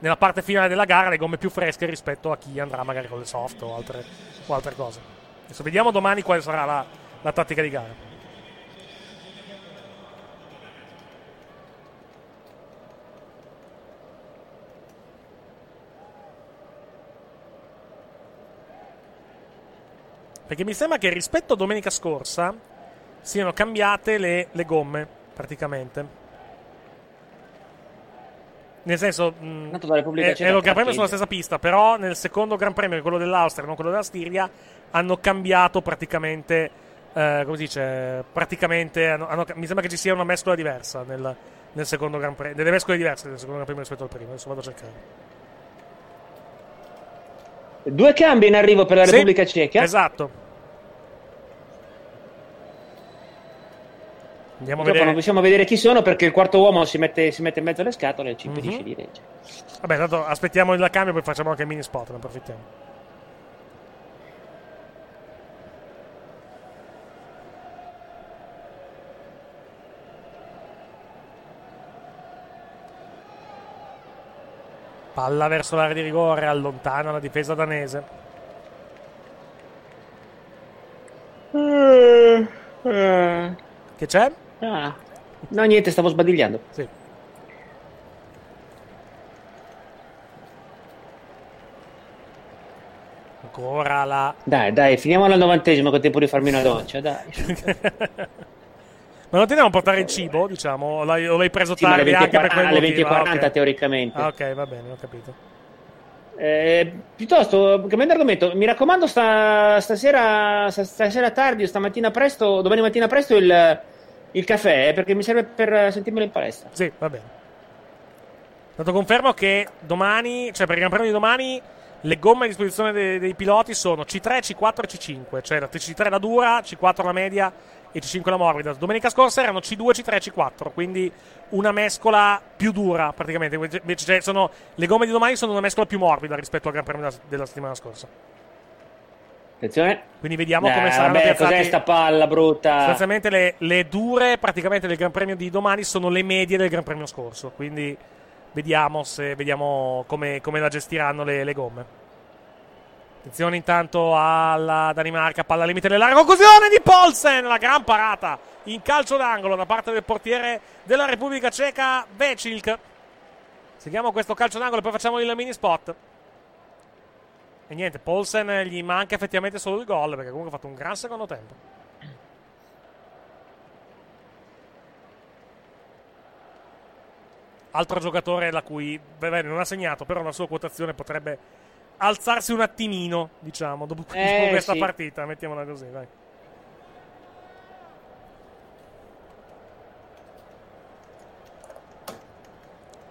nella parte finale della gara le gomme più fresche rispetto a chi andrà magari con le soft o altre, o altre cose. Adesso vediamo domani quale sarà la, la tattica di gara. Perché mi sembra che rispetto a domenica scorsa siano cambiate le, le gomme, praticamente. Nel senso, mh, Tanto Repubblica è lo Gran Premio sulla stessa pista, però nel secondo Gran Premio, quello dell'Austria, non quello della Stiria, hanno cambiato praticamente, eh, come si dice, praticamente, hanno- hanno- mi sembra che ci sia una mescola diversa nel, nel secondo Gran Premio, delle mescole diverse nel secondo Gran Premio rispetto al primo, adesso vado a cercare. Due cambi in arrivo per la Sì, Repubblica Ceca. Esatto. Andiamo a vedere. non possiamo vedere chi sono perché il quarto uomo si mette, si mette in mezzo alle scatole e ci impedisce Mhm. di leggere. Vabbè, tanto aspettiamo il cambio, poi facciamo anche il mini spot, ne approfittiamo. Palla verso l'area di rigore, allontana la difesa danese. Che c'è? Ah. No, niente, stavo sbadigliando. Sì. Ancora la Dai, dai, finiamo al novantesimo con tempo di farmi una doccia, dai. Ma non ti andiamo a portare il cibo, diciamo? O l'hai, o l'hai preso Sì, tardi anche per 20.40 quel alle motivo? 20.40 Ah, ok. teoricamente. Ah, ok, va bene, ho capito. Eh, piuttosto, cambiando argomento, mi raccomando sta- stasera, sta- stasera tardi o stamattina presto, domani mattina presto il, il caffè, eh, perché mi serve per sentirmelo in palestra. Sì, va bene. Tanto confermo che domani, cioè per il Gran Premio di domani, le gomme a disposizione dei, dei piloti sono C3, C4 e C5. Cioè la C3 la dura, C4 la media e C5 la morbida. Domenica scorsa erano C2, C3 e C4, quindi una mescola più dura praticamente. Invece, cioè, sono- le gomme di domani sono una mescola più morbida rispetto al Gran Premio della, della settimana scorsa. Attenzione. Quindi vediamo Eh, come saranno vabbè, piazzati. cos'è sta palla brutta? Sostanzialmente le, le dure praticamente del Gran Premio di domani sono le medie del Gran Premio scorso. Quindi vediamo, se, vediamo come, come la gestiranno le, le gomme. Attenzione intanto alla Danimarca, palla al limite dell'area, conclusione di Polsen, la gran parata in calcio d'angolo da parte del portiere della Repubblica Ceca, Vecilk. Seguiamo questo calcio d'angolo e poi facciamo il mini spot. E niente, Polsen gli manca effettivamente solo il gol perché comunque ha fatto un gran secondo tempo. Altro giocatore la cui beh, non ha segnato, però la sua quotazione potrebbe alzarsi un attimino, diciamo, dopo, dopo Eh, questa sì. partita, mettiamola così, dai.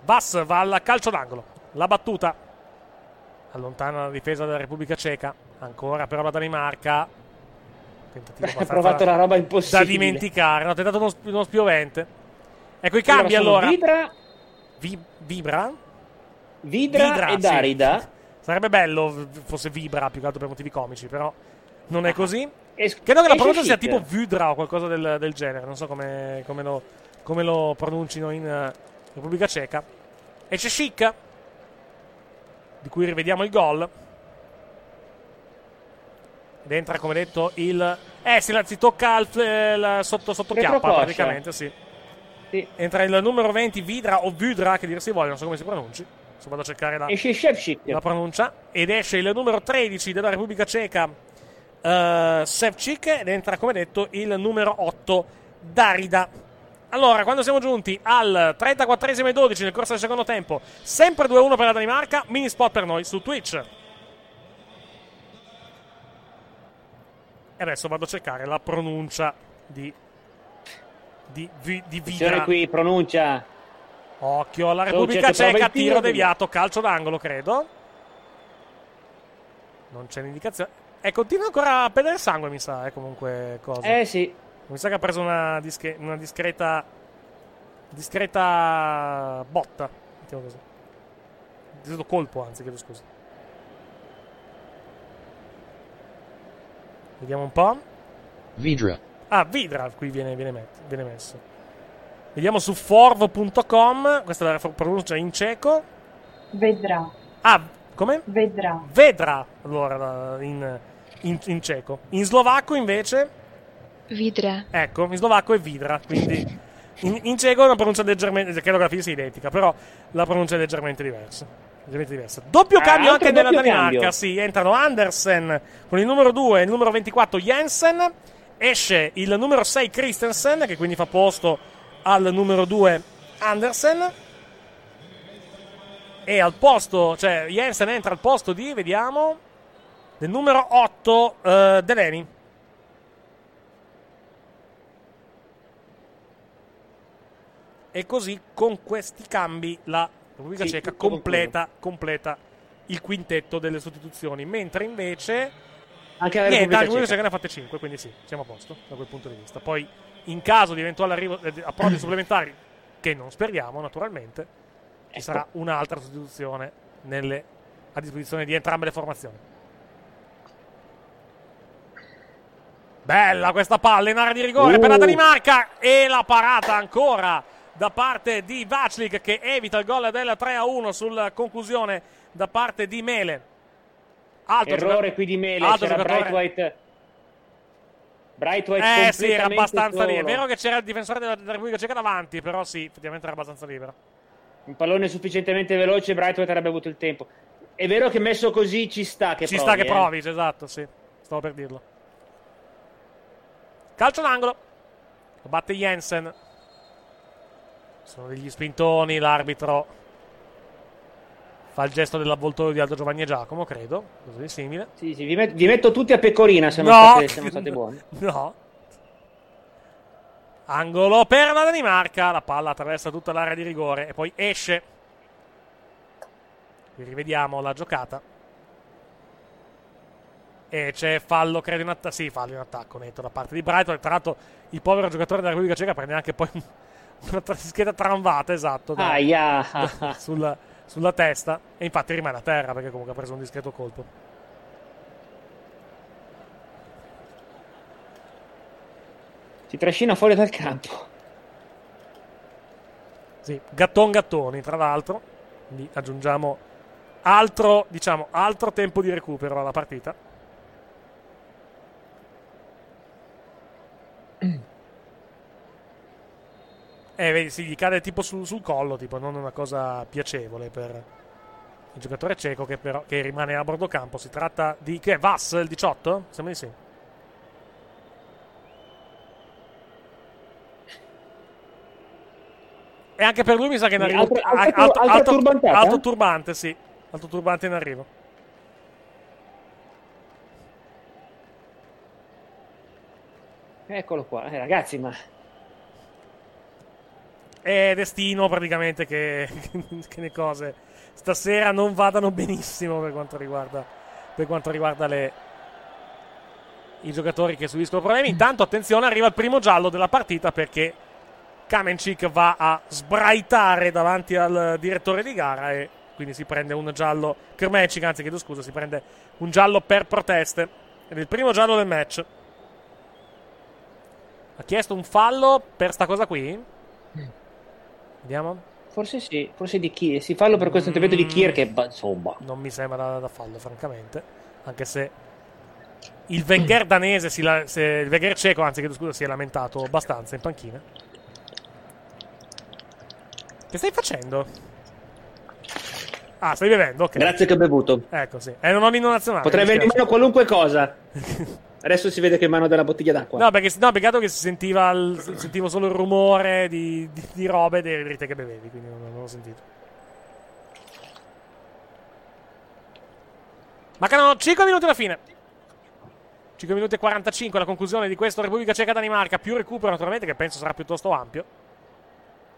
Vass va al calcio d'angolo. La battuta allontana la difesa della Repubblica Ceca. Ancora però la Danimarca. Tentativo Ha provato una roba da impossibile. dimenticare. No, ha tentato uno, uno spiovente. Ecco i Allora, cambi sono allora. Vibra, Vi- vibra? Vidra, e sì. Darida. Sarebbe bello fosse Vibra più che altro per motivi comici, però non Ah. è così. Es- Credo che la pronuncia sia tipo Vudra o qualcosa del, del genere. Non so come, come lo, come lo pronuncino in eh, Repubblica Ceca. Esce Chic, di cui rivediamo il gol. Ed entra, come detto, il. Eh, si, si tocca il, il sotto, sotto chiappa, praticamente, sì. Sì. Entra il numero 20, Vidra o Vudra, che dir si voglia, non so come si pronunci. Adesso vado a cercare la, la pronuncia. Ed esce il numero 13 della Repubblica Ceca, eh, Sevcik, ed entra, come detto, il numero 8, Darida. Allora, quando siamo giunti al 34esimo e 12 nel corso del secondo tempo, sempre 2-1 per la Danimarca, mini spot per noi su Twitch. E adesso vado a cercare la pronuncia di, di, vi- di Attenzione Vidra. qui, pronuncia. Occhio alla Repubblica Ceca, tiro, tiro via. deviato, calcio d'angolo, credo. Non c'è l'indicazione. E continua ancora a perdere sangue, mi sa, eh, comunque cosa. Eh sì. Mi sa che ha preso una, dische- una discreta discreta botta, mettiamo così. Discreto colpo, anzi, chiedo scusa. Vediamo un po'. Vidra. Ah, Vidra qui viene, viene met- viene messo. Vediamo su forvo.com. Questa è la pronuncia in ceco. Vedrà. Ah, come? Vedrà. Vedra, allora, in, in, in ceco. In slovacco invece, Vidra. ecco, in slovacco è Vidra, quindi in, in ceco è una pronuncia leggermente, credo che la fine sia identica, però la pronuncia è leggermente diversa. Leggermente diversa. Doppio Ah, cambio anche nella Danimarca, cambio. sì, entrano Andersen con il numero 2 e il numero 24 Jensen, esce il numero 6 Christensen, che quindi fa posto al numero 2 Andersen. E al posto, cioè Jensen entra al posto di, vediamo, del numero 8 eh, Delaney. E così con questi cambi la Repubblica Sì, Ceca completa, completa il quintetto delle sostituzioni. Mentre invece Anche la niente, Repubblica la Repubblica. Ceca ne ha fatte 5, quindi sì, siamo a posto da quel punto di vista. Poi in caso di eventuale arrivo eh, approdi supplementari, che non speriamo naturalmente, Ecco. ci sarà un'altra sostituzione nelle- a disposizione di entrambe le formazioni. Bella questa palla in area di rigore per la Uh. Danimarca e la parata ancora da parte di Vaclik che evita il gol del 3-1 sulla conclusione da parte di Mele. Alto Errore gioca- qui di Mele, alto c'era giocatore. Brightwhite. Brightwhite Eh sì, era abbastanza lì. È solo. vero che c'era il difensore della, della Repubblica Ceca davanti, però sì, effettivamente era abbastanza libero. Un pallone sufficientemente veloce, Brightwhite avrebbe avuto il tempo. È vero che messo così ci sta che Ci provi, sta che eh. provi, esatto, sì. Stavo per dirlo. Calcio d'angolo. Lo batte Jensen. Sono degli spintoni, l'arbitro fa il gesto dell'avvoltoio di Aldo Giovanni e Giacomo, credo, cosa di simile. Sì, sì, vi, met- vi metto tutti a pecorina se non, No! state, se non state buoni. No. Angolo per la Danimarca, la palla attraversa tutta l'area di rigore e poi esce. Qui rivediamo la giocata. E c'è fallo, credo, in attacco. Sì, fallo in attacco netto da parte di Brighton. Tra l'altro, il povero giocatore della Repubblica Ceca prende anche poi una scheda tramvata, esatto, da- Aia. da- sulla, sulla testa. E infatti rimane a terra perché comunque ha preso un discreto colpo. Si trascina fuori dal campo. Sì, gatton gattoni, tra l'altro. Quindi aggiungiamo altro, diciamo, altro tempo di recupero alla partita. Eh, vedi, sì, gli cade tipo sul, sul collo, tipo, non una cosa piacevole per il giocatore cieco che però che rimane a bordo campo. Si tratta di... che è Vass, il 18? Sembra di sì. E anche per lui mi sa che in arrivo. Altra- ah, altra- alto, altra alto- turbantata? alto turbante, sì. Alto turbante in arrivo. Eccolo qua, eh, ragazzi, ma È destino praticamente che, che le cose stasera non vadano benissimo per quanto riguarda, per quanto riguarda le, i giocatori che subiscono problemi. Intanto, attenzione, arriva il primo giallo della partita perché Kamencik va a sbraitare davanti al direttore di gara e quindi si prende un giallo. Kermecic, anzi, chiedo scusa, si prende un giallo per proteste. Ed è il primo giallo del match. Ha chiesto un fallo per sta cosa qui? Vediamo. forse sì, forse di chi? Si fallo per questo intervento di Kier che, insomma, Non mi sembra da, da fallo, francamente. Anche se il Wenger danese, si la- se, il Wenger ceco, anzi, chiedo scusa, si è lamentato abbastanza in panchina. Che stai facendo? Ah, stai bevendo, ok. grazie che ho bevuto. Ecco, sì. Non ho l'inno nazionale. Potrei mi avere in dispiace. mano qualunque cosa. Adesso si vede che è in mano della bottiglia d'acqua. No, perché no, peccato che si sentiva il- sentivo solo il rumore di, di, di robe delle rite che bevevi, quindi non, l'ho sentito. Mancano 5 minuti alla fine. 5 minuti e 45 la conclusione di questo Repubblica Ceca-Danimarca. Più recupero, naturalmente, che penso sarà piuttosto ampio.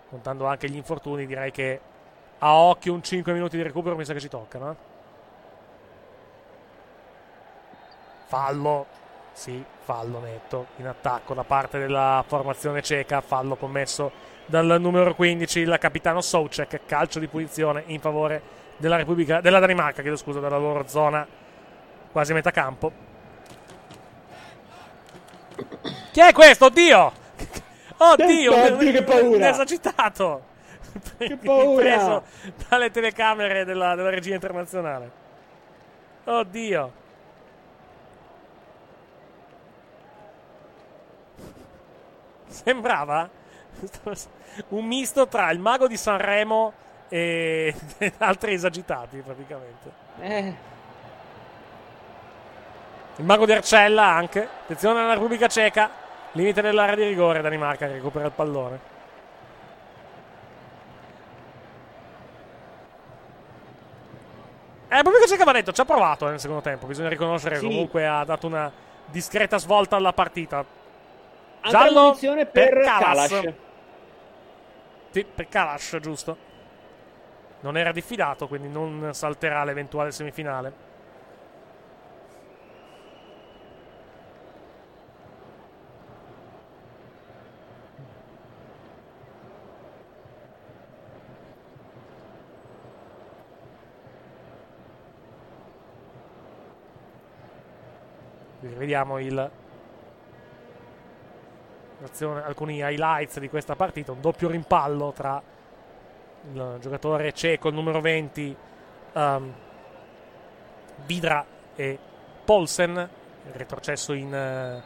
Contando anche gli infortuni, direi che a occhio un 5 minuti di recupero mi sa che ci toccano. Fallo. Sì, fallo netto in attacco da parte della formazione ceca. Fallo commesso dal numero 15, il capitano Soucek. Calcio di punizione in favore della Repubblica, della Danimarca, chiedo scusa, della loro zona quasi metà campo. Chi è questo? Oddio! Oddio! Oddio, che paura! Esagitato! Che paura! Preso dalle telecamere della, della regia internazionale. Oddio! Sembrava un misto tra il mago di Sanremo e altri esagitati, praticamente. Eh, Il mago di Arcella anche. Attenzione alla Repubblica Ceca. Limite dell'area di rigore. Danimarca che recupera il pallone. Eh, la Repubblica Ceca va detto, ci ha provato eh, nel secondo tempo. Bisogna riconoscere Sì. comunque ha dato una discreta svolta alla partita. Giallo per, per Kalas. Kalash. Sì, per Kalash, giusto. Non era diffidato, quindi non salterà l'eventuale semifinale. Vediamo il alcuni highlights di questa partita. Un doppio rimpallo tra il giocatore ceco, il numero 20, ehm, Vidra e Polsen. Retrocesso in. eh,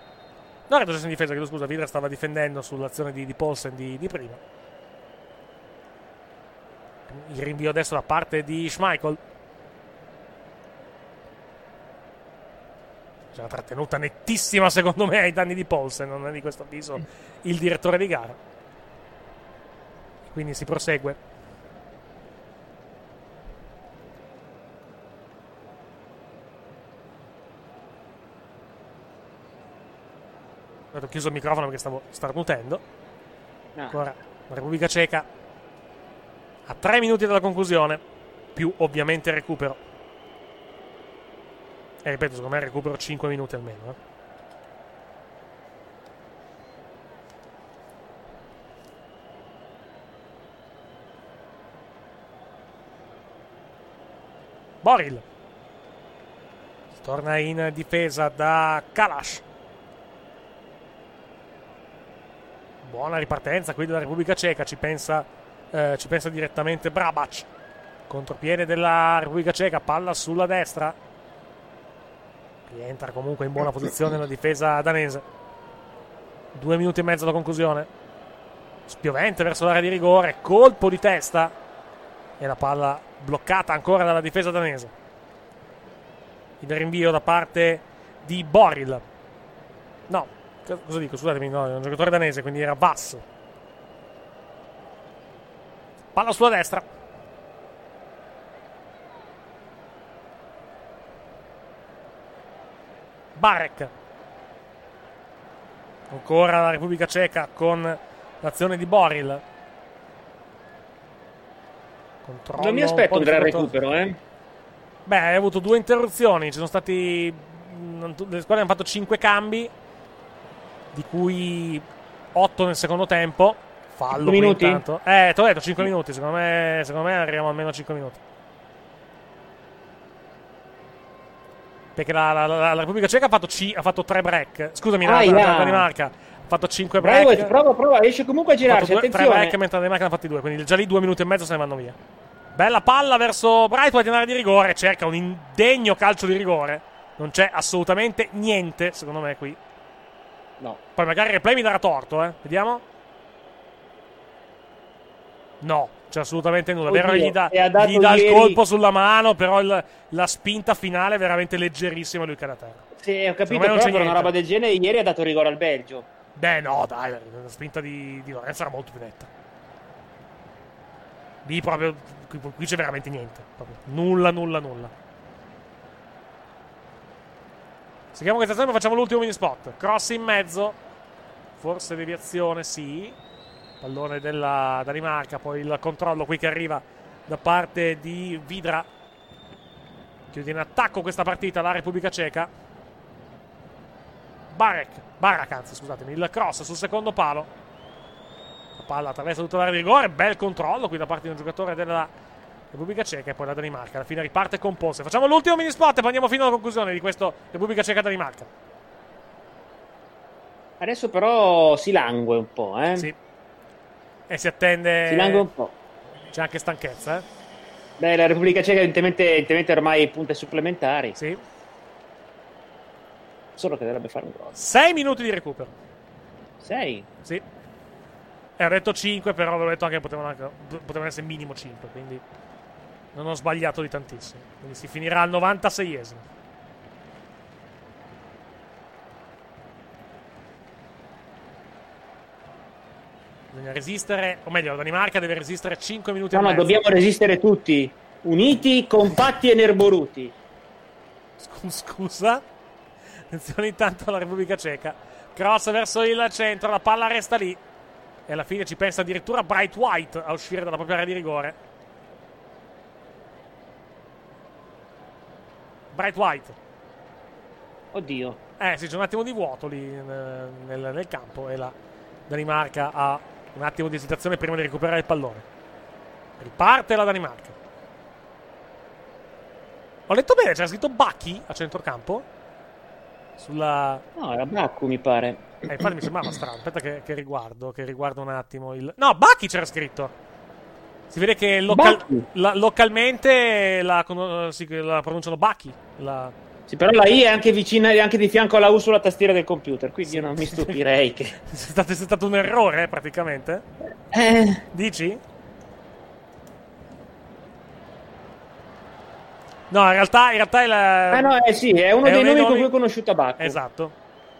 no, retrocesso in difesa, chiedo scusa. Vidra stava difendendo sull'azione di, di Polsen di, di prima. Il rinvio adesso da parte di Schmeichel. C'è una trattenuta nettissima, secondo me, ai danni di Polsen. Non è di questo avviso il direttore di gara. Quindi si prosegue. Ho chiuso il microfono perché stavo starnutendo. No. Ancora la Repubblica Ceca a 3 minuti dalla conclusione, più ovviamente recupero. E ripeto, secondo me recupero 5 minuti almeno. eh. Boril. Torna in difesa da Kalash. Buona ripartenza qui della Repubblica Ceca, ci pensa, eh, ci pensa direttamente Brabac. Contropiede della Repubblica Ceca, palla sulla destra. Rientra comunque in buona posizione la difesa danese. Due minuti e mezzo alla conclusione. Spiovente verso l'area di rigore, colpo di testa. E la palla bloccata ancora dalla difesa danese. Il rinvio da parte di Boril. No, co- cosa dico? Scusatemi, no, è un giocatore danese, quindi era Bass. Palla sulla destra. Barek. Ancora la Repubblica Ceca con l'azione di Boril. Controllo Non mi un aspetto po' un gran recupero, eh. Beh, hai avuto due interruzioni. Ci sono stati. tu- Le squadre hanno fatto 5 cambi, di cui 8 nel secondo tempo. Fallo Cinque qui minuti? intanto. Eh, ti ho detto 5 minuti. Secondo me, secondo me arriviamo almeno a 5 minuti. Perché la, la- la- la Repubblica Ceca ha fatto, ci- ha fatto 3 break. Scusami, la, Aia. la- la Danimarca ha fatto 5 break. Bravo, prova, prova, riesce comunque a girarsi, due- tre attenzione. break mentre la Danimarca ne ha fatti due. Quindi già lì due minuti e mezzo se ne vanno via. Bella palla verso Brightway in area di rigore. Cerca un indegno calcio di rigore. Non c'è assolutamente niente, secondo me, qui. No. Poi magari il replay mi darà torto, eh. Vediamo. No, c'è assolutamente nulla. È vero Oddio, gli dà, e gli dà il ieri- colpo sulla mano, però il- la spinta finale è veramente leggerissima. Lui cade a terra. Sì, ho capito, però c'è per una roba del genere ieri ha dato rigore al Belgio. Beh, no, dai, la spinta di, di Lorenzo era molto più netta. Lì proprio, qui, qui c'è veramente niente. Proprio nulla, nulla, nulla. Seguiamo questa azione, facciamo l'ultimo mini spot. Cross in mezzo. Forse deviazione, sì. Pallone della Danimarca, poi il controllo qui che arriva da parte di Vidra. Chiude in attacco questa partita la Repubblica Ceca. Barek, Barak anzi scusatemi, il cross sul secondo palo. La palla attraversa tutta l'area di rigore, bel controllo qui da parte di un giocatore della Repubblica Ceca e poi la Danimarca. Alla fine riparte con Ponce. Facciamo l'ultimo mini spot e poi andiamo fino alla conclusione di questo Repubblica Ceca-Danimarca. Adesso però si langue un po', eh? Sì. E si attende. Si langue un po'. C'è anche stanchezza, eh? Beh, la Repubblica Ceca evidentemente, evidentemente ormai punte supplementari. Sì. Solo che dovrebbe fare un gol. 6 minuti di recupero. 6? Sì. E ho detto 5, però avevo detto anche che potevano, anche- potevano essere minimo 5, quindi non ho sbagliato di tantissimo. Quindi si finirà al 96esimo. Bisogna resistere, o meglio, la Danimarca deve resistere 5 minuti No, no, dobbiamo resistere tutti. Uniti, compatti e nerboruti. Scu- Scusa. Attenzione intanto alla Repubblica Ceca. Cross verso il centro, la palla resta lì. E alla fine ci pensa addirittura Bright White a uscire dalla propria area di rigore. Bright White. Oddio. Eh sì, c'è un attimo di vuoto lì nel- nel campo e la Danimarca ha un attimo di esitazione prima di recuperare il pallone. Riparte la Danimarca. Ho letto bene, c'era scritto Bacchi a centrocampo. Sulla... No, era Baccu, mi pare. Eh, infatti mi sembrava strano. Aspetta che, che riguardo, che riguardo un attimo il... No, Bacchi c'era scritto. Si vede che local- la- localmente la, la pronunciano Bacchi. La... Sì, però la I è anche vicina, è anche di fianco alla U sulla tastiera del computer, quindi io non mi stupirei che... È stato, è stato un errore, eh, praticamente. Eh, Dici? No, in realtà, in realtà è la... Ah no, eh sì, è uno è dei nomi dei con cui ho conosciuto Baccu. Esatto.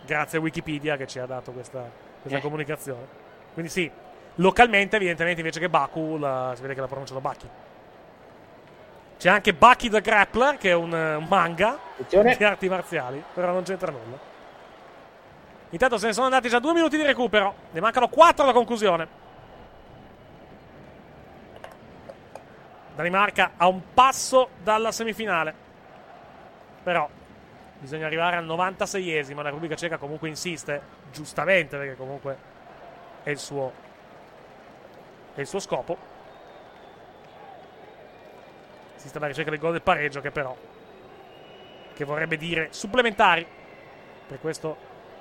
Grazie a Wikipedia che ci ha dato questa, questa Eh. comunicazione. Quindi sì, localmente evidentemente invece che Baku la- si vede che la pronunciano Baki. C'è anche Baki the Grappler che è un, eh, un manga Attenzione. di arti marziali, però non c'entra nulla. Intanto se ne sono andati già due minuti di recupero, ne mancano quattro alla conclusione. Danimarca a un passo dalla semifinale. Però bisogna arrivare al 96esimo. La Repubblica Ceca comunque insiste, giustamente, perché comunque è il suo, è il suo scopo. Insiste alla ricerca del gol del pareggio, che però che vorrebbe dire supplementari per questo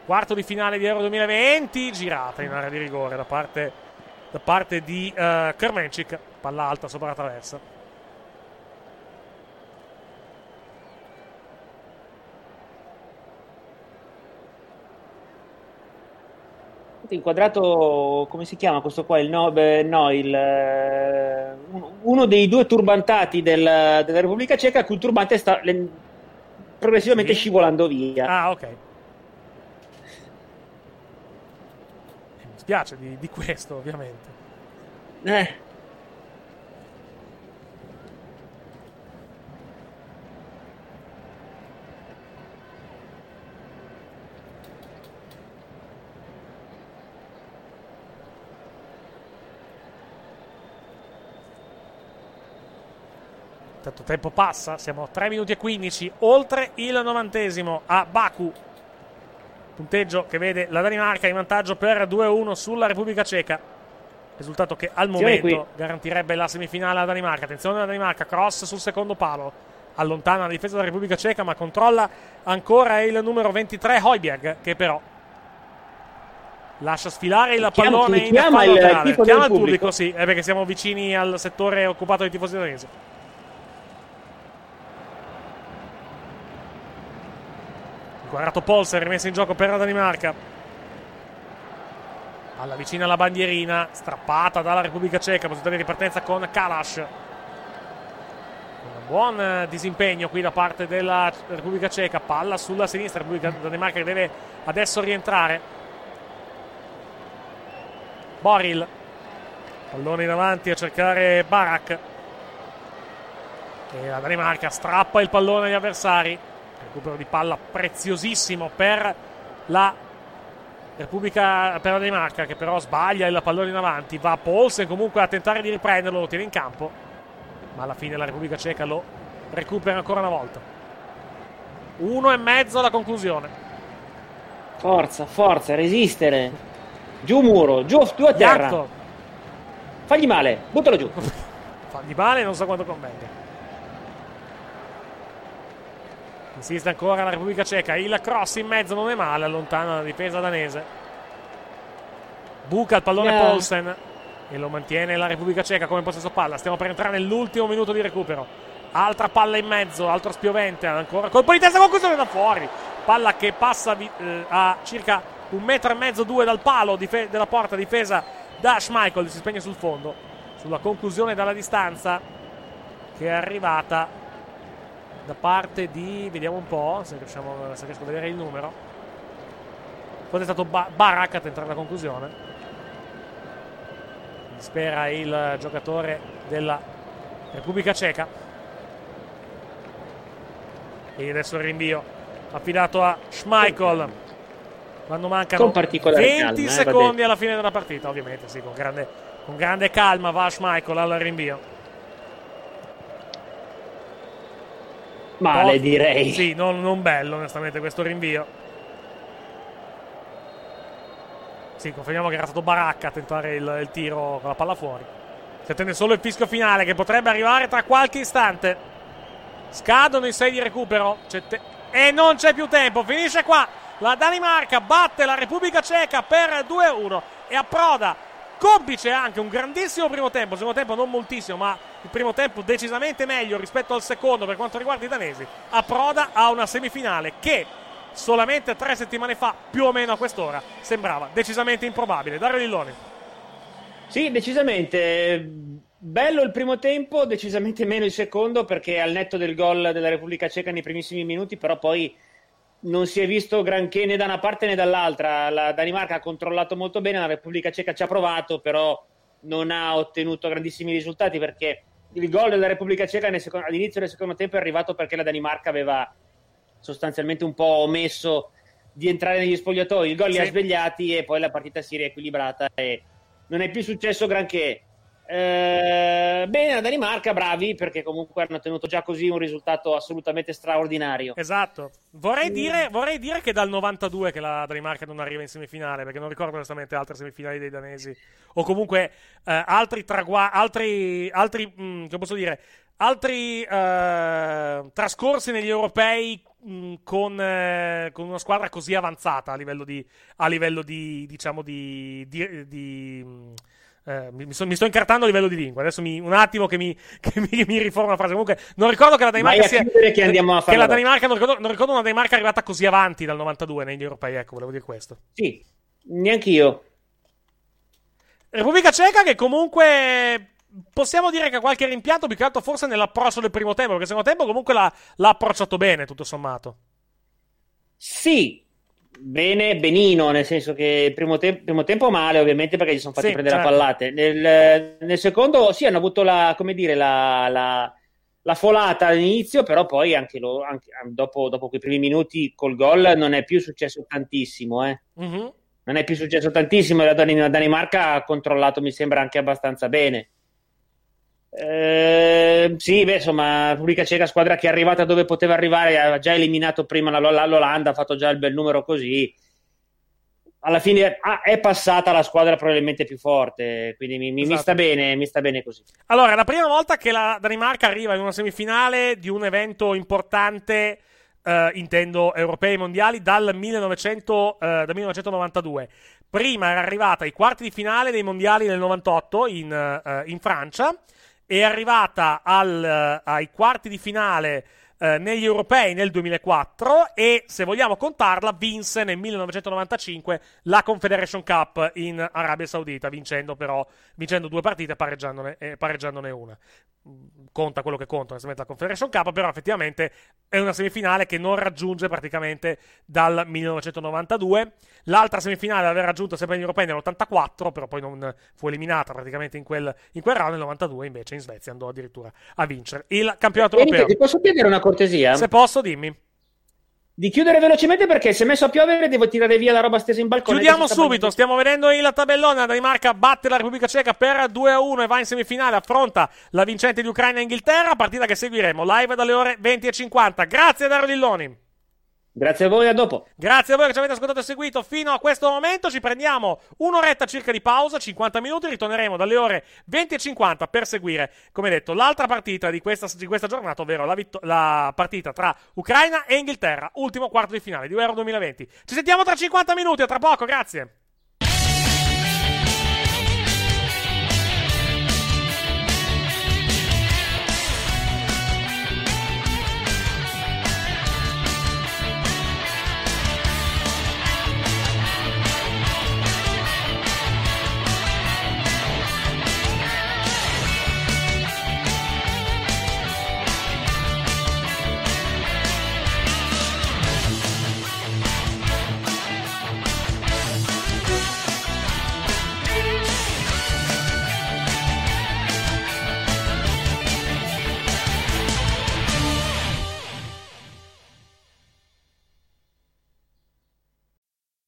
quarto di finale di Euro 2020. Girata in area di rigore da parte, da parte di uh, Kermencic. Palla alta sopra la traversa. Inquadrato, come si chiama questo qua? Il no, no, il, eh, uno- dei due turbantati del- della Repubblica Ceca, cui il turbante sta le- progressivamente Sì. scivolando via. Ah, ok. Mi spiace di, di questo, ovviamente. Eh. Tanto tempo passa, siamo a 3 minuti e 15, oltre il novantesimo a Baku. Punteggio che vede la Danimarca in vantaggio per 2-1 sulla Repubblica Ceca. Risultato che al momento garantirebbe la semifinale alla Danimarca. Attenzione alla Danimarca, cross sul secondo palo. Allontana la difesa della Repubblica Ceca, ma controlla ancora il numero 23 Hoiberg, che però lascia sfilare il Chiama- pallone in chiama fallo il Chiama il pubblico, pubblico? sì, è perché siamo vicini al settore occupato dai tifosi danesi. Guardato Polser rimesso in gioco per la Danimarca. Alla vicina alla bandierina, strappata dalla Repubblica Ceca, posizione di ripartenza con Kalash. Un buon eh, disimpegno qui da parte della Repubblica Ceca, palla sulla sinistra, Repubblica Danimarca che deve adesso rientrare. Boril, pallone in avanti a cercare Barak. E la Danimarca strappa il pallone agli avversari. Recupero di palla preziosissimo per la Repubblica per la Danimarca che però sbaglia il pallone in avanti. Va Paulsen comunque a tentare di riprenderlo, lo tiene in campo. Ma alla fine la Repubblica Ceca lo recupera ancora una volta. Uno e mezzo alla conclusione. Forza, forza, resistere. Giù muro, giù, giù a terra. Iatto, Fagli male, buttalo giù. fagli male, non so quanto convenga. Insiste ancora la Repubblica Ceca. Il cross in mezzo non è male, allontana la difesa danese. buca il pallone Yeah. Paulsen e lo mantiene la Repubblica Ceca come possesso palla. Stiamo per entrare nell'ultimo minuto di recupero. Altra palla in mezzo, altro spiovente, ancora colpo di testa, conclusione da fuori. Palla che passa eh, a circa un metro e mezzo, due dal palo dife- della porta, difesa da Schmeichel, si spegne sul fondo. Sulla conclusione dalla distanza che è arrivata da parte di, vediamo un po' se, riusciamo, se riesco a vedere il numero. Forse è stato ba- Barak a tentare la conclusione. Spera il giocatore della Repubblica Ceca. E adesso il rinvio affidato a Schmeichel. Quando mancano Con particolare 20 calma, eh, secondi detto. alla fine della partita, ovviamente, sì, con grande, con grande calma va Schmeichel al rinvio. Male, Oh, direi. Sì, non, non bello, onestamente, questo rinvio. Sì, confermiamo che era stato Baracca a tentare il, il tiro con la palla fuori. Si attende solo il fischio finale che potrebbe arrivare tra qualche istante. Scadono i 6 di recupero. Te- e non c'è più tempo. Finisce qua. La Danimarca batte la Repubblica Ceca per 2-1 e approda. Complice anche un grandissimo primo tempo. Secondo tempo non moltissimo, ma il primo tempo decisamente meglio rispetto al secondo per quanto riguarda i danesi. Approda a una semifinale che solamente tre settimane fa, più o meno a quest'ora, sembrava decisamente improbabile. Dario Lilloni. Sì, decisamente. Bello il primo tempo, decisamente meno il secondo, perché al netto del gol della Repubblica Ceca nei primissimi minuti, però poi non si è visto granché né da una parte né dall'altra. La Danimarca ha controllato molto bene, la Repubblica Ceca ci ha provato, però non ha ottenuto grandissimi risultati perché il gol della Repubblica Ceca secondo- all'inizio del secondo tempo è arrivato perché la Danimarca aveva sostanzialmente un po' omesso di entrare negli spogliatoi. Il gol li ha svegliati e poi la partita si è riequilibrata e non è più successo granché. Eh, bene, la Danimarca, bravi perché comunque hanno ottenuto già così un risultato assolutamente straordinario. Esatto. Vorrei, dire, vorrei dire che dal 92 che la Danimarca non arriva in semifinale, perché non ricordo onestamente altre semifinali dei danesi. O comunque eh, altri traguardi, altri, altri mh, che posso dire, altri eh, trascorsi negli europei mh, con, eh, con una squadra così avanzata a livello di, a livello di diciamo, di... di, di mh, eh, mi, sto, mi sto incartando a livello di lingua. Adesso mi, un attimo che mi, che mi, mi riforma la frase. Comunque, non ricordo che la Danimarca sia. che che la. Danimarca, non ricordo, non ricordo una Danimarca arrivata così avanti dal 92 negli europei. Ecco, volevo dire questo. Sì, neanch'io. Repubblica Ceca che comunque possiamo dire che ha qualche rimpianto, più che altro forse nell'approccio del primo tempo, perché il secondo tempo comunque l'ha, l'ha approcciato bene, tutto sommato. Sì, bene, benino, nel senso che il primo, te- primo tempo male, ovviamente, perché gli sono fatti Sì, prendere certo. a pallate. Nel, nel secondo, sì, hanno avuto la, come dire, la, la- la folata all'inizio, però poi anche, lo- anche- dopo, dopo quei primi minuti col gol non è più successo tantissimo, eh. Mhm. Non è più successo tantissimo, la Dan- la Danimarca ha controllato, mi sembra, anche abbastanza bene. Eh, sì, beh, insomma, Repubblica Ceca, squadra che è arrivata dove poteva arrivare, ha già eliminato prima la- la- l'Olanda, ha fatto già il bel numero così. Alla fine ah, è passata la squadra probabilmente più forte, quindi mi, mi- mi Esatto. sta bene, mi sta bene così. Allora, è la prima volta che la Danimarca arriva in una semifinale di un evento importante, eh, intendo europei e mondiali, dal, 1900, eh, dal 1992. Prima era arrivata ai quarti di finale dei mondiali del 98 in, eh, in Francia, è arrivata al, eh, ai quarti di finale eh, negli europei nel 2004 e se vogliamo contarla vinse nel 1995 la Confederation Cup in Arabia Saudita vincendo però vincendo due partite e pareggiandone, e pareggiandone una conta quello che conta la Confederation Cup però effettivamente è una semifinale che non raggiunge praticamente dal 1992 l'altra semifinale l'aveva raggiunta sempre negli europei nell'84 però poi non fu eliminata praticamente in quel, in quel round nel 92 invece in Svezia andò addirittura a vincere il campionato Benito, europeo. ti posso chiedere una cortesia? se posso dimmi Di chiudere velocemente perché se è messo a piovere devo tirare via la roba stesa in balcone. Chiudiamo subito, stiamo vedendo il tabellone. La Danimarca batte la Repubblica Ceca per 2-1 e va in semifinale. Affronta la vincente di Ucraina e Inghilterra. Partita che seguiremo live dalle ore 20.50. Grazie Dario Lilloni. Grazie a voi, a dopo. Grazie a voi che ci avete ascoltato e seguito fino a questo momento. Ci prendiamo un'oretta circa di pausa, 50 minuti. Ritorneremo dalle ore 20.50 per seguire, come detto, l'altra partita di questa, di questa giornata, ovvero la, vitto- la partita tra Ucraina e Inghilterra, ultimo quarto di finale di Euro 2020. Ci sentiamo tra 50 minuti, a tra poco, grazie.